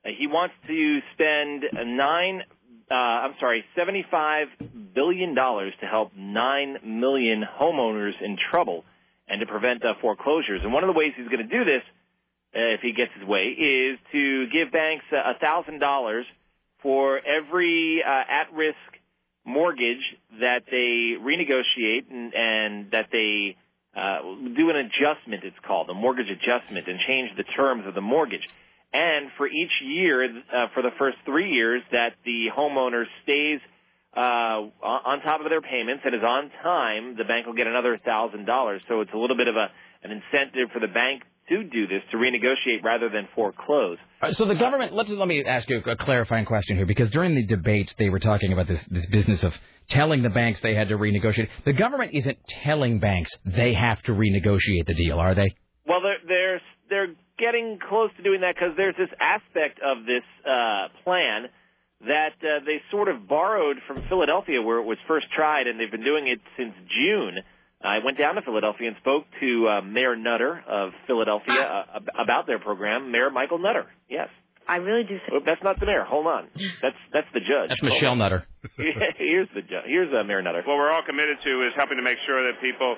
uh, he wants to spend nine, uh, I'm sorry, seventy-five billion dollars to help nine million homeowners in trouble and to prevent uh, foreclosures. And one of the ways he's going to do this, if he gets his way, is to give banks a thousand dollars for every uh, at-risk mortgage that they renegotiate and, and that they uh, do an adjustment, it's called, a mortgage adjustment, and change the terms of the mortgage. And for each year, uh, for the first three years, that the homeowner stays uh, on top of their payments and is on time, the bank will get another thousand dollars. So it's a little bit of a an incentive for the bank to do this to renegotiate rather than foreclose. Uh, So the government. Let's let me ask you a clarifying question here, because during the debate they were talking about this this business of telling the banks they had to renegotiate. The government isn't telling banks they have to renegotiate the deal, are they? Well, they're they're they're getting close to doing that because there's this aspect of this uh, plan that uh, they sort of borrowed from Philadelphia, where it was first tried, and they've been doing it since June. I went down to Philadelphia and spoke to uh, Mayor Nutter of Philadelphia uh, ab- about their program. Mayor Michael Nutter. Yes. I really do. Oh, that's not the mayor. Hold on. That's that's the judge. That's Michelle on. Nutter. Here's the judge. Here's uh, Mayor Nutter. What we're all committed to is helping to make sure that people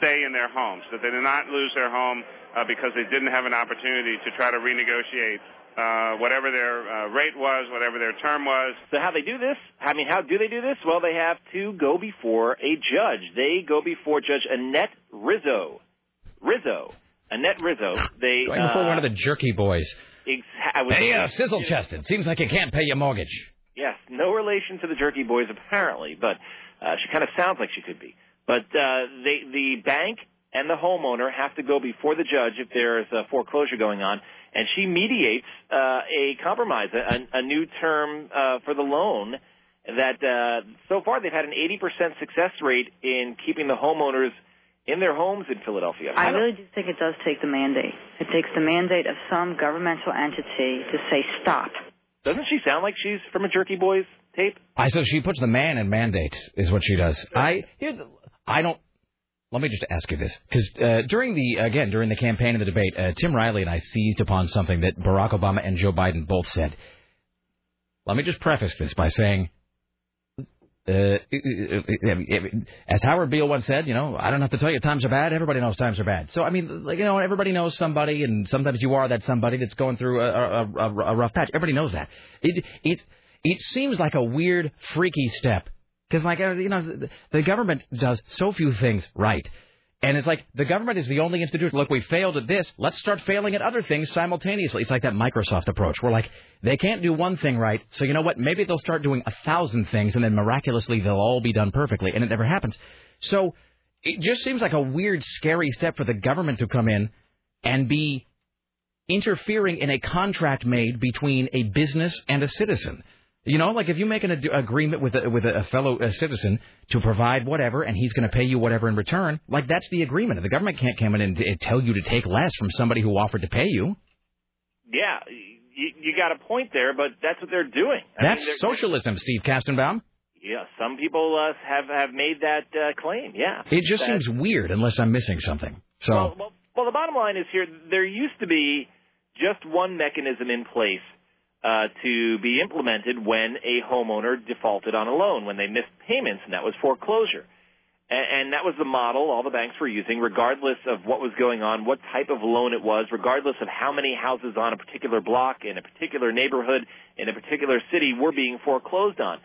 stay in their homes, that they do not lose their home uh, because they didn't have an opportunity to try to renegotiate uh, whatever their uh, rate was, whatever their term was. So how they do this? I mean, how do they do this? Well, they have to go before a judge. They go before Judge Annette Rizzo. Rizzo. Annette Rizzo. They Going before uh, one of the jerky boys. Ex- I was- Hey, uh, sizzle chested. Seems like you can't pay your mortgage. Yes, no relation to the Jerky Boys apparently, but uh, she kind of sounds like she could be. But uh, they, the bank and the homeowner have to go before the judge if there's a foreclosure going on, and she mediates uh, a compromise, a, a new term uh, for the loan. That uh, so far they've had an 80% success rate in keeping the homeowners in their homes in Philadelphia. I don't- really do think it does take the mandate. It takes the mandate of some governmental entity to say stop. Doesn't she sound like she's from a Jerky Boys tape? I so she puts the man in mandate is what she does. I here, I don't. Let me just ask you this, because uh, during the again during the campaign and the debate, uh, Tim Riley and I seized upon something that Barack Obama and Joe Biden both said. Let me just preface this by saying, uh, as Howard Beale once said, you know, I don't have to tell you times are bad. Everybody knows times are bad. So I mean, like you know, everybody knows somebody, and sometimes you are that somebody that's going through a, a, a, a rough patch. Everybody knows that. It it it seems like a weird, freaky step because, like, uh, you know, the, the government does so few things right. And it's like the government is the only institution. Look, we failed at this. Let's start failing at other things simultaneously. It's like that Microsoft approach. We're like, they can't do one thing right. So you know what? Maybe they'll start doing a thousand things, and then miraculously they'll all be done perfectly. And it never happens. So it just seems like a weird, scary step for the government to come in and be interfering in a contract made between a business and a citizen. You know, like if you make an ad- agreement with a, with a fellow uh citizen to provide whatever, and he's going to pay you whatever in return, like that's the agreement. The government can't come in and t- tell you to take less from somebody who offered to pay you. Yeah, you, you got a point there, but that's what they're doing. I That's mean, they're- socialism, Steve Kastenbaum. Yeah, some people uh, have have made that uh, claim. Yeah, It just That- seems weird unless I'm missing something. So Well, well, well, the bottom line is here: there used to be just one mechanism in place uh, to be implemented when a homeowner defaulted on a loan, when they missed payments, and that was foreclosure. And, and that was the model all the banks were using, regardless of what was going on, what type of loan it was, regardless of how many houses on a particular block in a particular neighborhood in a particular city were being foreclosed on.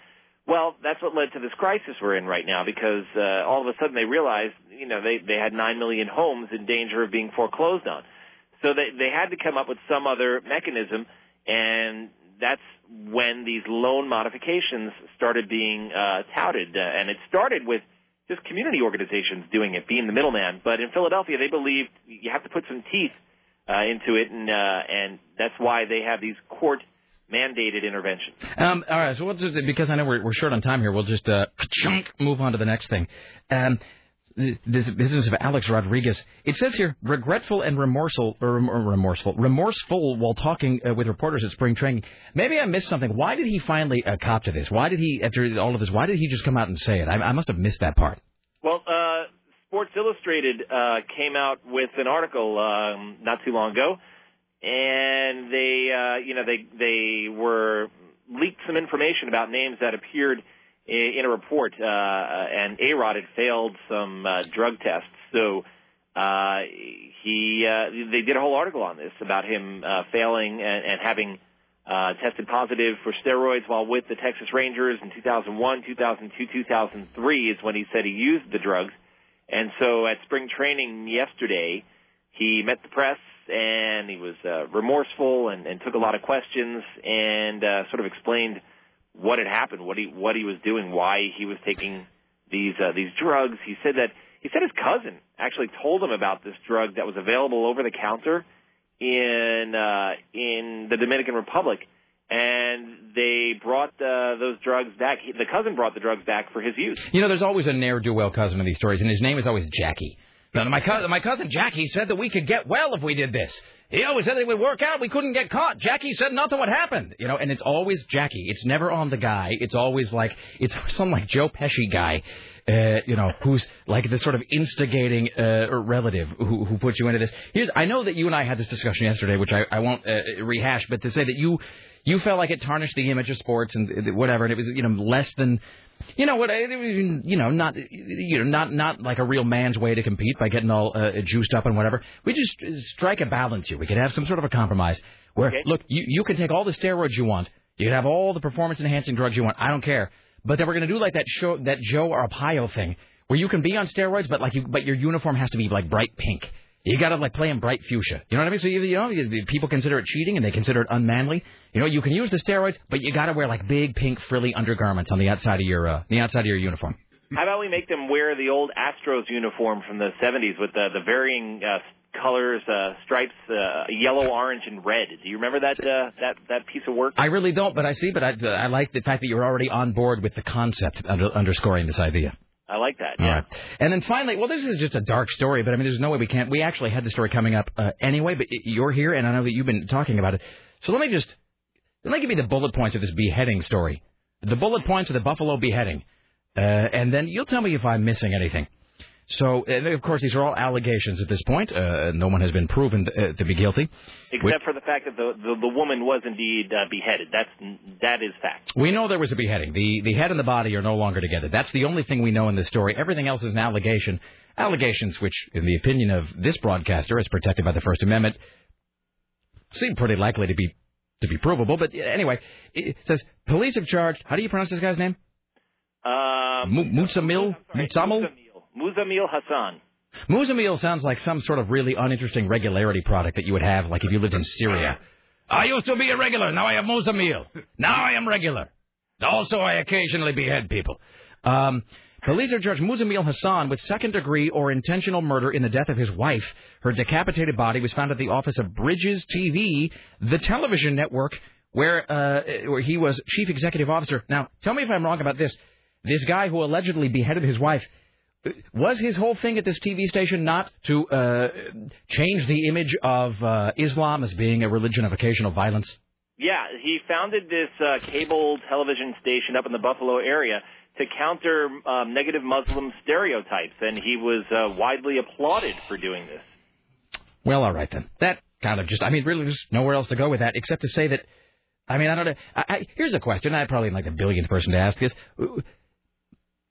Well, that's what led to this crisis we're in right now because uh, all of a sudden they realized, you know, they they had nine million homes in danger of being foreclosed on. So they they had to come up with some other mechanism, and that's when these loan modifications started being uh, touted. Uh, and it started with just community organizations doing it, being the middleman. But in Philadelphia, they believed you have to put some teeth uh, into it, and uh, and that's why they have these court mandated interventions. Um, all right, so we'll just, because I know we're, we're short on time here, we'll just uh, move on to the next thing. Um, this business of Alex Rodriguez. It says here, regretful and remorseful, or remorseful, remorseful while talking uh, with reporters at spring training. Maybe I missed something. Why did he finally uh, cop to this? Why did he, after all of this, why did he just come out and say it? I, I must have missed that part. Well, uh, Sports Illustrated uh, came out with an article um, not too long ago, and they, uh, you know, they they were leaked some information about names that appeared in, a report, uh, and A Rod had failed some uh, drug tests, so. Uh, he, uh, they did a whole article on this about him, uh, failing and, and having, uh, tested positive for steroids while with the Texas Rangers in 2001, 2002, 2003 is when he said he used the drugs. And so at spring training yesterday, he met the press and he was uh, remorseful and, and took a lot of questions and uh, sort of explained what had happened, what he what he was doing, why he was taking these uh, these drugs. He said that he said his cousin actually told him about this drug that was available over the counter in uh, in the Dominican Republic, and they brought uh, those drugs back. He, the cousin brought the drugs back for his use. You know, there's always a ne'er-do-well cousin in these stories, and his name is always Jackie. Now, my cousin, my cousin Jackie said that we could get well if we did this. He always said that it would work out. We couldn't get caught. Jackie said nothing would happen. You know, and it's always Jackie. It's never on the guy. It's always like it's some like Joe Pesci guy, uh, you know, who's like the sort of instigating uh, relative who who puts you into this. Here's I know that you and I had this discussion yesterday, which I I won't uh, rehash, but to say that you you felt like it tarnished the image of sports and uh, whatever, and it was you know less than you know what? I- You know, not you know, not not like a real man's way to compete by getting all uh, juiced up and whatever. We just strike a balance here. We could have some sort of a compromise. Where Okay. look, you you can take all the steroids you want. You can have all the performance enhancing drugs you want. I don't care. But then we're going to do like that show that Joe Arpaio thing where you can be on steroids, but like you but your uniform has to be like bright pink. You got to like play in bright fuchsia. You know what I mean? So you, you know you, people consider it cheating and they consider it unmanly. You know you can use the steroids, but you got to wear like big pink frilly undergarments on the outside of your uh, the outside of your uniform. How about we make them wear the old Astros uniform from the 70s with the, the varying uh, colors, uh, stripes, uh, yellow, orange, and red? Do you remember that uh, that that piece of work? I really don't, but I see. But I, I like the fact that you're already on board with the concept, under, underscoring this idea. I like that. Yeah. right. And then finally, well, this is just a dark story, but I mean, there's no way we can't. We actually had the story coming up uh, anyway, but you're here, and I know that you've been talking about it. So let me just let me give you the bullet points of this beheading story. The bullet points of the Buffalo beheading, uh, and then you'll tell me if I'm missing anything. So, and of course, these are all allegations at this point. Uh, no one has been proven uh, to be guilty. Except for the fact that the, the the woman was indeed uh, beheaded. That's that is fact. We know there was a beheading. The the head and the body are no longer together. That's the only thing we know in this story. Everything else is an allegation. Allegations which, in the opinion of this broadcaster, is protected by the First Amendment, seem pretty likely to be to be provable. But anyway, it says police have charged. How do you pronounce this guy's name? Um, Mu- Musamil? Muzamil Hassan. Muzamil sounds like some sort of really uninteresting regularity product that you would have, like if you lived in Syria. I used to be a regular. Now I have Muzamil. Now I am regular. Also, I occasionally behead people. Um, police are charged Muzamil Hassan with second degree or intentional murder in the death of his wife. Her decapitated body was found at the office of Bridges TV, the television network where uh, where he was chief executive officer. Now, tell me if I'm wrong about this. This guy who allegedly beheaded his wife was his whole thing at this TV station not to uh, change the image of uh, Islam as being a religion of occasional violence? Yeah, he founded this uh, cable television station up in the Buffalo area to counter um, negative Muslim stereotypes, and he was uh, widely applauded for doing this. Well, all right then. That kind of just, I mean, really, there's nowhere else to go with that except to say that, I mean, I don't know. I, I, here's a question. I probably am like the billionth person to ask this.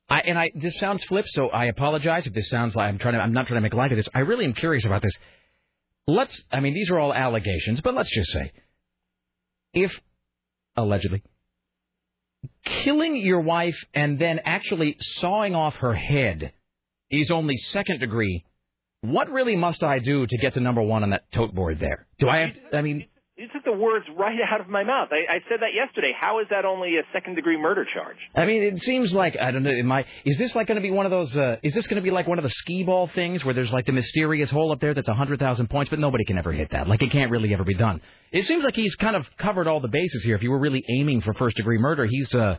I, and I, this sounds flip, so I apologize if this sounds like I'm trying to, I'm not trying to make light of this. I really am curious about this. Let's, I mean, these are all allegations, but let's just say, if, allegedly, killing your wife and then actually sawing off her head is only second degree, what really must I do to get to number one on that tote board there? Do I have, I mean, You took the words right out of my mouth. I, I said that yesterday. How is that only a second degree murder charge? I mean, it seems like I don't know. Am I, is this like going to be one of those? Uh, is this going to be like one of the skee ball things where there's like the mysterious hole up there that's a hundred thousand points, but nobody can ever hit that. Like it can't really ever be done. It seems like he's kind of covered all the bases here. If you were really aiming for first degree murder, he's uh,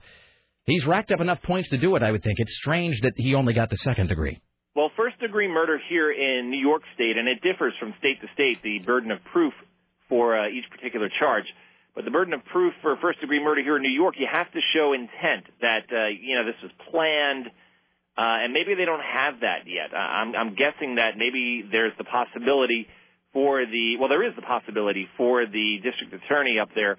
he's racked up enough points to do it. I would think it's strange that he only got the second degree. Well, first degree murder here in New York State, and it differs from state to state, the burden of proof for uh, each particular charge. But the burden of proof for first degree murder here in New York, you have to show intent that, uh, you know, this was planned, uh, and maybe they don't have that yet. I'm, I'm guessing that maybe there's the possibility for the, well, there is the possibility for the district attorney up there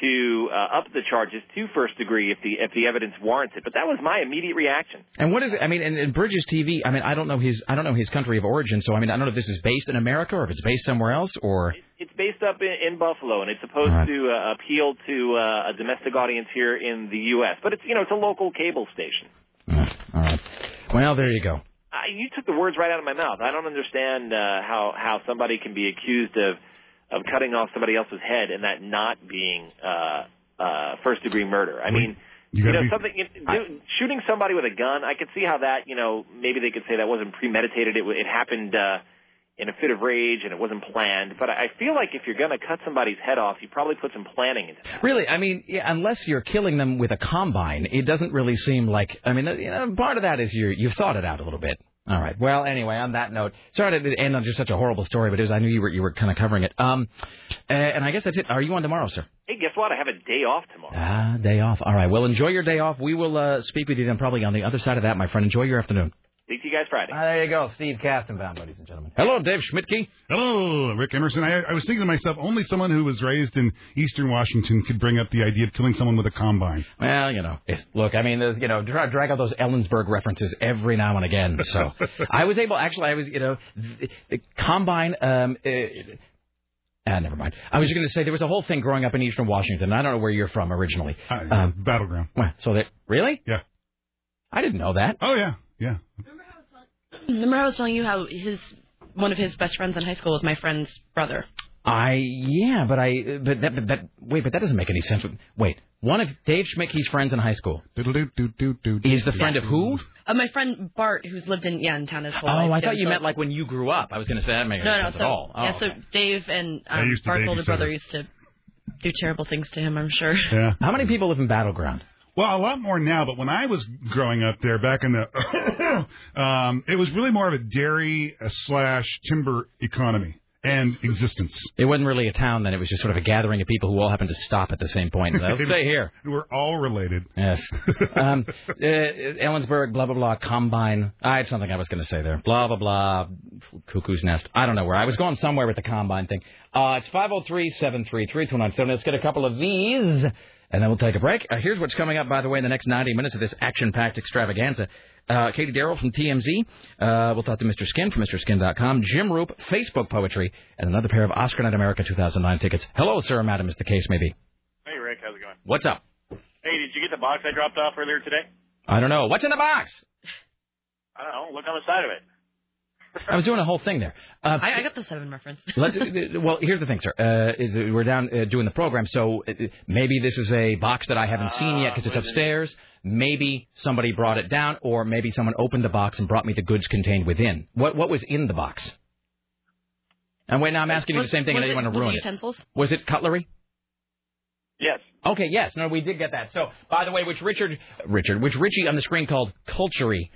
to uh, up the charges to first degree if the if the evidence warrants it. But that was my immediate reaction. And what is it? I mean, and, and Bridges TV. I mean, I don't know his I don't know his country of origin. So I mean, I don't know if this is based in America or if it's based somewhere else or. It's based up in, in Buffalo, and it's supposed right. to uh, appeal to uh, a domestic audience here in the U.S. But it's you know it's a local cable station. All right. Well, there you go. Uh, you took the words right out of my mouth. I don't understand uh, how how somebody can be accused of of cutting off somebody else's head and that not being uh, uh, first degree murder. I mean. You You, know, be- something do, shooting somebody with a gun. I could see how that. You know, maybe they could say that wasn't premeditated. It, it happened uh, in a fit of rage and it wasn't planned. But I feel like if you're going to cut somebody's head off, you probably put some planning into that. Really, I mean, yeah, unless you're killing them with a combine, it doesn't really seem like. I mean, you know, part of that is you you've thought it out a little bit. All right. Well, anyway, on that note, sorry to end on just such a horrible story, but it was, I knew you were you were kind of covering it. Um, and I guess that's it. Are you on tomorrow, sir? Hey, guess what? I have a day off tomorrow. Ah, day off. All right. Well, enjoy your day off. We will uh, speak with you then, probably on the other side of that, my friend. Enjoy your afternoon. Speak to you guys Friday. Ah, there you go, Steve Kastenbaum, ladies and gentlemen. Hello, Dave Schmidtke. Hello, Rick Emerson. I, I was thinking to myself, only someone who was raised in Eastern Washington could bring up the idea of killing someone with a combine. Well, you know, it's, look, I mean, there's, you know, dra- drag out those Ellensburg references every now and again. So I was able, actually, I was, you know, the, the combine. Um, uh, Ah, never mind. I was just going to say there was a whole thing growing up in Eastern Washington. I don't know where you're from originally. Uh, Battle Ground. Well, so that really? Yeah. I didn't know that. Oh yeah, yeah. Remember I was telling you how his one of his best friends in high school was my friend's brother. I yeah, but I but that but that wait, but that doesn't make any sense. Wait, one of Dave Schmidtke's friends in high school is the friend of who? Uh, my friend Bart, who's lived in yeah in town his whole Oh, life. I thought you meant like when you grew up. I was going to say that makes no, no no. sense So at all. Oh, yeah, so okay. Dave and um, Bart's older brother used to do terrible things to him. I'm sure. Yeah. How many people live in Battle Ground? Well, a lot more now, but when I was growing up there back in the, um, it was really more of a dairy uh, slash timber economy and existence. It wasn't really a town then. It was just sort of a gathering of people who all happened to stop at the same point. Let's stay here. We're all related. Yes. um, uh, Ellensburg, blah, blah, blah, Combine. I had something I was going to say there. Blah, blah, blah, Cuckoo's Nest. I don't know where. I was going somewhere with the Combine thing. Uh, it's 503-733-297. Let's get a couple of these, and then we'll take a break. Uh, here's what's coming up, by the way, in the next 90 minutes of this action-packed extravaganza. Uh, Katie Darrell from TMZ. Uh, we'll talk to Mr. Skin from MrSkin.com. Jim Roop, Facebook Poetry, and another pair of Oscar Night America 2009 tickets. Hello, sir or madam, as the case may be. Hey, Rick, how's it going? What's up? Hey, did you get the box I dropped off earlier today? I don't know. What's in the box? I don't know. Look on the side of it. I was doing a whole thing there. Uh, I, I got the seven reference. Let's, well, here's the thing, sir. Uh, is that we're down uh, doing the program, so uh, maybe this is a box that I haven't seen yet because it's upstairs. Maybe somebody brought it down, or maybe someone opened the box and brought me the goods contained within. What what was in the box? And wait, now I'm asking you the same thing, and I was didn't it- want to was it it. utensils? Was it cutlery? Yes. Okay, yes. No, we did get that. So, by the way, which Richard, Richard, which Richie on the screen called cultury,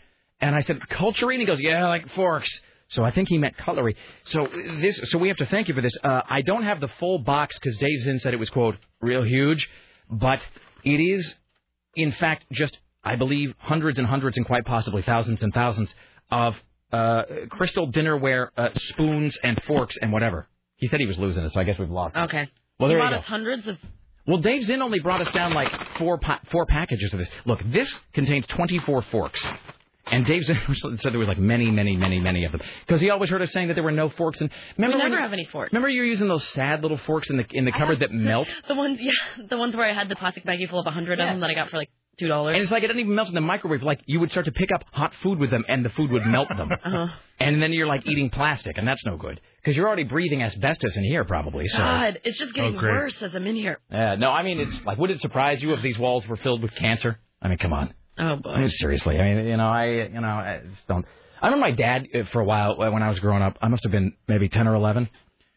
and I said cultury, and he goes, yeah, like forks. So I think he meant cutlery. So this, so we have to thank you for this. Uh, I don't have the full box because Dave Zinn said it was quote real huge, but it is, in fact, just I believe hundreds and hundreds and quite possibly thousands and thousands of uh, crystal dinnerware uh, spoons and forks and whatever. He said he was losing it, so I guess we've lost. it. Okay. Well, there he you brought us hundreds of. Well, Dave Zinn only brought us down like four pa- four packages of this. Look, this contains 24 forks. And Dave said there was like many, many, many, many of them because he always heard us saying that there were no forks. And remember we never have any forks. Remember you're using those sad little forks in the in the cupboard that melt. The ones, yeah, the ones where I had the plastic baggie full of a hundred of them that I got for like two dollars. And it's like it didn't even melt in the microwave. Like you would start to pick up hot food with them, and the food would melt them. Uh-huh. And then you're like eating plastic, and that's no good because you're already breathing asbestos in here, probably. So. God, it's just getting Oh, worse as I'm in here. Yeah, no, I mean it's like, would it surprise you if these walls were filled with cancer? I mean, come on. Oh boy. I mean, seriously. I mean, you know, I, you know, I just don't. I remember my dad uh, for a while uh, when I was growing up. I must have been maybe ten or eleven.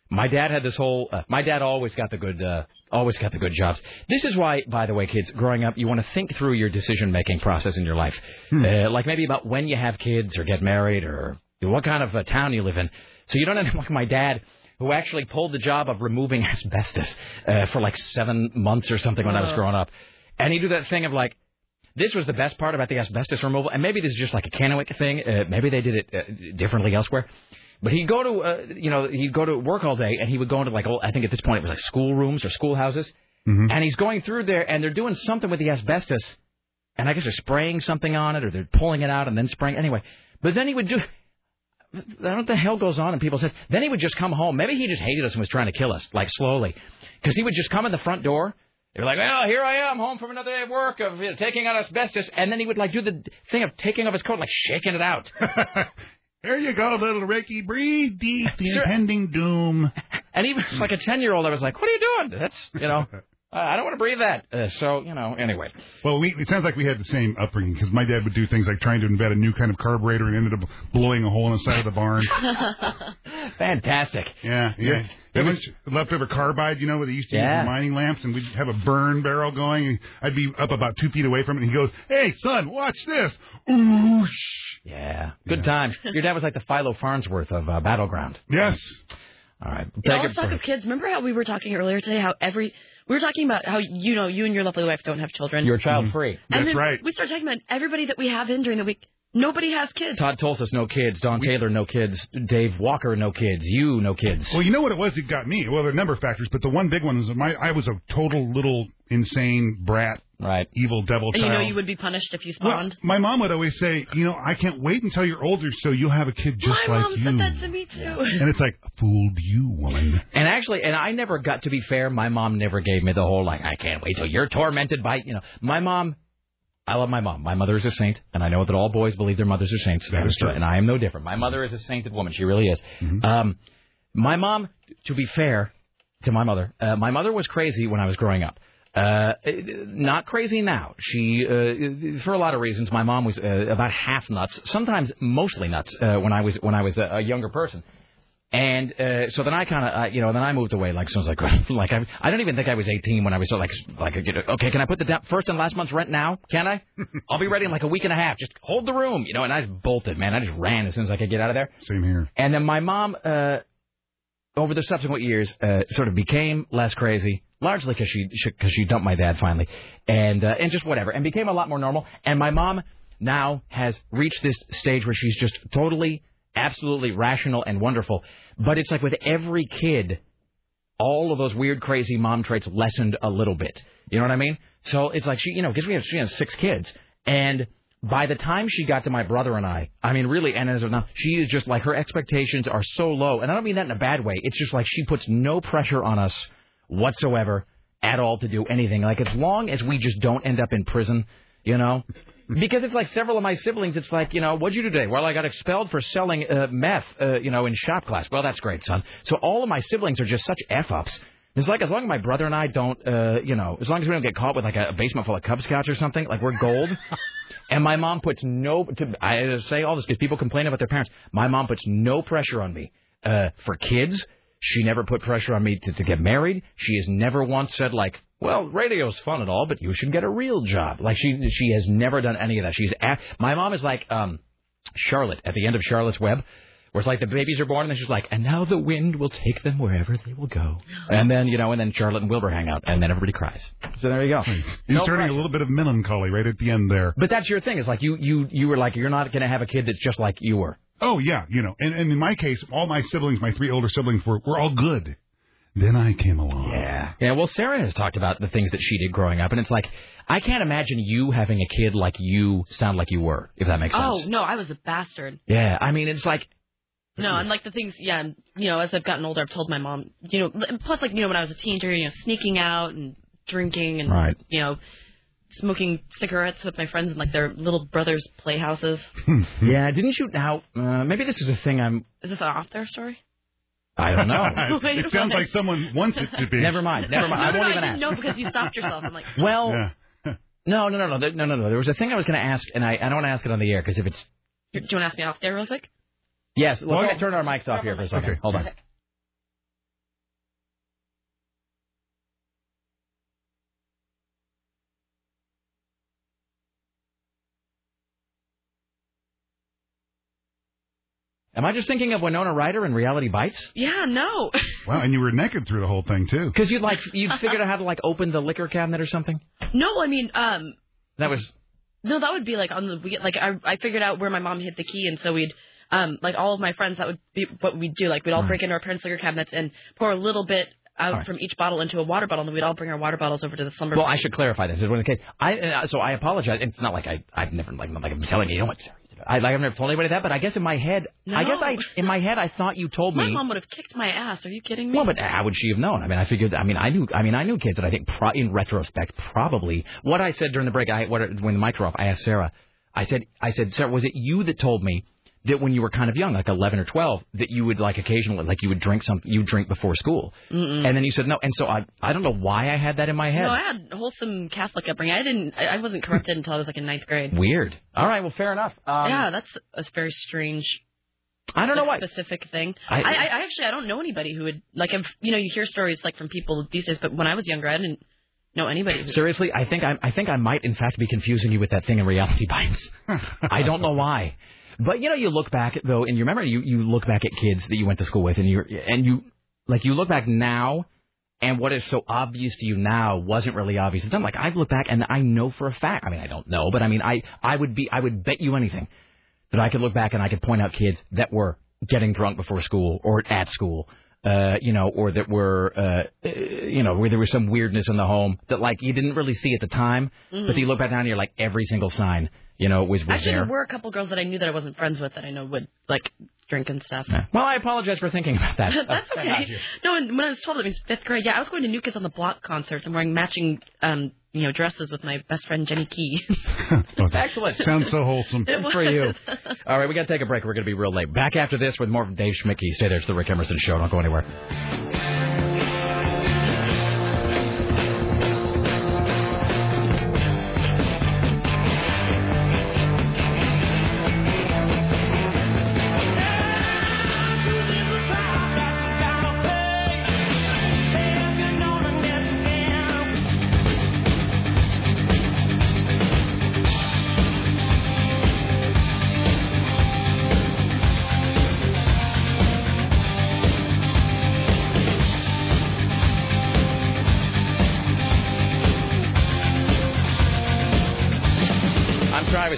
My dad had this whole. Uh, my dad always got the good. Uh, always got the good jobs. This is why, by the way, kids, growing up, you want to think through your decision making process in your life, uh, like maybe about when you have kids or get married or what kind of a town you live in, so you don't end up like my dad. Who actually pulled the job of removing asbestos uh, for like seven months or something when I was Uh. growing up, and he do that thing of like, this was the best part about the asbestos removal, and maybe this is just like a Kennewick thing. Uh, maybe they did it uh, differently elsewhere. But he'd go to, uh, you know, he'd go to work all day, and he would go into like, old, I think at this point it was like schoolrooms or schoolhouses, and he's going through there, and they're doing something with the asbestos, and I guess they're spraying something on it, or they're pulling it out and then spraying. Anyway, but then he would do. I don't know what the hell goes on, and people said. Then he would just come home. Maybe he just hated us and was trying to kill us, like slowly, because he would just come in the front door. Were like, "Well, here I am, home from another day of work of you know, taking out asbestos," and then he would like do the thing of taking off his coat, like shaking it out. There you go, little Ricky. Breathe deep. The Sure. impending doom. And even like a ten year old, I was like, "What are you doing?" That's you know, uh, I don't want to breathe that. Uh, so you know, anyway. Well, we, it sounds like we had the same upbringing because my dad would do things like trying to invent a new kind of carburetor and ended up blowing a hole in the side of the barn. Fantastic. Yeah, yeah. Yeah. There was leftover carbide, you know, where they used to Yeah. use mining lamps, and we'd have a burn barrel going. And I'd be up about two feet away from it, and he goes, "Hey, son, watch this!" Oosh. Yeah, good times. Your dad was like the Philo Farnsworth of uh, Battle Ground. Yes. All right. You know, Take let's talk break. of kids. Remember how we were talking earlier today? How every we were talking about how you know you and your lovely wife don't have children. You're child free. Mm-hmm. and then We start talking about everybody that we have in during the week. Nobody has kids. Todd Tolsis, no kids. Don Taylor, no kids. Dave Walker, no kids. You, no kids. Well, you know what it was that got me? Well, there are a number of factors, but the one big one is that my I was a total little insane brat right. evil devil And you know you would be punished if you Well, spawned. my mom would always say, you know, I can't wait until you're older so you'll have a kid just My like mom you. said that to me too. And it's like, fooled you, woman. And actually, and I never got to be fair. My mom never gave me the whole like, I can't wait till you're tormented by, you know, my mom. I love my mom. My mother is a saint, and I know that all boys believe their mothers are saints. That is true. And I am no different. My mother is a sainted woman. She really is. Mm-hmm. Um, my mom, to be fair to my mother, uh, my mother was crazy when I was growing up. Uh, not crazy now. She, uh, for a lot of reasons, my mom was uh, about half nuts, sometimes mostly nuts uh, when I was when I was a, younger person. And uh, so then I kind of, uh, you know, then I moved away. Like, so I was like, like I, I don't even think I was 18 when I was so like, like, okay, can I put the da- first and last month's rent now? Can I? I'll be ready in like a week and a half. Just hold the room, you know. And I just bolted, man. I just ran as soon as I could get out of there. Same here. And then my mom, uh, over the subsequent years, uh, sort of became less crazy, largely because she because she dumped my dad finally, and uh, and just whatever, and became a lot more normal. And my mom now has reached this stage where she's just totally, absolutely rational and wonderful. But it's like with every kid, all of those weird, crazy mom traits lessened a little bit. You know what I mean? So it's like she, you know, because we have she has six kids, and by the time she got to my brother and I, I mean, really, and as of now, she is just like her expectations are so low, and I don't mean that in a bad way. It's just like she puts no pressure on us whatsoever at all to do anything. Like as long as we just don't end up in prison, you know. Because it's like several of my siblings, it's like, you know, what'd you do today? Well, I got expelled for selling uh, meth, uh, you know, in shop class. Well, that's great, son. So all of my siblings are just such f-ups. It's like as long as my brother and I don't, uh, you know, as long as we don't get caught with like a basement full of Cub Scouts or something, like we're gold. and my mom puts no. To, I say all this because people complain about their parents. My mom puts no pressure on me uh, for kids. She never put pressure on me to, to get married. She has never once said like, "Well, radio's fun and all, but you should get a real job." Like she she has never done any of that. She's a my mom is like um, Charlotte at the end of Charlotte's Web. Where it's like the babies are born, and then she's like, and now the wind will take them wherever they will go. And then, you know, and then Charlotte and Wilbur hang out, and then everybody cries. So there you go. You're No turning pressure. a little bit of melancholy right at the end there. But that's your thing. It's like you, you, you were like, you're not going to have a kid that's just like you were. Oh yeah, you know, and, and in my case, all my siblings, my three older siblings, were were all good. Then I came along. Yeah. Yeah, well, Sarah has talked about the things that she did growing up, and it's like, I can't imagine you having a kid like you sound like you were, if that makes oh, sense. Oh no, I was a bastard. Yeah, I mean, it's like, No, and like the things, yeah, and, you know, as I've gotten older, I've told my mom, you know, plus like you know when I was a teenager, you know, sneaking out and drinking and Right. you know, smoking cigarettes with my friends in like their little brothers' playhouses. yeah, didn't you now? Uh, maybe this is a thing I'm. Is this an off there story? I don't know. Wait it sounds minute. like someone wants it to be. Never mind. Never mind. No, I no, won't no, even I ask. didn't know because you stopped yourself. I'm like, Well, Yeah. no, no, no, no, no, no, no. There was a thing I was going to ask, and I, I don't want to ask it on the air because if it's do you want to ask me off there real quick? yes, let's Well- turn our mics off here for a second. Okay. Hold on. Am I just thinking of Winona Ryder in Reality Bites? Yeah, no. Wow, and you were naked through the whole thing too. Because you'd like you figured out how to like open the liquor cabinet or something. no, I mean, um, That was no, that would be like on the we like I I figured out where my mom hid the key, and so we'd um like all of my friends that would be what we'd do. Like we'd all Right. break into our parents' liquor cabinets and pour a little bit out All right. from each bottle into a water bottle, and then we'd all bring our water bottles over to the slumber. well. I should clarify this. Is one of the case. I uh, so I apologize. It's not like I I've never like not like I'm telling you. You know what? I like I've never told anybody that, but I guess in my head, I guess I in my head I thought you told me. My mom would have kicked my ass. Are you kidding me? Well, but how would she have known? I mean, I figured. I mean, I knew. I mean, I knew kids that I think, pro, in retrospect, probably what I said during the break. I what when the mic off, I asked Sarah. I said, I said, Sarah, was it you that told me that when you were kind of young, like 11 or 12, that you would like occasionally, like you would drink some, you drink before school, Mm-mm. and then you said no, and so I, I don't know why I had that in my head. No, I had wholesome Catholic upbringing. I didn't. I I wasn't corrupted until I was like in ninth grade. Weird. All right, well, fair enough. Um, yeah, that's a very strange. I don't know why. specific thing. I- I, I, actually I don't know anybody who would like. I've, you know, you hear stories like from people these days, but when I was younger, I didn't know anybody. Who, Seriously, I think I, I think I might in fact be confusing you with that thing in Reality Bites. I don't know why, but you know, you look back though, and you remember you you look back at kids that you went to school with, and you and you like you look back now, and what is so obvious to you now wasn't really obvious. It's not like I've looked back and I know for a fact. I mean, I don't know, but I mean, I I would be I would bet you anything that I could look back and I could point out kids that were getting drunk before school or at school uh, you know, or that were, uh, uh, you know, where there was some weirdness in the home that like you didn't really see at the time, Mhm. but you look back down and you're like every single sign, you know, was was Actually, there. there were a couple girls that I knew that I wasn't friends with that I know would like drink and stuff. Well, I apologize for thinking about that. That's okay. No, and when I was 12, it was fifth grade. Yeah, I was going to New Kids on the Block concerts and wearing matching, um, you know, dresses with my best friend Jenny Key. Excellent. Sounds so wholesome. It Good for you. All right, we got to take a break. We're going to be real late. Back after this with more of Dave Schmidtke. Stay there. It's the Rick Emerson Show. Don't go anywhere.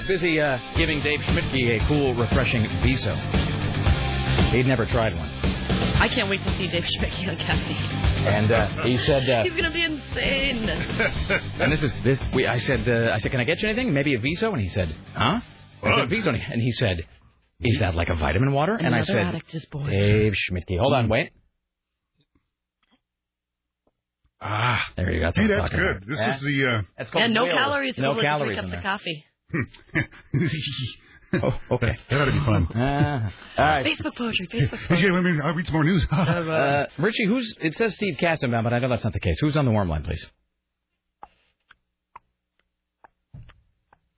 Busy uh, giving Dave Schmidtke a cool, refreshing Viso. He'd never tried one. I can't wait to see Dave Schmidt on caffeine. And uh, he said, uh, He's gonna be insane. and this is this. We, I said, uh, I said, can I get you anything? Maybe a Viso? And he said, huh? I said, Viso. And he said, is that like a vitamin water? And I Another said, addict is born. Dave Schmidtke. Hold on, wait. Ah, there you go. Hey, what I'm that's talking good. about. This Yeah. is the. Uh, That's called And no whale. calories. No for calories three cups in of there. coffee. oh, okay. That ought to be fun. Uh, all right. Facebook poetry. Facebook Hey, poetry. let me. I'll read some more news. Uh, Richie, who's? It says Steve Kastenbaum, but I know that's not the case. Who's on the warm line, please?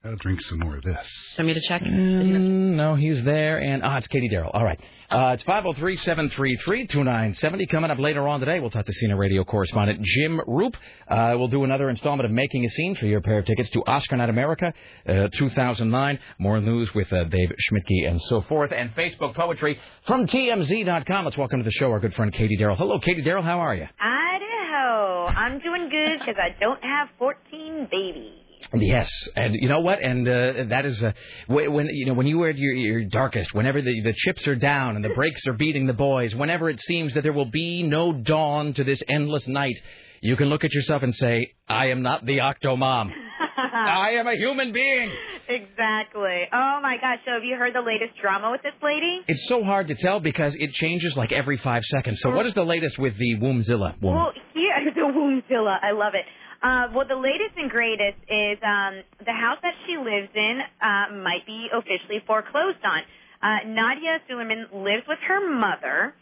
I'll drink some more of this. Send me to check. Mm, no, he's there, and ah, it's Katie Darrell. All right, uh, it's five zero three seven three three two nine seventy. Coming up later on today, we'll talk to CNN radio correspondent Jim Roop. Uh, we'll do another installment of Making a Scene for your pair of tickets to Oscar Night America, uh, 2009. More news with uh, Dave Schmidtke and so forth, and Facebook poetry from TMZ.com. Let's welcome to the show our good friend Katie Darrell. Hello, Katie Darrell. How are you? Idaho. I'm doing good because I don't have 14 babies. Yes, and you know what? And uh, that is uh, when you know when you are at your, your darkest, whenever the the chips are down and the brakes are beating the boys, whenever it seems that there will be no dawn to this endless night, you can look at yourself and say, "I am not the Octomom. I am a human being." Exactly. Oh my gosh. So have you heard the latest drama with this lady? It's so hard to tell because it changes like every five seconds. So, what is the latest with the Wombzilla woman? Well, here the Wombzilla. I love it. Uh, well, the latest and greatest is um, the house that she lives in uh, might be officially foreclosed on. Uh, Nadya Suleman lives with her mother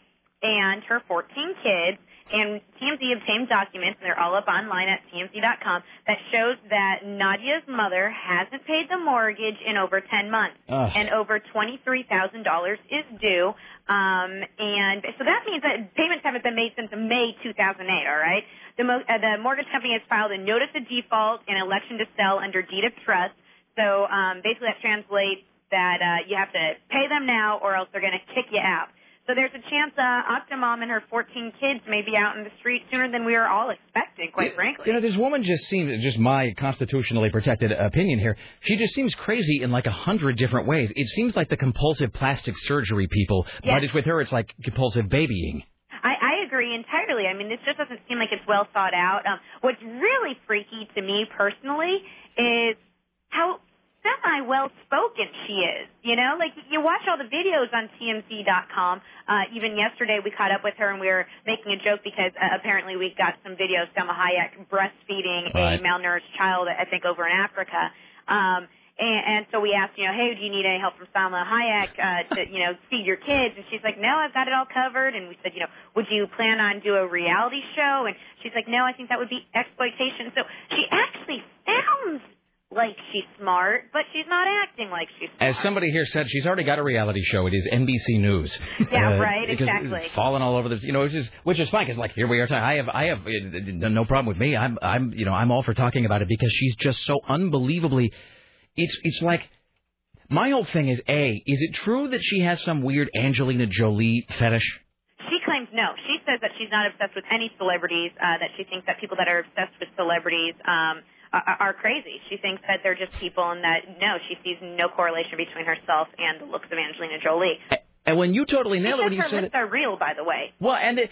and her 14 kids, and TMZ obtained documents, and they're all up online at TMZ.com, that shows that Nadya's mother hasn't paid the mortgage in over 10 months, Ugh. and over $23,000 is due. Um, and so that means that payments haven't been made since May 2008, all right? The, mo- uh, the mortgage company has filed a notice of default and election to sell under deed of trust. So um, basically that translates that uh, you have to pay them now or else they're going to kick you out. So there's a chance uh, Octomom and her 14 kids may be out in the street sooner than we were all expecting, quite frankly. You know, this woman just seems, just my constitutionally protected opinion here, she just seems crazy in like a hundred different ways. It seems like the compulsive plastic surgery people, Yes. but it's with her, it's like compulsive babying. I, I agree entirely. I mean, this just doesn't seem like it's well thought out. Um, what's really freaky to me personally is how semi well spoken she is. You know, like you watch all the videos on TMZ.com. Uh, even yesterday, we caught up with her and we were making a joke because uh, apparently we got some videos Salma Hayek breastfeeding Right. a malnourished child, I think, over in Africa. Um, and, and so we asked, you know, hey, do you need any help from Salma Hayek uh, to, you know, feed your kids? And she's like, no, I've got it all covered. And we said, you know, would you plan on do a reality show? And she's like, no, I think that would be exploitation. So she actually sounds like she's smart, but she's not acting like she's smart. As somebody here said, she's already got a reality show. It is NBC News. Yeah, right, because exactly. It's falling all over the, you know, which is which is fine because like here we are. I have I have uh, no problem with me. I'm I'm you know I'm all for talking about it because she's just so unbelievably. It's it's like my whole thing is a is it true that she has some weird Angelina Jolie fetish? She claims no. She says that she's not obsessed with any celebrities. Uh, that she thinks that people that are obsessed with celebrities um, are, are crazy. She thinks that they're just people, and that no, she sees no correlation between herself and the looks of Angelina Jolie. And when you totally nailed it when you her said lips it. are real, by the way. Well, and it,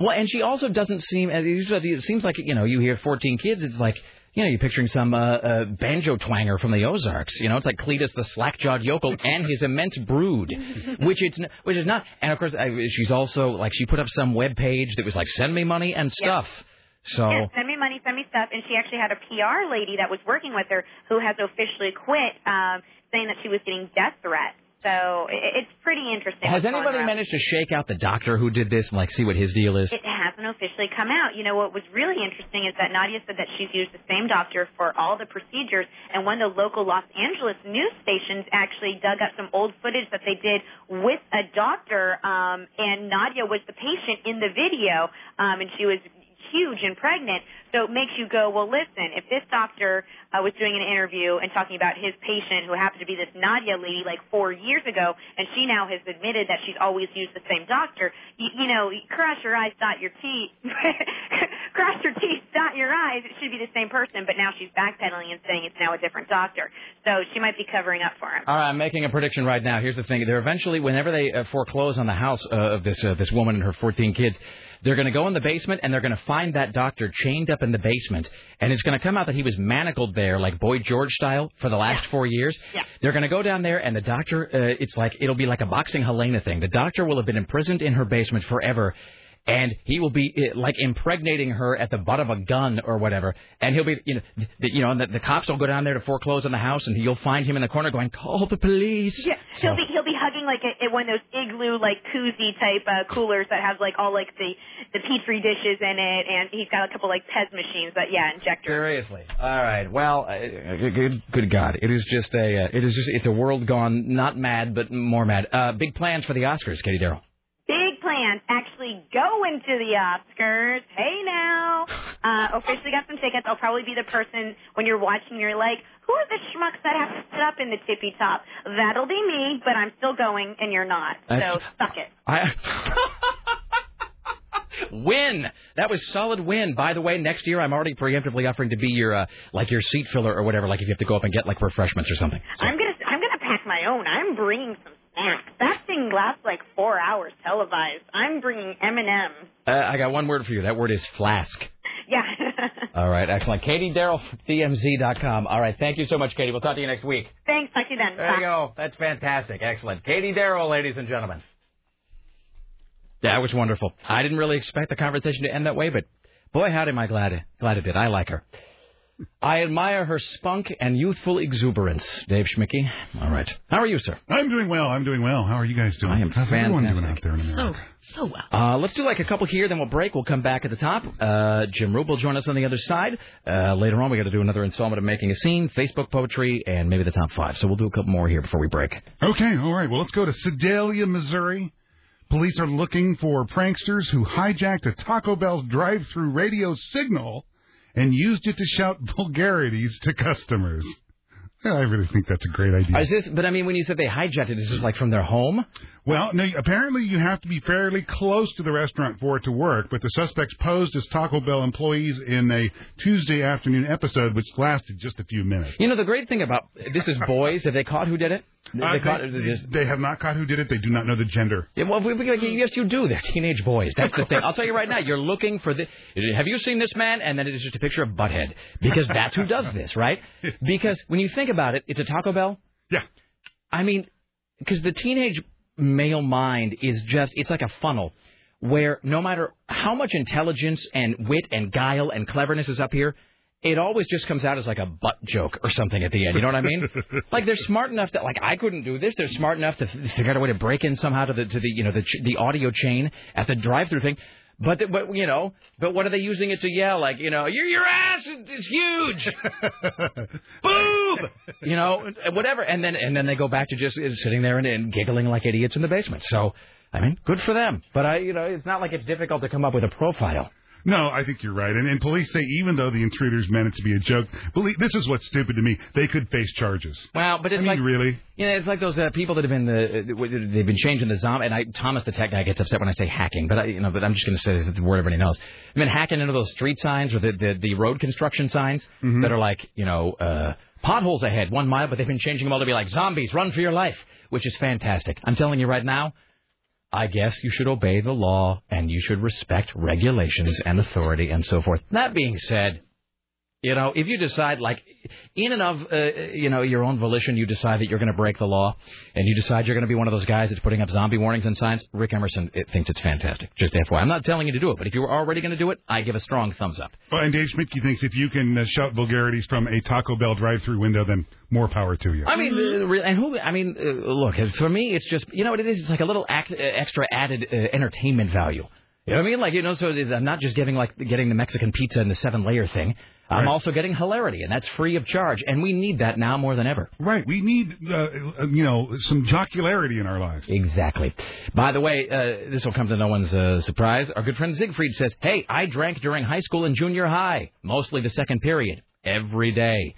well, and she also doesn't seem. as you said, It seems like you know you hear 14 kids. It's like you know you're picturing some uh, uh, banjo twanger from the Ozarks. You know, it's like Cletus the slack-jawed yokel and his immense brood, which it's which is not. And of course, I, she's also like she put up some web page that was like send me money and stuff. So send me money, send me stuff. And she actually had a PR lady that was working with her who has officially quit, um, saying that she was getting death threats. So it's pretty interesting. has anybody managed to shake out the doctor who did this and like see what his deal is? It hasn't officially come out. You know what was really interesting is that Nadya said that she's used the same doctor for all the procedures, and one of the local Los Angeles news stations actually dug up some old footage that they did with a doctor, um, and Nadya was the patient in the video, um, and she was huge and pregnant. So it makes you go, well, listen, if this doctor uh, was doing an interview and talking about his patient who happened to be this Nadya lady like four years ago, and she now has admitted that she's always used the same doctor, you, you know, cross your eyes, dot your teeth, cross your teeth, dot your eyes. It should be the same person, but now she's backpedaling and saying it's now a different doctor. So she might be covering up for him. All right, I'm making a prediction right now. Here's the thing: they're eventually, whenever they uh, foreclose on the house uh, of this uh, this woman and her 14 kids, they're going to go in the basement and they're going to find that doctor chained up in the basement, and it's going to come out that he was manacled there, like Boy George style, for the last four years. Yeah. They're going to go down there, and the doctor, uh, it's like it'll be like a boxing Helena thing. The doctor will have been imprisoned in her basement forever. And he will be uh, like impregnating her at the butt of a gun or whatever, and he'll be, you know, the, you know, and the, the cops will go down there to foreclose on the house, and you'll find him in the corner going, "Call the police." Yeah, So- he'll be he'll be hugging like a, one of those igloo like koozie type uh, coolers that has like all like the the petri dishes in it, and he's got a couple like Pez machines. But yeah, injectors. Seriously. All right. Well, uh, good, good God, it is just a, uh, it is just, it's a world gone not mad, but more mad. Uh, big plans for the Oscars, Katie Darrell. Big plans actually going to the Oscars. Hey now, uh, officially got some tickets. I'll probably be the person when you're watching. You're like, who are the schmucks that have to sit up in the tippy top? That'll be me, but I'm still going, and you're not. So That's- suck it. I. Win. That was solid win. By the way, next year I'm already preemptively offering to be your uh, like your seat filler or whatever. Like if you have to go up and get like refreshments or something. I'm gonna I'm gonna pack my own. I'm bringing some That thing lasts like four hours televised. I'm bringing M. Uh, I got one word for you. That word is flask. Yeah. All right, excellent. Katie Darrell, TMZ.com. All right, thank you so much, Katie. We'll talk to you next week. Thanks. Talk to you then. There you go. That's fantastic. Excellent. Katie Darrow, ladies and gentlemen. That was wonderful. I didn't really expect the conversation to end that way, but boy, howdy, am I glad, glad it did. I like her. I admire her spunk and youthful exuberance, Dave Schmidtke. All right. How are you, sir? I'm doing well. I'm doing well. How are you guys doing? I am How's everyone doing fantastic. out there in America? So well. Uh, let's do like a couple here, then we'll break. We'll come back at the top. Uh, Jim Roop will join us on the other side. Uh, later on, we got to do another installment of Making a Scene, Facebook Poetry, and maybe the top five. So we'll do a couple more here before we break. Okay, all right. Well, let's go to Sedalia, Missouri. Police are looking for pranksters who hijacked a Taco Bell drive-through radio signal and used it to shout vulgarities to customers. I really think that's a great idea. Is this? But I mean, when you said they hijacked it, is this like from their home? Well, no, apparently you have to be fairly close to the restaurant for it to work, but the suspects posed as Taco Bell employees in a Tuesday afternoon episode, which lasted just a few minutes. You know, the great thing about this is boys. Have they caught who did it? They, Uh, they caught, they, just- they have not caught who did it. They do not know the gender. Yeah, well, we, we, yes, you do. They're teenage boys. That's the thing. I'll tell you right now. You're looking for the. Have you seen this man? And then it is just a picture of Butthead because that's who does this, right? Because when you think about it, it's a Taco Bell. Yeah. I mean, because the teenage male mind is just—it's like a funnel where no matter how much intelligence and wit and guile and cleverness is up here. It always just comes out as like a butt joke or something at the end. You know what I mean? like they're smart enough that like I couldn't do this. They're smart enough to figure out a way to break in somehow to the to the you know the ch- the audio chain at the drive-through thing. But the, but you know, but what are they using it to yell? Like you know, your your ass is huge, boob, you know, whatever. And then and then they go back to just sitting there and, and giggling like idiots in the basement. So I mean, good for them. But I you know, it's not like it's difficult to come up with a profile. No, I think you're right. And, and police say even though the intruders meant it to be a joke, believe this is what's stupid to me. They could face charges. Well, but it's I mean, like really. You know, it's like those uh, people that have been uh, they've been changing the zombie. And I, Thomas the tech guy gets upset when I say hacking, but I, you know, but I'm just going to say the word everybody knows. I've been hacking into those street signs or the the, the road construction signs Mm-hmm. that are like you know uh, potholes ahead one mile, but they've been changing them all to be like zombies, run for your life, which is fantastic. I'm telling you right now. I guess you should obey the law and you should respect regulations and authority and so forth. That being said, you know, if you decide, like, in and of, uh, you know, your own volition, you decide that you're going to break the law, and you decide you're going to be one of those guys that's putting up zombie warnings and signs, Rick Emerson it, thinks it's fantastic. Just FYI. I'm not telling you to do it, but if you were already going to do it, I give a strong thumbs up. Well, and Dave Schmidtke thinks if you can uh, shout vulgarities from a Taco Bell drive-through window, then more power to you. I mean, uh, and who? I mean, uh, look, for me, it's just you know what it is. It's like a little act, uh, extra added uh, entertainment value. You know what I mean? Like you know, so I'm not just getting like getting the Mexican pizza and the seven layer thing. I'm also getting hilarity, and that's free of charge, and we need that now more than ever. Right. We need, uh, uh, you know, some jocularity in our lives. Exactly. By the way, uh, this will come to no one's uh, surprise. Our good friend Siegfried says, "Hey, I drank during high school and junior high, mostly the second period, every day."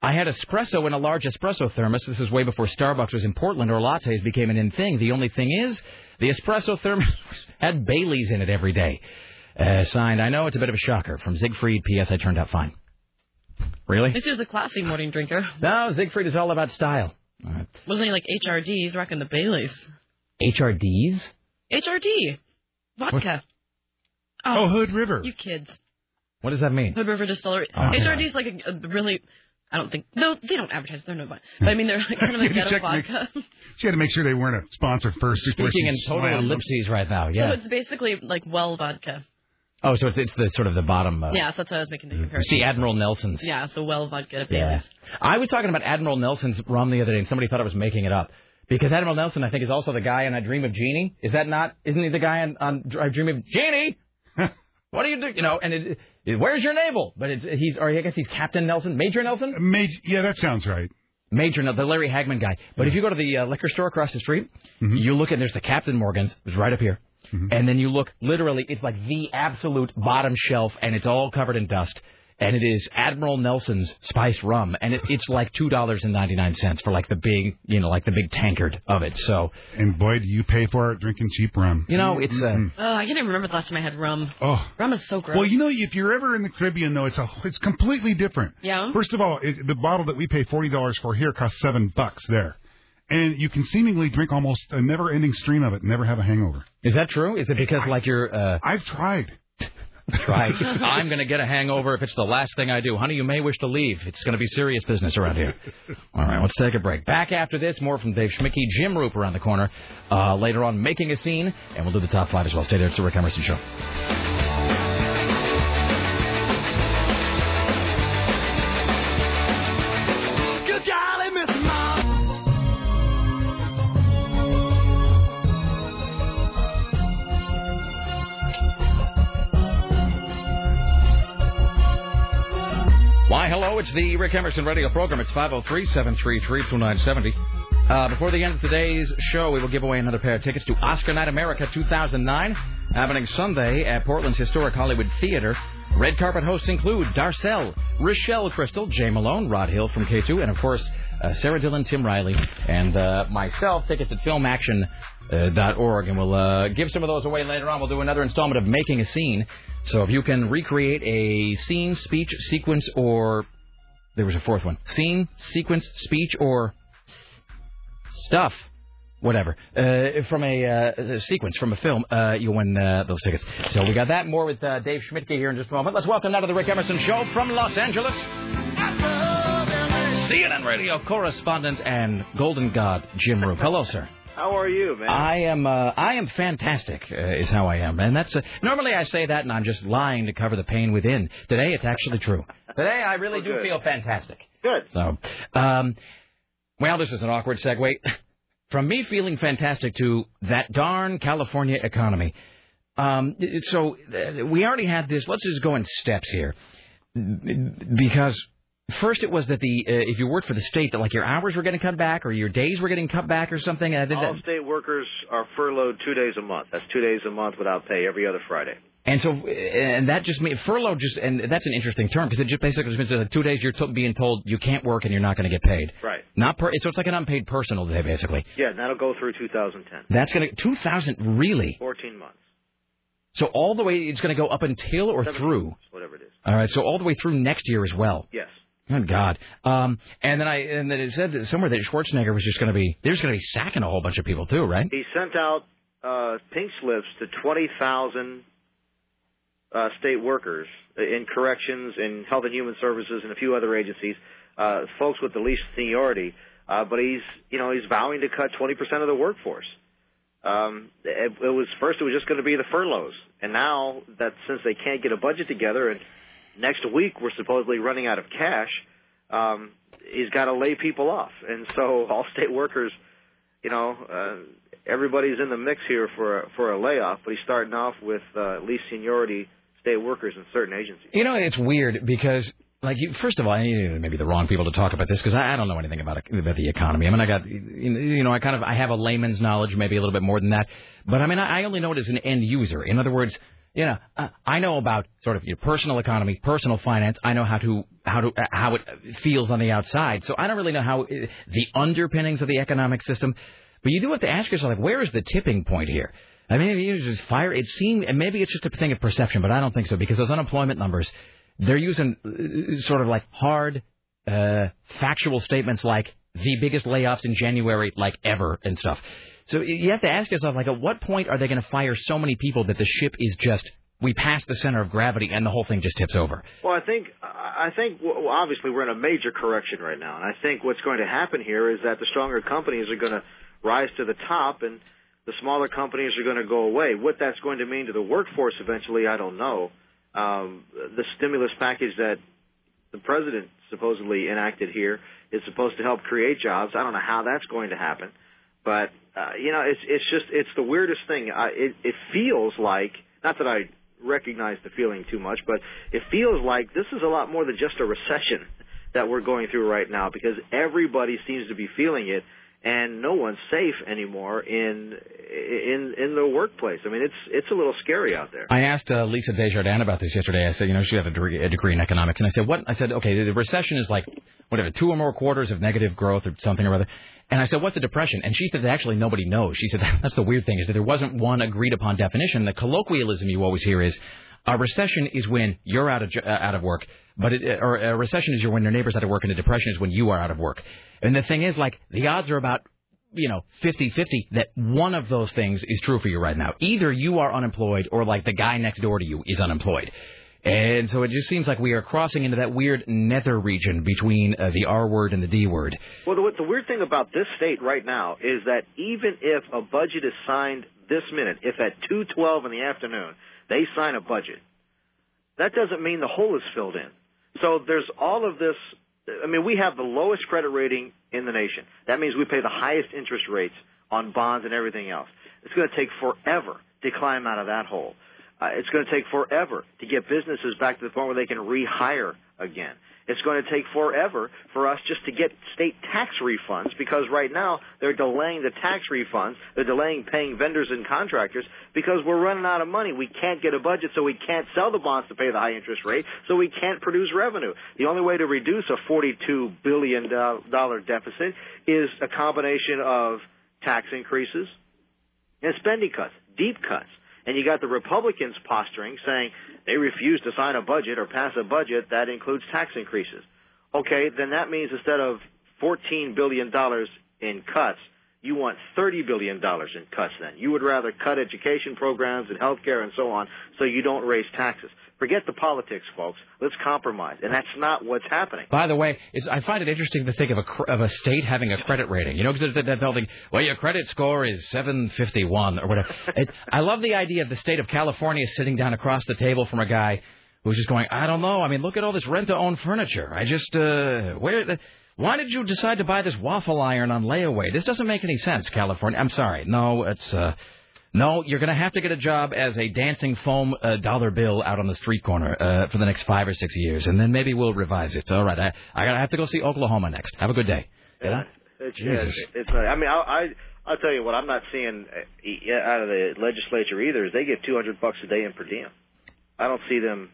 I had espresso in a large espresso thermos. This is way before Starbucks was in Portland or lattes became an in thing. The only thing is, the espresso thermos had Bailey's in it every day. Uh, signed, I know it's a bit of a shocker. From Siegfried, P.S. I turned out fine. Really? This is a classy morning drinker. No, Siegfried is all about style. Wasn't he like HRD? He's rocking the Baileys. HRDs? HRD. Vodka. Oh, Hood River. You kids. What does that mean? Hood River Distillery. Oh, HRD is like a, a really. I don't think. No, they don't advertise. They're no fun. But I mean, they're like kind of like ghetto vodka. She had to make sure they weren't a sponsor first. Speaking in total ellipses right now, yeah. So it's basically like well vodka. Oh, so it's it's the sort of the bottom. Uh, yeah, so that's how I was making the You comparison. the Admiral Nelson's. Yeah, so well vodka at Yeah. Baileys. I was talking about Admiral Nelson's rum the other day, and somebody thought I was making it up. Because Admiral Nelson, I think, is also the guy in I Dream of Jeannie. Is that not? Isn't he the guy on, on I Dream of Jeannie? what do you do? You know, and it, it, where's your navel? But it's he's, or I guess he's Captain Nelson, Major Nelson. Major, yeah, that sounds right. Major, no, the Larry Hagman guy. But if you go to the uh, liquor store across the street, Mm-hmm. you look and there's the Captain Morgan's, it's right up here. And then you look, literally, it's like the absolute bottom shelf, and it's all covered in dust. And it is Admiral Nelson's spiced rum, and it, it's like two dollars and ninety nine cents for like the big, you know, like the big tankard of it. So, and boy, do you pay for it drinking cheap rum. You know, it's, uh, Mm-mm. Oh, I can't even remember the last time I had rum. Oh. Rum is so gross. Well, you know, if you're ever in the Caribbean, though, it's a it's completely different. Yeah? First of all, it, the bottle that we pay forty dollars for here costs seven bucks there, and you can seemingly drink almost a never-ending stream of it, and never have a hangover. is that true? Is it because like you're? Uh, I've tried. Right. I'm going to get a hangover if it's the last thing I do. Honey, you may wish to leave. It's going to be serious business around here. All right, let's take a break. Back after this, more from Dave Schmidtke, Jim Roop around the corner. Uh, later on, making a scene, and we'll do the top five as well. Stay there. It's the Rick Emerson Show. Hello, it's the Rick Emerson radio program. It's 503 733 2970. Uh, Before the end of today's show, we will give away another pair of tickets to Oscar Night America 2009, happening Sunday at Portland's historic Hollywood Theater. Red carpet hosts include Darcelle, Rochelle Crystal, Jay Malone, Rod Hill from K2, and of course, uh, Sarah Dillon, Tim Riley, and uh, myself. Tickets at filmaction.org, and we'll uh, give some of those away later on. We'll do another installment of Making a Scene. So if you can recreate a scene, speech, sequence, or there was a fourth one: scene, sequence, speech, or stuff, whatever, uh, from a, uh, sequence from a film, uh, you'll win uh, those tickets. So we got that more with uh, Dave Schmidtke here in just a moment. Let's welcome now to the Rick Emerson Show from Los Angeles. CNN radio correspondent and Golden God Jim Roop. Hello, sir. How are you, man? I am uh, I am fantastic uh, is how I am, and that's uh, normally I say that and I'm just lying to cover the pain within. Today it's actually true. Today I really do good. feel fantastic. Good. So, um, well, this is an awkward segue from me feeling fantastic to that darn California economy. Um, so uh, we already had this. Let's just go in steps here, because first it was that the uh, if you worked for the state that like your hours were getting cut back or your days were getting cut back or something. Uh, did All that- state workers are furloughed two days a month. That's two days a month without pay every other Friday. And so, and that just means furlough just, and that's an interesting term because it just basically means that two days you're to, being told you can't work and you're not going to get paid. Right. Not per, so it's like an unpaid personal day basically. Yeah, and that'll go through 2010. That's going to two thousand really. 14 months. So all the way it's going to go up until or 17 through. months, whatever it is. All right, so all the way through next year as well. Yes. Good God. Um, and then I and then it said that somewhere that Schwarzenegger was just going to be there's going to be sacking a whole bunch of people too, right? He sent out uh, pink slips to 20,000 uh, state workers in corrections, in health and human services, and a few other agencies, uh, folks with the least seniority. Uh, but he's, you know, he's vowing to cut 20% of the workforce. Um, it, it was first it was just going to be the furloughs, and now that since they can't get a budget together, and next week we're supposedly running out of cash, um, he's got to lay people off, and so all state workers, you know, uh, everybody's in the mix here for a, for a layoff, but he's starting off with uh, least seniority state workers in certain agencies. You know, it's weird because, like, you, first of all, maybe the wrong people to talk about this because I, I don't know anything about about the economy. I mean, I got, you know, I kind of I have a layman's knowledge, maybe a little bit more than that, but I mean, I I only know it as an end user. In other words. You know, uh, I know about sort of your personal economy, personal finance. I know how to how to uh, how it feels on the outside. So I don't really know how uh, the underpinnings of the economic system. But you do have to ask yourself, like, where is the tipping point here? I mean, if you just fire. It and maybe it's just a thing of perception, but I don't think so because those unemployment numbers, they're using uh, sort of like hard, uh, factual statements like the biggest layoffs in January, like ever, and stuff. So you have to ask yourself, like, at what point are they going to fire so many people that the ship is just we pass the center of gravity and the whole thing just tips over? Well, I think I think well, obviously we're in a major correction right now, and I think what's going to happen here is that the stronger companies are going to rise to the top, and the smaller companies are going to go away. What that's going to mean to the workforce eventually, I don't know. Um, the stimulus package that the president supposedly enacted here is supposed to help create jobs. I don't know how that's going to happen, but uh, you know, it's it's just it's the weirdest thing. I, it it feels like not that I recognize the feeling too much, but it feels like this is a lot more than just a recession that we're going through right now because everybody seems to be feeling it and no one's safe anymore in in in the workplace. I mean, it's it's a little scary out there. I asked uh, Lisa Desjardins about this yesterday. I said, you know, she had a degree, a degree in economics, and I said, what? I said, okay, the recession is like whatever, two or more quarters of negative growth or something or other. And I said, what's a depression? And she said, actually, nobody knows. She said, that's the weird thing is that there wasn't one agreed upon definition. The colloquialism you always hear is. A recession is when you're out of uh, out of work, but it, or a recession is when your neighbor's out of work, and a depression is when you are out of work. And the thing is, like, the odds are about you know, 50-50 that one of those things is true for you right now. Either you are unemployed or like the guy next door to you is unemployed. And so it just seems like we are crossing into that weird nether region between uh, the R word and the D word. Well, the, the weird thing about this state right now is that even if a budget is signed this minute, if at 2:12 in the afternoon they sign a budget, that doesn't mean the hole is filled in. So there's all of this. I mean, we have the lowest credit rating in the nation. That means we pay the highest interest rates on bonds and everything else. It's going to take forever to climb out of that hole. Uh, it's going to take forever to get businesses back to the point where they can rehire again. It's going to take forever for us just to get state tax refunds because right now they're delaying the tax refunds. They're delaying paying vendors and contractors because we're running out of money. We can't get a budget, so we can't sell the bonds to pay the high interest rate, so we can't produce revenue. The only way to reduce a $42 billion deficit is a combination of tax increases and spending cuts, deep cuts. And you got the Republicans posturing, saying they refuse to sign a budget or pass a budget that includes tax increases. Okay, then that means instead of $14 billion in cuts, you want $30 billion in cuts then. You would rather cut education programs and health care and so on so you don't raise taxes. Forget the politics, folks. Let's compromise. And that's not what's happening. By the way, it's, I find it interesting to think of a of a state having a credit rating. You know, because that they'll think, well, your credit score is 751 or whatever. it, I love the idea of the state of California sitting down across the table from a guy who's just going, I don't know. I mean, look at all this rent-to-own furniture. I just uh, where. The, why did you decide to buy this waffle iron on layaway? This doesn't make any sense, California. I'm sorry. No, it's uh no, you're going to have to get a job as a dancing foam uh, dollar bill out on the street corner uh, for the next 5 or 6 years and then maybe we'll revise it. All right. I I got to have to go see Oklahoma next. Have a good day. Did I? It's, Jesus. It's, it's, I mean, I, I I'll tell you what I'm not seeing uh, out of the legislature either is they get 200 bucks a day in per diem. I don't see them.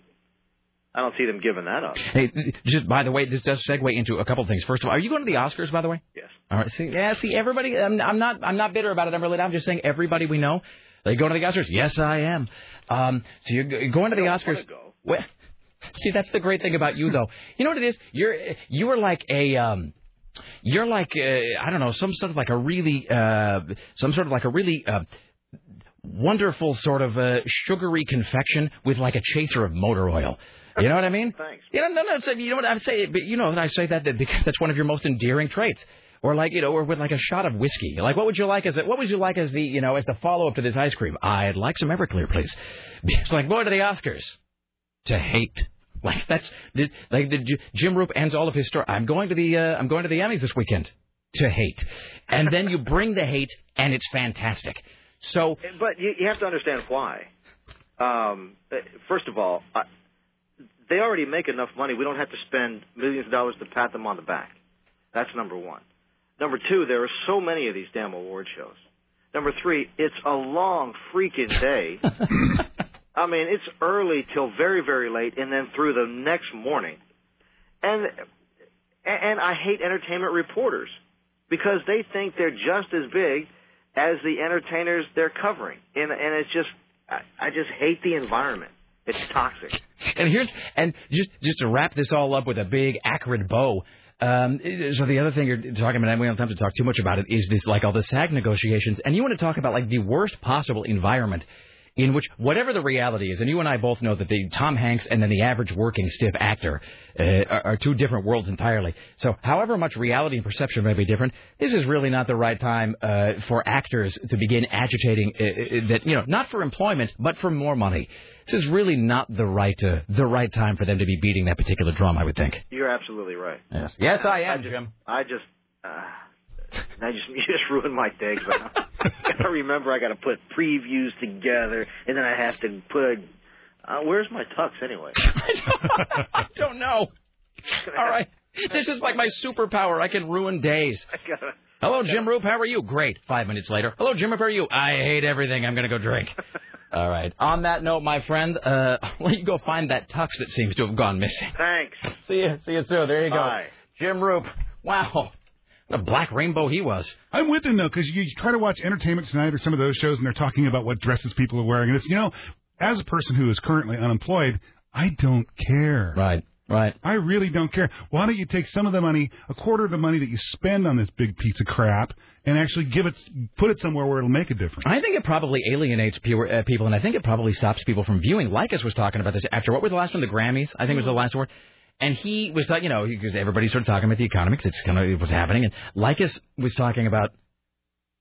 I don't see them giving that up. Hey, just by the way, this does segue into a couple of things. First of all, are you going to the Oscars? By the way. Yes. All right. See, yeah. See, everybody. I'm, I'm not. I'm not bitter about it. I'm really. not. I'm just saying everybody we know. They go to the Oscars. Yes, I am. Um, so you're going to the Oscars. Well, see, that's the great thing about you, though. You know what it is? You're you are like a. Um, you're like uh, I don't know some sort of like a really uh, some sort of like a really uh, wonderful sort of uh, sugary confection with like a chaser of motor oil. You know what I mean? Thanks. You know, no, no. So, you know what I say? But you know that I say that that because that's one of your most endearing traits. Or like you know, or with like a shot of whiskey. Like, what would you like as a, what would you like as the you know as the follow up to this ice cream? I'd like some Everclear, please. It's like going to the Oscars to hate. Like that's the- like the Jim Roop ends all of his story. I'm going to the uh, I'm going to the Emmys this weekend to hate, and then you bring the hate, and it's fantastic. So But you, you have to understand why. Um, uh, first of all, I, they already make enough money. We don't have to spend millions of dollars to pat them on the back. That's number one. Number two, there are so many of these damn award shows. Number three, it's a long freaking day. I mean, it's early till very, very late, and then through the next morning. And and I hate entertainment reporters because they think they're just as big as the entertainers they're covering, and and it's just I, I just hate the environment. It's toxic. And here's and just just to wrap this all up with a big acrid bow. Um, so the other thing you're talking about, and we don't have time to talk too much about it, is this like all the SAG negotiations, and you want to talk about like the worst possible environment in which whatever the reality is, and you and I both know that the Tom Hanks and then the average working stiff actor uh, are, are two different worlds entirely. So however much reality and perception may be different, this is really not the right time uh, for actors to begin agitating uh, uh, that you know not for employment but for more money. This is really not the right uh, the right time for them to be beating that particular drum. I would think. You're absolutely right. Yes, yes, I am, just, Jim. I just, uh, I just, you just ruined my day. 'cause I remember I gotta put previews together, and then I have to put. Uh, where's my tux anyway? I don't know. All right. This is like my superpower. I can ruin days. Gotta. Hello, Jim Roop. How are you? Great. Five minutes later. Hello, Jim. How are you? I hate everything. I'm going to go drink. All right. On that note, my friend, uh, let you go find that tux that seems to have gone missing. Thanks. See you. See you soon. There you go. Bye. Jim Roop. Wow. What a black rainbow he was. I'm with him though, because you try to watch Entertainment Tonight or some of those shows, and they're talking about what dresses people are wearing, and it's you know, as a person who is currently unemployed, I don't care. Right. Right. I really don't care. Why don't you take some of the money, a quarter of the money that you spend on this big piece of crap, and actually give it, put it somewhere where it'll make a difference? I think it probably alienates uh, people, and I think it probably stops people from viewing. Leykis was talking about this after what was the last one? The Grammys, I think it was the last one. And he was, talking, you know, because everybody's sort of talking about the economy 'cause it's kind of what's happening. And Leykis was talking about,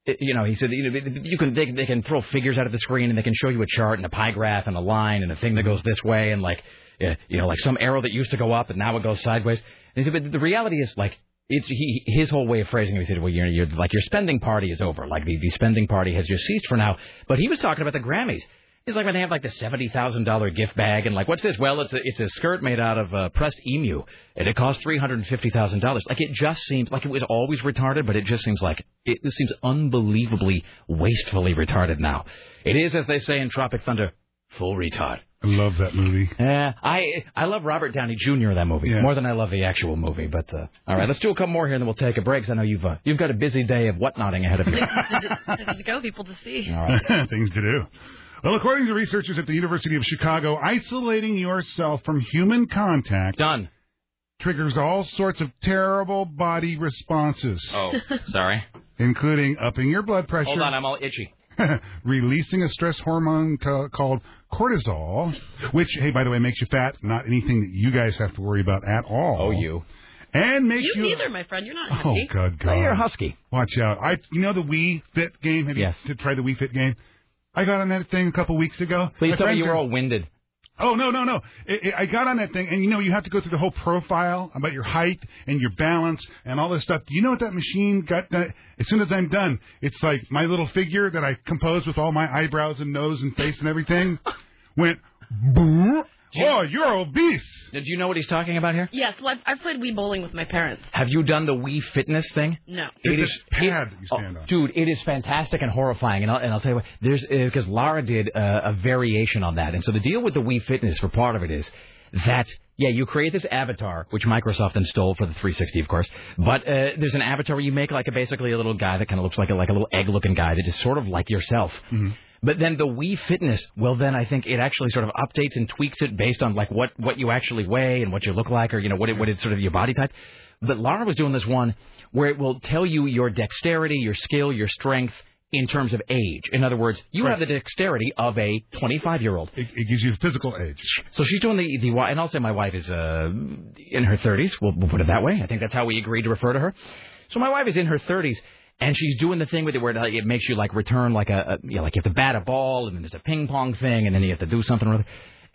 you know, he said, you know, you can they, they can throw figures out of the screen and they can show you a chart and a pie graph and a line and a thing that goes this way and like, you know, like some arrow that used to go up and now it goes sideways. And he said, but the reality is like. It's he, his whole way of phrasing it. He said, "Well, you're, you're like your spending party is over. Like the, the spending party has just ceased for now." But he was talking about the Grammys. It's like when they have like the seventy thousand dollar gift bag and like what's this? Well, it's a it's a skirt made out of uh, pressed emu and it costs three hundred and fifty thousand dollars. Like it just seems like it was always retarded, but it just seems like it this seems unbelievably wastefully retarded now. It is, as they say in Tropic Thunder, full retard. I love that movie. Yeah, I I love Robert Downey Jr. in that movie Yeah. more than I love the actual movie. But uh, all right, let's do a couple more here, and then we'll take a break. Cause I know you've uh, you've got a busy day of whatnotting ahead of you. Places to go, people to see. All right. Things to do. Well, according to researchers at the University of Chicago, isolating yourself from human contact done triggers all sorts of terrible body responses, Oh, sorry. including upping your blood pressure, Hold on, I'm all itchy. releasing a stress hormone ca- called cortisol, which, hey, by the way, makes you fat. Not anything that you guys have to worry about at all. Oh, you. And makes You you. neither, my friend. You're not Oh happy. God, God! Oh, you're a husky. Watch out! I, you know the Wii Fit game. Have you Yes. to try the Wii Fit game? I got on that thing a couple weeks ago. Please tell me you were all winded. Oh no no no! It, it, I got on that thing, and you know you have to go through the whole profile about your height and your balance and all this stuff. Do you know what that machine got? Done? As soon as I'm done, it's like my little figure that I composed with all my eyebrows and nose and face and everything went. Boo! Oh, you're obese. Did you know what he's talking about here? Yes, well, I've, I've played Wii bowling with my parents. Have you done the Wii Fitness thing? No. It It's is a pad it- you stand oh, on. dude. It is fantastic and horrifying, and I'll, and I'll tell you what. There's because Lara did uh, a variation on that, and so the deal with the Wii Fitness for part of it is that yeah, you create this avatar, which Microsoft then stole for the 360, of course. But uh, there's an avatar where you make like a basically a little guy that kind of looks like a, like a little egg-looking guy that is sort of like yourself. But then the Wii Fitness, well, then I think it actually sort of updates and tweaks it based on like what what you actually weigh and what you look like, or you know what it, what it's sort of your body type. But Lara was doing this one where it will tell you your dexterity, your skill, your strength, in terms of age. In other words, you Right. have the dexterity of a 25 year old. It, it gives you physical age. So she's doing the the and I'll say my wife is uh, in her 30s. We'll, we'll put it that way. I think that's how we agreed to refer to her. So my wife is in her 30s. And she's doing the thing with it where like, it makes you like return like a, a you know, like you have to bat a ball and then there's a ping pong thing and then you have to do something or other.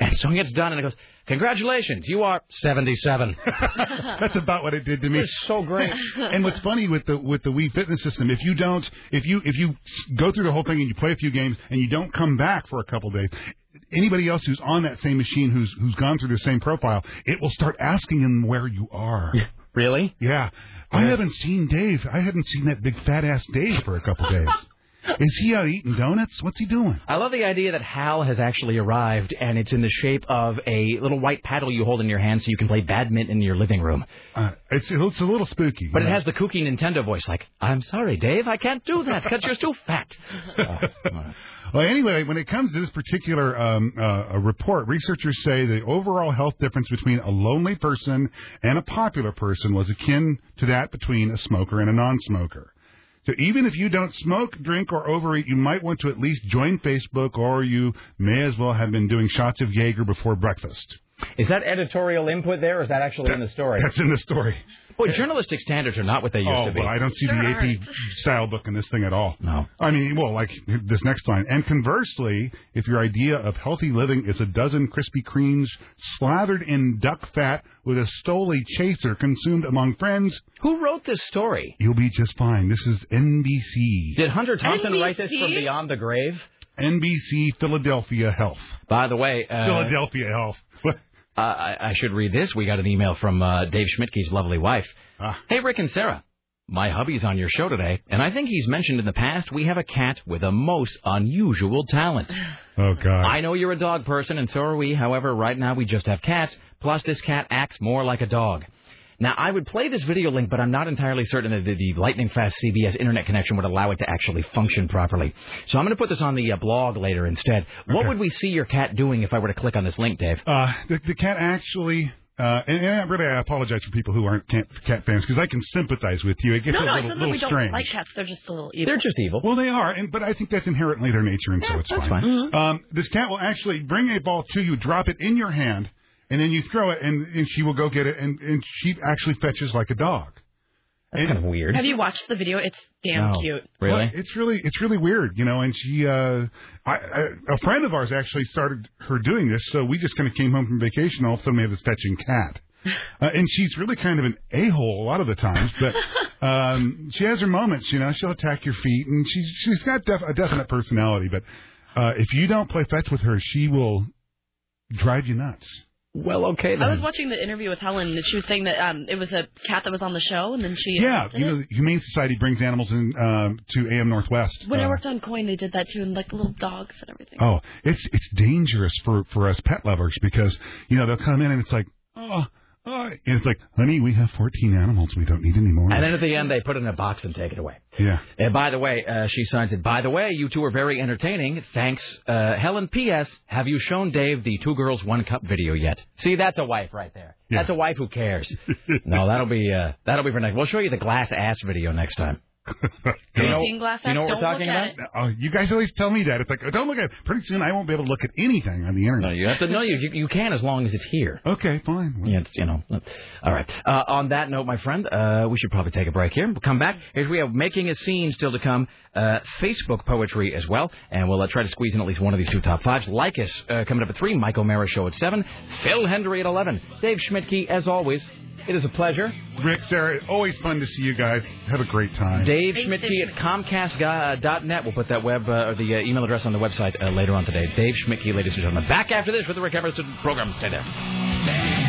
And so it gets done and it goes, congratulations, you are 77. That's about what it did to me. It's so great. and what's funny with the with the Wii Fitness system, if you don't, if you if you go through the whole thing and you play a few games and you don't come back for a couple days, anybody else who's on that same machine who's who's gone through the same profile, it will start asking them where you are. Really? Yeah. I haven't seen Dave. I haven't seen that big fat ass Dave for a couple days. Is he out eating donuts? What's he doing? I love the idea that Hal has actually arrived, and it's in the shape of a little white paddle you hold in your hand so you can play badminton in your living room. Uh, it's it's a little spooky, But it know. has the kooky Nintendo voice, like, "I'm sorry, Dave, I can't do that because you're too fat." Well, anyway, when it comes to this particular um, uh, report, researchers say the overall health difference between a lonely person and a popular person was akin to that between a smoker and a non-smoker. So even if you don't smoke, drink, or overeat, you might want to at least join Facebook, or you may as well have been doing shots of Jaeger before breakfast. Is that editorial input there, or is that actually in the story? That's in the story. Well, journalistic standards are not what they used oh, to be. well, I don't see the AP style book in this thing at all. No. I mean, well, like this next line. And conversely, if your idea of healthy living is a dozen Krispy Kremes slathered in duck fat with a Stoli chaser consumed among friends, Who wrote this story? you'll be just fine. This is NBC. Did Hunter Thompson write this from beyond the grave? NBC Philadelphia Health. By the way, uh, Philadelphia Health. Uh, I, I should read this. We got an email from uh, Dave Schmidtke's lovely wife. Ah. Hey, Rick and Sarah. My hubby's on your show today, and I think he's mentioned in the past we have a cat with a most unusual talent. Oh, God. I know you're a dog person, and so are we. However, right now we just have cats. Plus, this cat acts more like a dog. Now, I would play this video link, but I'm not entirely certain that the, the lightning fast CBS internet connection would allow it to actually function properly. So I'm going to put this on the uh, blog later instead. What would we see your cat doing if I were to click on this link, Dave? Uh, the, the cat actually. Uh, and, and really I apologize for people who aren't cat, cat fans because I can sympathize with you. It gets no, a no, little, it's that little we don't like cats. They're just a little evil. They're just evil. Well, they are, and but I think that's inherently their nature, and so it's that's fine. fine. Mm-hmm. Um, this cat will actually bring a ball to you, drop it in your hand, and then you throw it, and, and she will go get it, and, and she actually fetches like a dog. That's kind of weird. Have you watched the video? It's damn No. cute. Well, it's really it's really weird, you know. And she, uh, I, I, a friend of ours actually started her doing this, so we just kind of came home from vacation. All of a sudden, we have this fetching cat, uh, and she's really kind of an a hole a lot of the times. But um, she has her moments, you know. She'll attack your feet, and she's she's got def- a definite personality. But uh, if you don't play fetch with her, she will drive you nuts. Well, okay I was watching the interview with Helen, and she was saying that um, it was a cat that was on the show, and then she Yeah, you know, the Humane Society brings animals in um, to AM Northwest. When I uh, worked on KOIN, they did that too, and like little dogs and everything. Oh, it's it's dangerous for for us pet lovers because you know they'll come in and it's like oh, oh it's like honey we have 14 animals we don't need any more. And then at the end, they put it in a box and take it away. yeah. And by the way, uh, she signs it. By the way, you two are very entertaining. Thanks, uh, Helen. P.S. Have you shown Dave the two girls one cup video yet? See, that's a wife right there. That's a wife who cares. no, that'll be uh, that'll be for next. We'll show you the glass ass video next time. Do you know, glass you know what ass? we're talking about? at. Oh, you guys always tell me that. It's like oh, don't look at. It. Pretty soon I won't be able to look at anything on the internet. No, you have to know you, you you can as long as it's here. Okay, fine. Yeah, it's, you know. All right. Uh, on that note, my friend, uh, we should probably take a break here. We'll come back. Here we have making a scene still to come. Uh, Facebook poetry as well, and we'll uh, try to squeeze in at least one of these two top fives. Leykis uh, coming up at three. Mike O'Mara show at seven. Phil Hendrie at eleven. Dave Schmidtke as always. It is a pleasure. Rick, Sarah, always fun to see you guys. Have a great time. Dave Schmidtke at Comcast.net. We'll put that web uh, or the uh, email address on the website uh, later on today. Dave Schmidtke, ladies and gentlemen. Back after this with the Rick Emerson program. Stay there.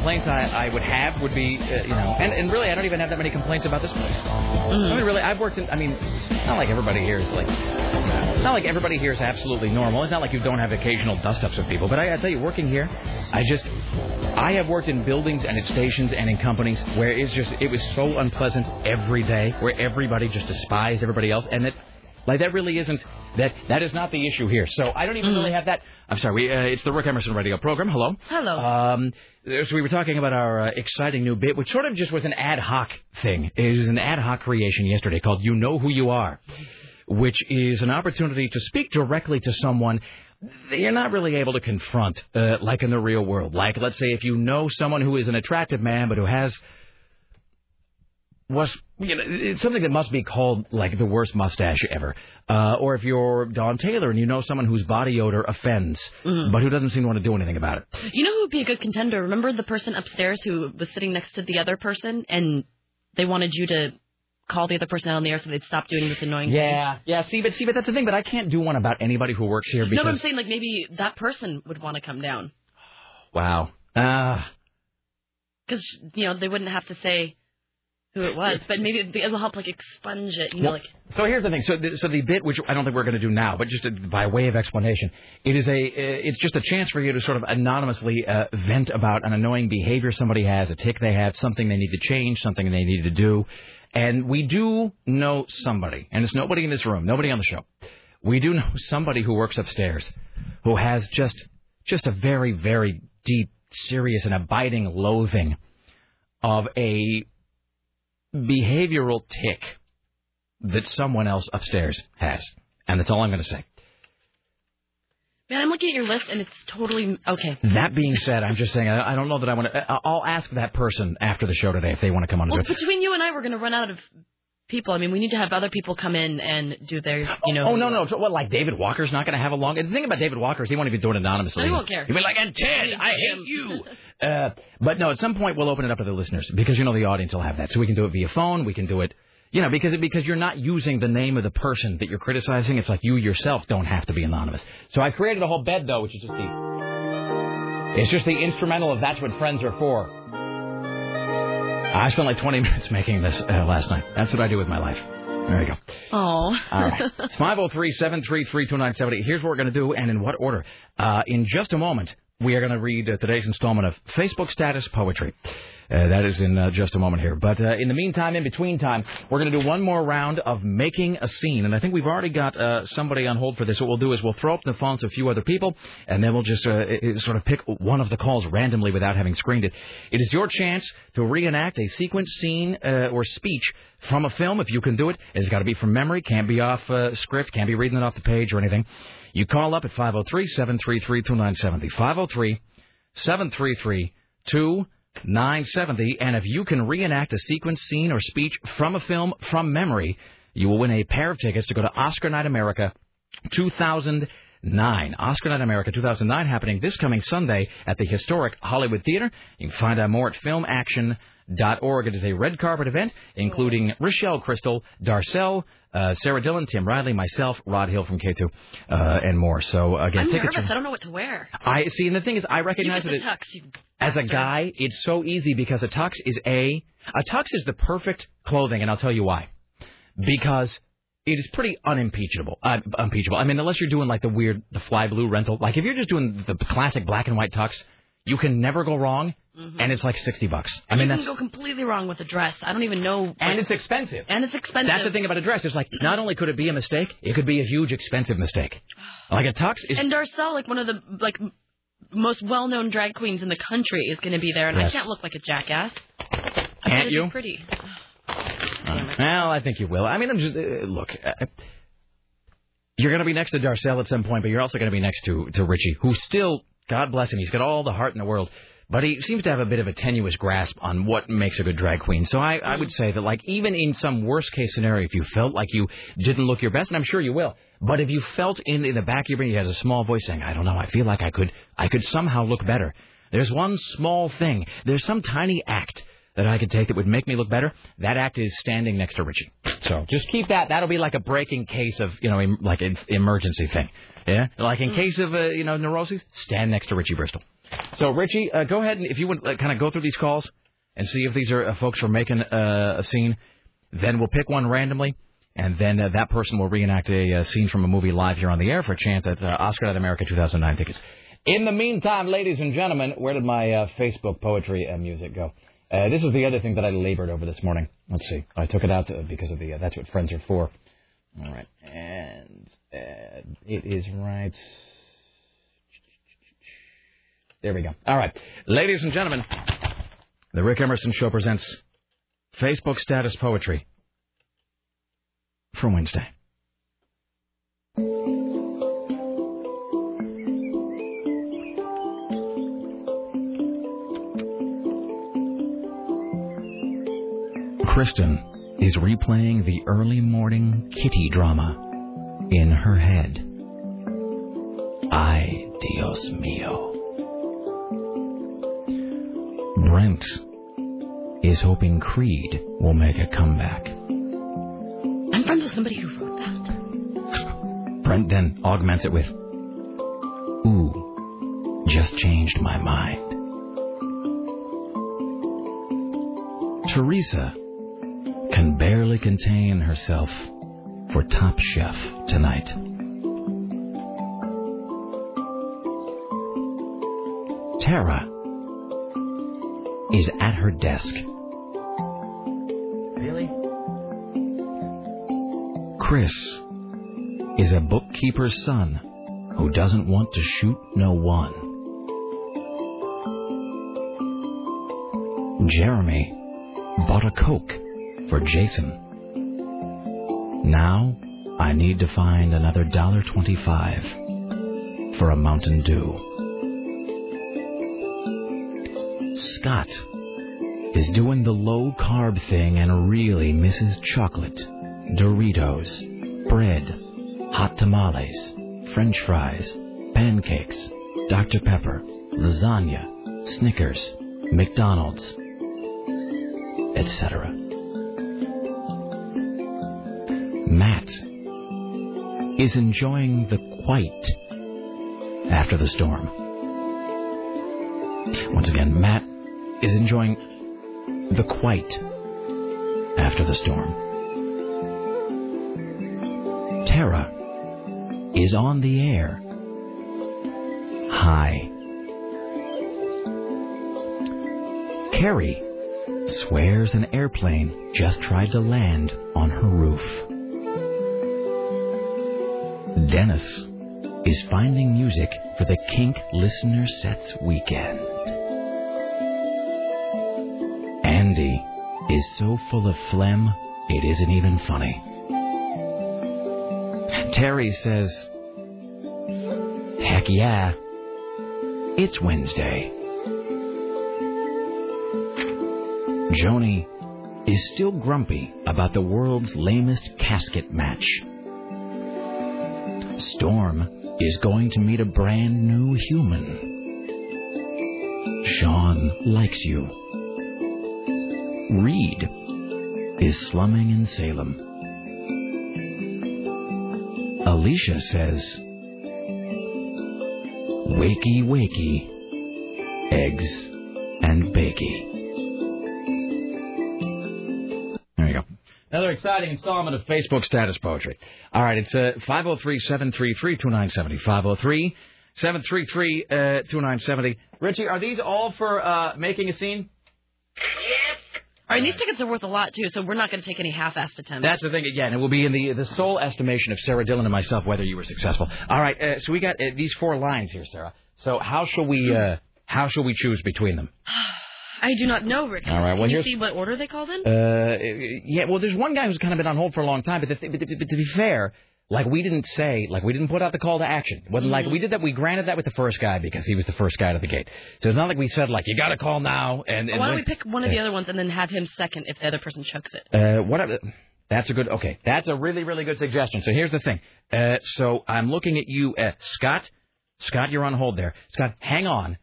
Complaints I, I would have would be, uh, you know, and, and really I don't even have that many complaints about this place. I mean, really, I've worked in. I mean, not like everybody here is like. It's not like everybody here is absolutely normal. It's not like you don't have occasional dust-ups with people. But I, I tell you, working here, I just, I have worked in buildings and at stations and in companies where it's just, it was so unpleasant every day, where everybody just despised everybody else, and that, like, that really isn't, that, that is not the issue here. So I don't even really have that. I'm sorry, we, uh, it's the Rick Emerson Radio program. Hello. Hello. Um, so we were talking about our uh, exciting new bit, which sort of just was an ad hoc thing. It was an ad hoc creation yesterday called "You Know Who You Are," which is an opportunity to speak directly to someone that you're not really able to confront, uh, like in the real world. Like, let's say, if you know someone who is an attractive man but who has was you know it's something that must be called like the worst mustache ever. Uh, or if you're Don Taylor and you know someone whose body odor offends, but who doesn't seem to want to do anything about it. You know who would be a good contender? Remember the person upstairs who was sitting next to the other person, and they wanted you to call the other person out on the air so they'd stop doing this annoying Yeah, yeah. See, but see, but that's the thing. But I can't do one about anybody who works here because No, but I'm saying like maybe that person would want to come down wow. Ah. because you know they wouldn't have to say who it was, but maybe it'll help like expunge it. You know, Well, like So here's the thing. So the, so the bit, which I don't think we're going to do now, but just to, by way of explanation, it is a uh, it's just a chance for you to sort of anonymously uh, vent about an annoying behavior somebody has, a tick they have, something they need to change, something they need to do, and we do know somebody, and it's nobody in this room, nobody on the show. We do know somebody who works upstairs, who has just just a very very deep, serious, and abiding loathing of a behavioral tick that someone else upstairs has. And that's all I'm going to say. man, I'm looking at your list and it's totally okay. That being said, I'm just saying, I I don't know that I want to. I'll ask that person after the show today if they want to come on Well, between you and I, we're going to run out of people. I mean, we need to have other people come in and do their, you know. Oh, no, no. So What, like David Walker's not going to have a long. The thing about David Walker is he won't even do it anonymously. No, he won't care. He'll be like, and Ted, I hate you. Uh, but no, at some point we'll open it up to the listeners because you know the audience will have that. So we can do it via phone. We can do it, you know, because because you're not using the name of the person that you're criticizing. It's like you yourself don't have to be anonymous. So I created a whole bed though, which is just the. It's just the instrumental of that's what friends are for. I spent like 20 minutes making this uh, last night. That's what I do with my life. There you go. Oh. All right. It's 503 733 2970. Here's what we're going to do, and in what order. Uh, in just a moment, we are going to read uh, today's installment of Facebook Status Poetry. Uh, that is in uh, just a moment here. But uh, in the meantime, in between time, we're going to do one more round of making a scene. And I think we've already got uh, somebody on hold for this. What we'll do is we'll throw up the phones to a few other people, and then we'll just uh, sort of pick one of the calls randomly without having screened it. It is your chance to reenact a sequence, scene, or speech from a film. If you can do it, it's got to be from memory. Can't be off script. Can't be reading it off the page or anything. You call up at 503 733 2970. 503 733 2970. And if you can reenact a sequence, scene, or speech from a film from memory, you will win a pair of tickets to go to Oscar Night America 2009. Oscar Night America 2009 happening this coming Sunday at the historic Hollywood Theater. You can find out more at filmaction.org. It is a red carpet event including Rochelle Crystal, Darcelle, uh, Sarah Dillon, Tim Riley, myself, Rod Hill from K2, uh, and more. So again, I'm tickets. nervous. are- I don't know what to wear. I see, and the thing is, I recognize that tux. As a guy, it's so easy because a tux is a a tux is the perfect clothing, and I'll tell you why. Because it is pretty unimpeachable. Uh, unimpeachable. I mean, unless you're doing like the weird, the fly blue rental. Like if you're just doing the classic black and white tux, you can never go wrong, and it's like sixty bucks. I mean, you that's can go completely wrong with a dress. I don't even know. and it's expensive. And it's expensive. That's the thing about a dress. It's like not only could it be a mistake, it could be a huge expensive mistake. Like a tux is And Darcelle, like one of the like most well-known drag queens in the country, is going to be there, and Yes. I can't look like a jackass. I Can't you? Pretty. Well, I think you will. I mean, I'm just uh, look. Uh, you're going to be next to Darcelle at some point, but you're also going to be next to to Richie, who still, God bless him, he's got all the heart in the world, but he seems to have a bit of a tenuous grasp on what makes a good drag queen. So I, I would say that, like, even in some worst case scenario, if you felt like you didn't look your best, and I'm sure you will, but if you felt in in the back of your brain you had a small voice saying, I don't know, I feel like I could I could somehow look better. There's one small thing. There's some tiny act that I could take that would make me look better. That act is standing next to Richie. So just keep that. That'll be like a breaking case of, you know, em- like an emergency thing. Yeah? Like in case of, uh, you know, neuroses, stand next to Richie Bristol. So, Richie, uh, go ahead and if you would uh, kind of go through these calls and see if these are uh, folks are making uh, a scene. Then we'll pick one randomly, and then uh, that person will reenact a uh, scene from a movie live here on the air for a chance at Oscar America 2009 tickets. In the meantime, ladies and gentlemen, where did my Facebook poetry music go? This is the other thing that I labored over this morning. Let's see. I took it out because of the. That's what friends are for. All right, and it is right. There we go. All right, ladies and gentlemen, the Rick Emerson Show presents Facebook status poetry for Wednesday. Kristen is replaying the early morning kitty drama in her head. Ay, Dios mío. Brent is hoping Creed will make a comeback. I'm friends with somebody who wrote that. Brent then augments it with, Ooh, just changed my mind. Teresa can barely contain herself for Top Chef tonight. Tara is at her desk. Really? Chris is a bookkeeper's son who doesn't want to shoot no one. Jeremy bought a Coke for Jason. Now I need to find another dollar twenty-five for a Mountain Dew. Scott is doing the low carb thing and really misses chocolate, Doritos, bread, hot tamales, French fries, pancakes, Dr. Pepper, lasagna, Snickers, McDonald's, etc. Matt is enjoying the quiet after the storm. Once again, Matt is enjoying the quiet after the storm. Tara is on the air. Hi. Carrie swears an airplane just tried to land on her roof. Dennis is finding music for the Kink Listener Sets weekend. Is so full of phlegm, it isn't even funny. Terry says, Heck yeah, it's Wednesday. Joni is still grumpy about the world's lamest casket match. Storm is going to meet a brand new human. Sean likes you. Reed is slumming in Salem. Alicia says, Wakey, wakey, eggs and bakey. There you go. Another exciting installment of Facebook status poetry. All right, it's uh, 503-733-2970. 503-733-2970. Uh, Richie, are these all for uh, making a scene? All right, these tickets are worth a lot too, so we're not going to take any half-assed attempts. That's the thing. Again, it will be in the the sole estimation of Sarah Dillon and myself whether you were successful. All right, uh, so we got uh, these four lines here, Sarah. So how shall we uh, how shall we choose between them? I do not know, Rick. All right, well, Can you see what order they called in? Uh, yeah, well, there's one guy who's kind of been on hold for a long time, but, the, but, but to be fair, like we didn't say, like we didn't put out the call to action. It wasn't like we did that. We granted that with the first guy because he was the first guy to the gate. So it's not like we said like you got to call now. And, and Why don't we pick one of the other ones and then have him second if the other person chokes it? Uh, whatever. That's a good. Okay, that's a really, really good suggestion. So here's the thing. Uh, so I'm looking at you, uh, Scott. Scott, you're on hold there. Scott, hang on.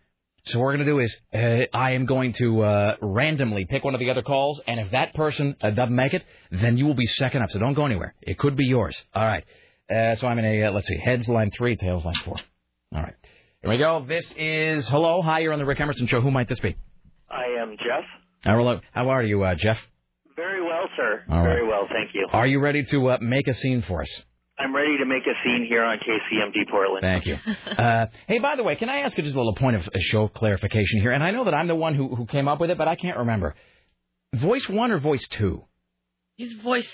So what we're going to do is uh, I am going to uh, randomly pick one of the other calls, and if that person uh, doesn't make it, then you will be second up. So don't go anywhere. It could be yours. All right. Uh, so I'm in a uh, let's see, heads line three, tails line four. All right. Here we go. This is hello, hi. You're on the Rick Emerson Show. Who might this be? I am Jeff. Hello. How are you, uh, Jeff? Very well, sir. Right. Very well, thank you. Are you ready to uh, make a scene for us? I'm ready to make a scene here on KCMD Portland. Thank you. Uh, hey, by the way, can I ask you just a little point of uh, show clarification here? And I know that I'm the one who, who came up with it, but I can't remember. Voice one or voice two? He's voice.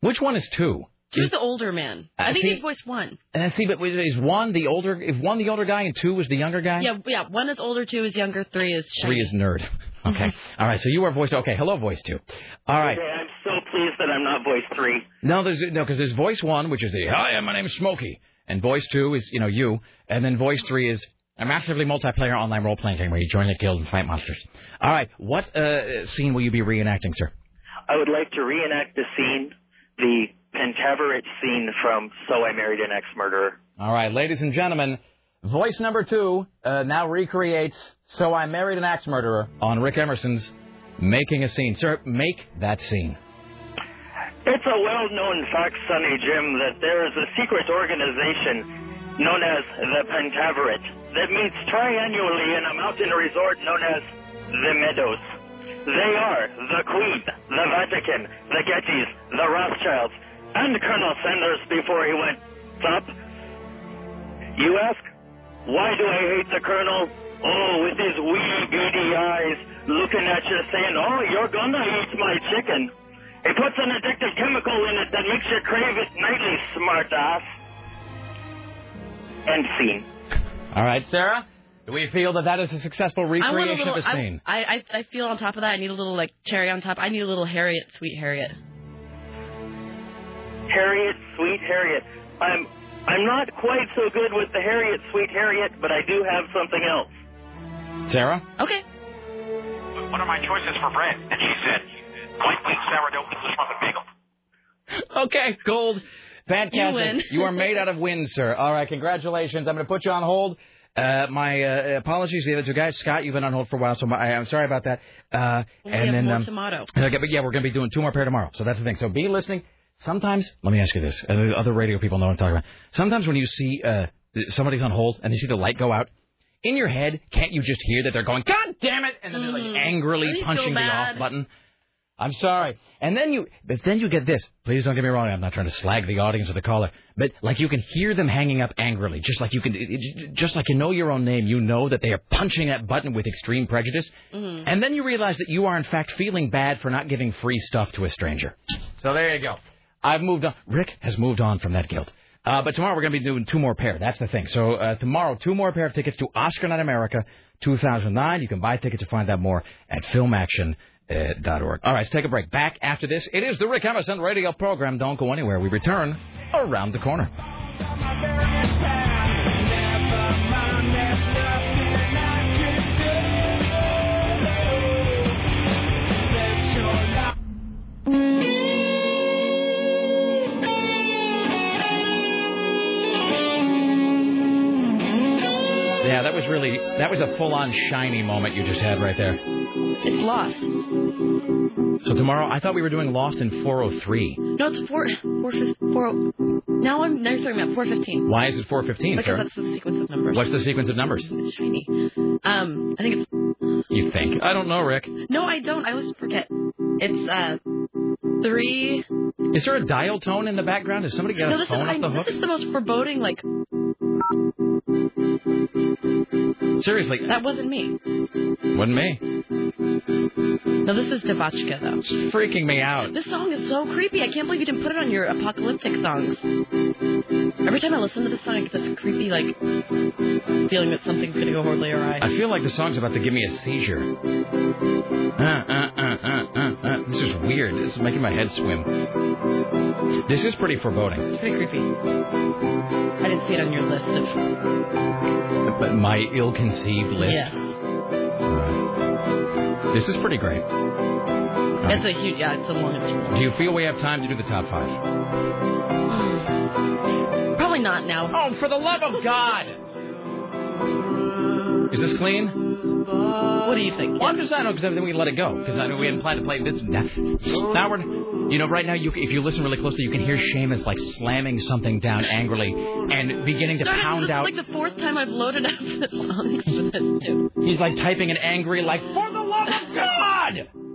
Which one is two? Two's the older man. I I think see- he's voice one. And I see, but is one the older? If one the older guy and two was the younger guy? Yeah, yeah. One is older, two is younger, three is shiny. Three is nerd. Okay. All right. So you are voice. Okay. Hello, voice two. All right. Okay, I'm so pleased that I'm not voice three. No, there's no because there's voice one, which is the hi, my name is Smokey, and voice two is you know you, and then voice three is a massively multiplayer online role playing game where you join the guild and fight monsters. All right. What uh, scene will you be reenacting, sir? I would like to reenact the scene, the Pentaverate scene from So I Married an Axe Murderer. All right, ladies and gentlemen, voice number two uh, now recreates So I Married an Axe Murderer on Rick Emerson's Making a Scene. Sir, make that scene. It's a well-known fact, Sonny Jim, that there is a secret organization known as the Pentaverate that meets triannually in a mountain resort known as the Meadows. They are the Queen, the Vatican, the Gettys, the Rothschilds, and Colonel Sanders before he went up. You ask, why do I hate the Colonel? Oh, with his wee beady eyes looking at you saying, oh, you're gonna eat my chicken. He puts an addictive chemical in it that makes you crave it nightly, smart ass. End scene. All right, Sarah, do we feel that that is a successful I want a recreation little. of a scene? I, I I feel on top of that. I need a little like cherry on top. I need a little Harriet, sweet Harriet. Harriet, sweet Harriet. I'm I'm not quite so good with the Harriet, sweet Harriet, but I do have something else. Sarah? Okay. What are my choices for bread? And she said, white wheat sourdough English muffin bagel. Okay, gold. Fantastic. You win. You are made out of wind, sir. All right, congratulations. I'm going to put you on hold. Uh, my uh, apologies to the other two guys. Scott, you've been on hold for a while, so my, I'm sorry about that. Uh, We and have then, more um, tomato. Okay, but yeah, we're going to be doing two more pair tomorrow. So that's the thing. So be listening. Sometimes, let me ask you this. and the other radio people know what I'm talking about. Sometimes when you see uh, somebody's on hold and they see the light go out, in your head, can't you just hear that they're going, God damn it, and then they're like angrily Really punching the off button? I'm sorry. And then you, but then you get this. Please don't get me wrong. I'm not trying to slag the audience or the caller, but like you can hear them hanging up angrily, just like you can, just like you know your own name. You know that they are punching that button with extreme prejudice, Mm-hmm. and then you realize that you are in fact feeling bad for not giving free stuff to a stranger. So there you go. I've moved on. Rick has moved on from that guilt. Uh, but tomorrow we're going to be doing two more pair. That's the thing. So uh, tomorrow, two more pair of tickets to Oscar Night America 2009. You can buy tickets to find out more at filmaction.org. All right, let's take a break. Back after this, it is the Rick Emerson radio program. Don't go anywhere. We return around the corner. Yeah, that was really that was a full-on shiny moment you just had right there. It's lost. So tomorrow, I thought we were doing Lost in 403. No, it's four four four. Now I'm now you're talking about four fifteen. Why is it 415, Because sir? that's the sequence of numbers. What's the sequence of numbers? It's shiny. Um, I think it's You think? I don't know, Rick. no, I don't. I always forget. It's uh three. Is there a dial tone in the background? Has somebody got no, a this is phone I, off the this is the most foreboding. Like Seriously, that wasn't me. wasn't me. No, this is DeVotchKa though. It's freaking me out. This song is so creepy. I can't believe you didn't put it on your apocalyptic songs. Every time I listen to this song, I get this creepy like feeling that something's gonna go horribly awry. I feel like the song's about to give me a seizure. Uh, uh, uh, uh, uh, uh. This is weird. This is making my head swim. This is pretty foreboding. It's pretty creepy. I didn't see it on your list of. But my ill-conceived list. Yes. This is pretty great. It's a huge. Yeah, it's a long. It's Do you feel we have time to do the top five? probably not now. Oh, for the love of God! Is this clean? What do you think? Well, I'm just I know because then we can let it go because I know we hadn't planned to play this. Now we're, you know, right now you if you listen really closely, you can hear Seamus like slamming something down angrily and beginning to Darn pound this out. is like the fourth time I've loaded up the songs for this too. He's like typing an angry like for the love of God.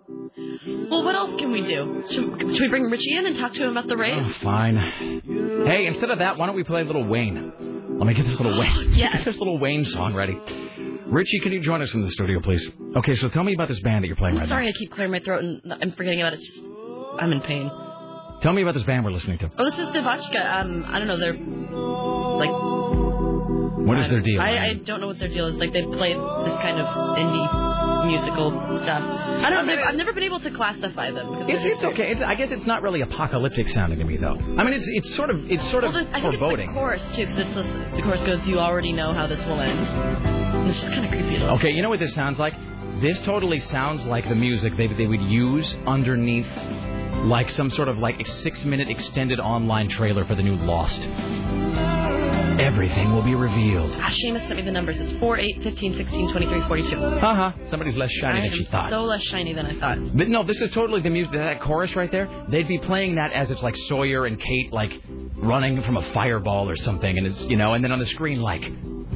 Well, what else can we do? Should, should we bring Richie in and talk to him about the rave? Oh, fine. Hey, instead of that, why don't we play a little Wayne? Let me get this little Wayne. Yes. Get this little Wayne song ready. Richie, can you join us in the studio, please? Okay, so tell me about this band that you're playing I'm right sorry, I keep clearing my throat and I'm forgetting about it. Just, I'm in pain. Tell me about this band we're listening to. Oh, this is DeVotchKa. Um, I don't know. They're like What is their deal? I, I don't know what their deal is. Like they play this kind of indie musical stuff. I don't know. I've never been able to classify them. 'cause It's, it's okay. It's, I guess it's not really apocalyptic sounding to me, though. I mean, it's it's sort of it's sort of Well, the- I think foreboding. it's the chorus too, because it's the, the chorus goes, "You already know how this will end." And it's just kind of creepy. Though. Okay, you know what this sounds like? This totally sounds like the music they they would use underneath like some sort of like a six minute extended online trailer for the new Lost. Everything will be revealed. Ah, Seamus sent me the numbers. It's 4, 8, 15, 16, 23, 42. Uh huh. Somebody's less shiny I than she thought. so less shiny than I thought. But no, this is totally the music. That chorus right there, they'd be playing that as it's like Sawyer and Kate like running from a fireball or something, and it's you know, and then on the screen like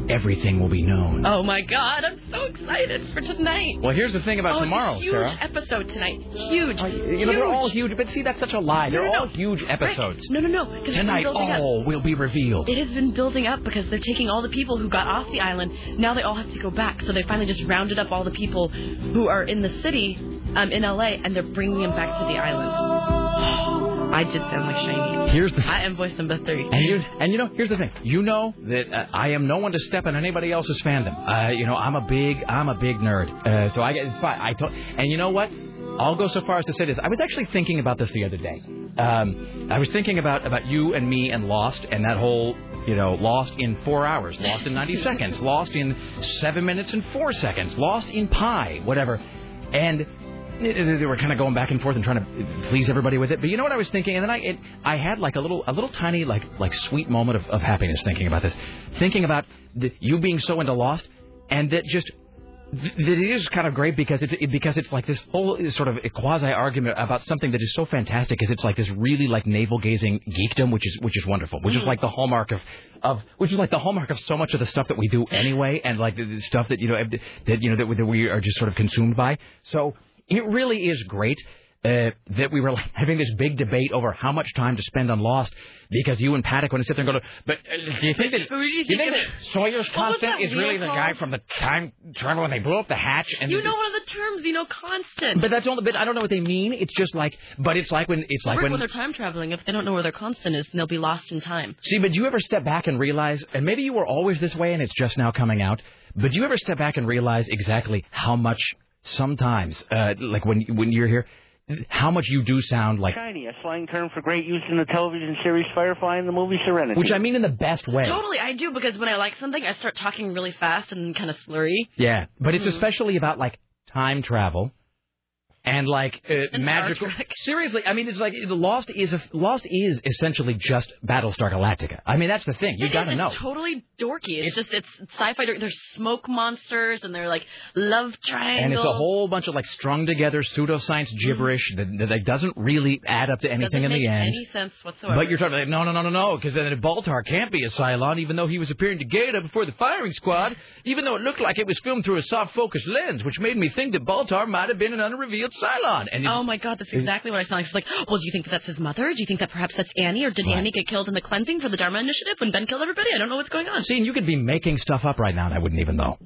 everything will be known. Oh my God, I'm so excited for tonight. Well, here's the thing about oh, tomorrow, it's a huge Sarah. episode tonight. Huge. You know, they're all huge, but see, that's such a lie. They're No, no, all no. huge episodes. No, no, no. 'cause it's been Tonight, building up. all will be revealed. It has been building up because they're taking all the people who got off the island. Now they all have to go back. So they finally just rounded up all the people who are in the city, um, in LA, and they're bringing them back to the island. I did sound like shiny. Here's the. I am voice number three. And you, and you know, here's the thing. You know that uh, I am no one to step on anybody else's fandom. Uh, you know, I'm a big, I'm a big nerd. Uh, so I get it's fine. I to, and you know what? I'll go so far as to say this. I was actually thinking about this the other day. Um, I was thinking about about you and me and Lost and that whole, you know, Lost in four hours, Lost in 90 seconds, Lost in seven minutes and four seconds, Lost in Pi, whatever. And they were kind of going back and forth and trying to please everybody with it. But you know what I was thinking, and then I it, I had like a little a little tiny like like sweet moment of, of happiness thinking about this, thinking about the, you being so into Lost, and that just that it is kind of great because it's it, because it's like this whole uh, sort of quasi argument about something that is so fantastic because it's like this really like navel gazing geekdom which is which is wonderful which is mm. like the hallmark of of which is like the hallmark of so much of the stuff that we do anyway and like the, the stuff that you know that you know that, that we are just sort of consumed by. So it really is great uh, that we were like, having this big debate over how much time to spend on Lost because you and Paddock want to sit there and go to. But uh, do you think that do you think that Sawyer's constant is really the guy from the time travel when they blew up the hatch? And You know one of the terms, you know, constant. But that's only. But I don't know what they mean. It's just like. But it's like when it's like when. when they're time traveling. If they don't know where their constant is, then they'll be lost in time. See, but do you ever step back and realize, and maybe you were always this way and it's just now coming out, but do you ever step back and realize exactly how much sometimes, uh, like when when you're here, how much you do sound like, Shiny, a slang term for great use in the television series Firefly and the movie Serenity. which I mean in the best way. Totally, I do because when I like something, I start talking really fast and kind of slurry. Yeah, but Mm-hmm. it's especially about like time travel and like uh, magical. Seriously, I mean, it's like the Lost is a, Lost is essentially just Battlestar Galactica. I mean, that's the thing. You It got to know. Totally dorky. It's, just it's sci-fi. dorky. There's smoke monsters and they're like love triangles. And it's a whole bunch of like strung together pseudoscience gibberish that, that like, doesn't really add up to anything Mm-hmm. Doesn't in the make end. any sense whatsoever. But you're talking like, no, no, no, no, no, because then Baltar can't be a Cylon, even though he was appearing to Gaeta before the firing squad, even though it looked like it was filmed through a soft focus lens, which made me think that Baltar might have been an unrevealed Cylon. And Oh my god, that's exactly what I sound like. She's like, well, do you think that's his mother? Do you think that perhaps that's Annie? Or did Annie get killed in the cleansing for the Dharma Initiative when Ben killed everybody? I don't know what's going on. See, and you could be making stuff up right now, and I wouldn't even know.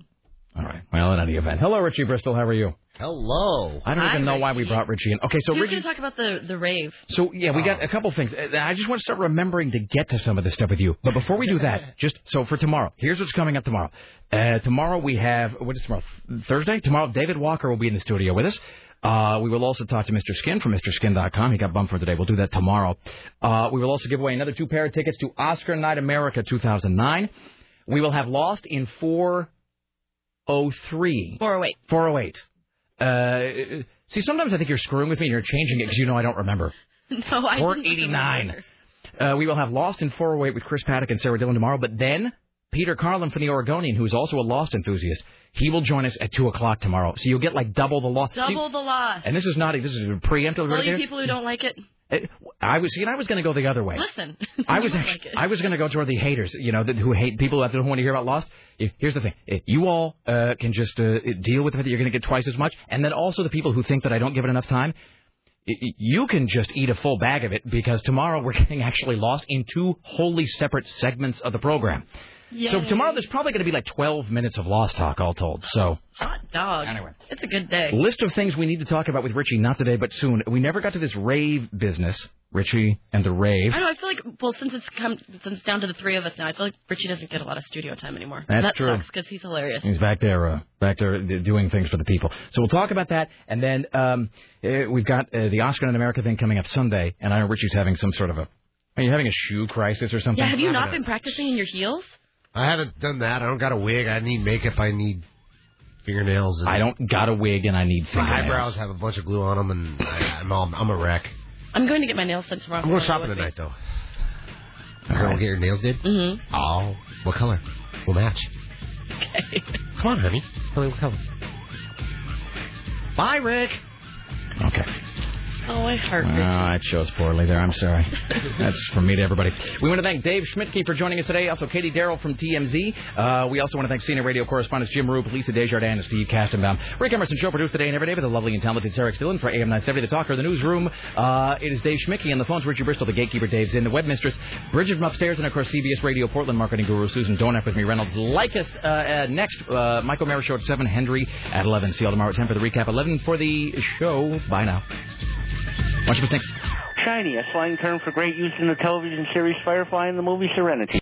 All right. Well, in any event, hello, Richie Bristol. How are you? Hello. I don't Hi, even know why we brought Richie in. Okay, so He was Richie. going to talk about the, the rave. So yeah, we got a couple things. Uh, I just want to start remembering to get to some of this stuff with you. But before we do that, just so for tomorrow, here's what's coming up tomorrow. Uh, tomorrow we have what is tomorrow? Thursday. Tomorrow, David Walker will be in the studio with us. Uh, we will also talk to Mr. Skin from MrSkin.com. He got bumped for today. We'll do that tomorrow. Uh, we will also give away another two pair of tickets to Oscar Night America 2009. We will have Lost in 403. 408. 408. Uh, see, sometimes I think you're screwing with me and you're changing it because you know I don't remember. No, I didn't 489. Uh, we will have Lost in 408 with Chris Paddock and Sarah Dillon tomorrow, but then Peter Carlin from the Oregonian, who's also a Lost enthusiast. He will join us at two o'clock tomorrow, so you'll get like double the Lost. Double the loss. And this is not. This is preemptive. All right you there. people who don't like it, eh, I was, see, and I was going to go the other way. listen. I was like. I was going to go toward the haters, you know, that, who hate people that don't want to hear about Lost. Eh, here's the thing: eh, you all uh, can just uh, deal with the fact that you're going to get twice as much, and then also the people who think that I don't give it enough time. You can just eat a full bag of it because tomorrow we're getting actually lost in two wholly separate segments of the program. So tomorrow there's probably going to be like 12 minutes of Lost talk all told. So Hot dog. Anyway. It's a good day. list of things we need to talk about with Richie, not today but soon. We never got to this rave business, Richie and the rave. I know. I feel like well, since it's come, since it's down to the three of us now, I feel like Richie doesn't get a lot of studio time anymore. That's that true. sucks because he's hilarious. He's back there, uh, back there doing things for the people. So we'll talk about that, and then um, uh, we've got uh, the Oscar in America thing coming up Sunday, and I know Richie's having some sort of a. Are you having a shoe crisis or something? Yeah. Have you not been practicing in your heels? I haven't done that. I don't got a wig. I need makeup. I need fingernails. And I don't got a wig, and I need my eyebrows have a bunch of glue on them, and I, I'm all, I'm a wreck. I'm going to get my nails done tomorrow. I'm going Wanna shopping go with tonight though. You're gonna get your nails did? Mm-hmm. Oh, what color? We'll match. Okay. Come on, honey. Tell me what color. Bye, Rick. Okay. Oh, I heart Oh, shows poorly there. I'm sorry. That's from me to everybody. We want to thank Dave Schmidtke for joining us today. Also, Katie Darrell from TMZ. Uh, we also want to thank senior radio correspondents Jim Roop, Lisa Desjardins, and Steve Kastenbaum. Rick Emerson Show produced today and every day by the lovely and talented Sarah Dillon for AM 970 The Talker. The newsroom, uh, it is Dave Schmidtke. On the phones, Richie Bristol, the gatekeeper Dave's in. The web mistress, Bridget from upstairs. And, of course, CBS Radio Portland marketing guru Susan Donak with me, Reynolds. Leykis uh, uh, next, uh, Michael Mara Show at 7, Hendrie at 11. See you all tomorrow at 10 for the recap. 11 for the show. Bye now. Watch. Shiny, a slang term for great use in the television series Firefly and the movie Serenity.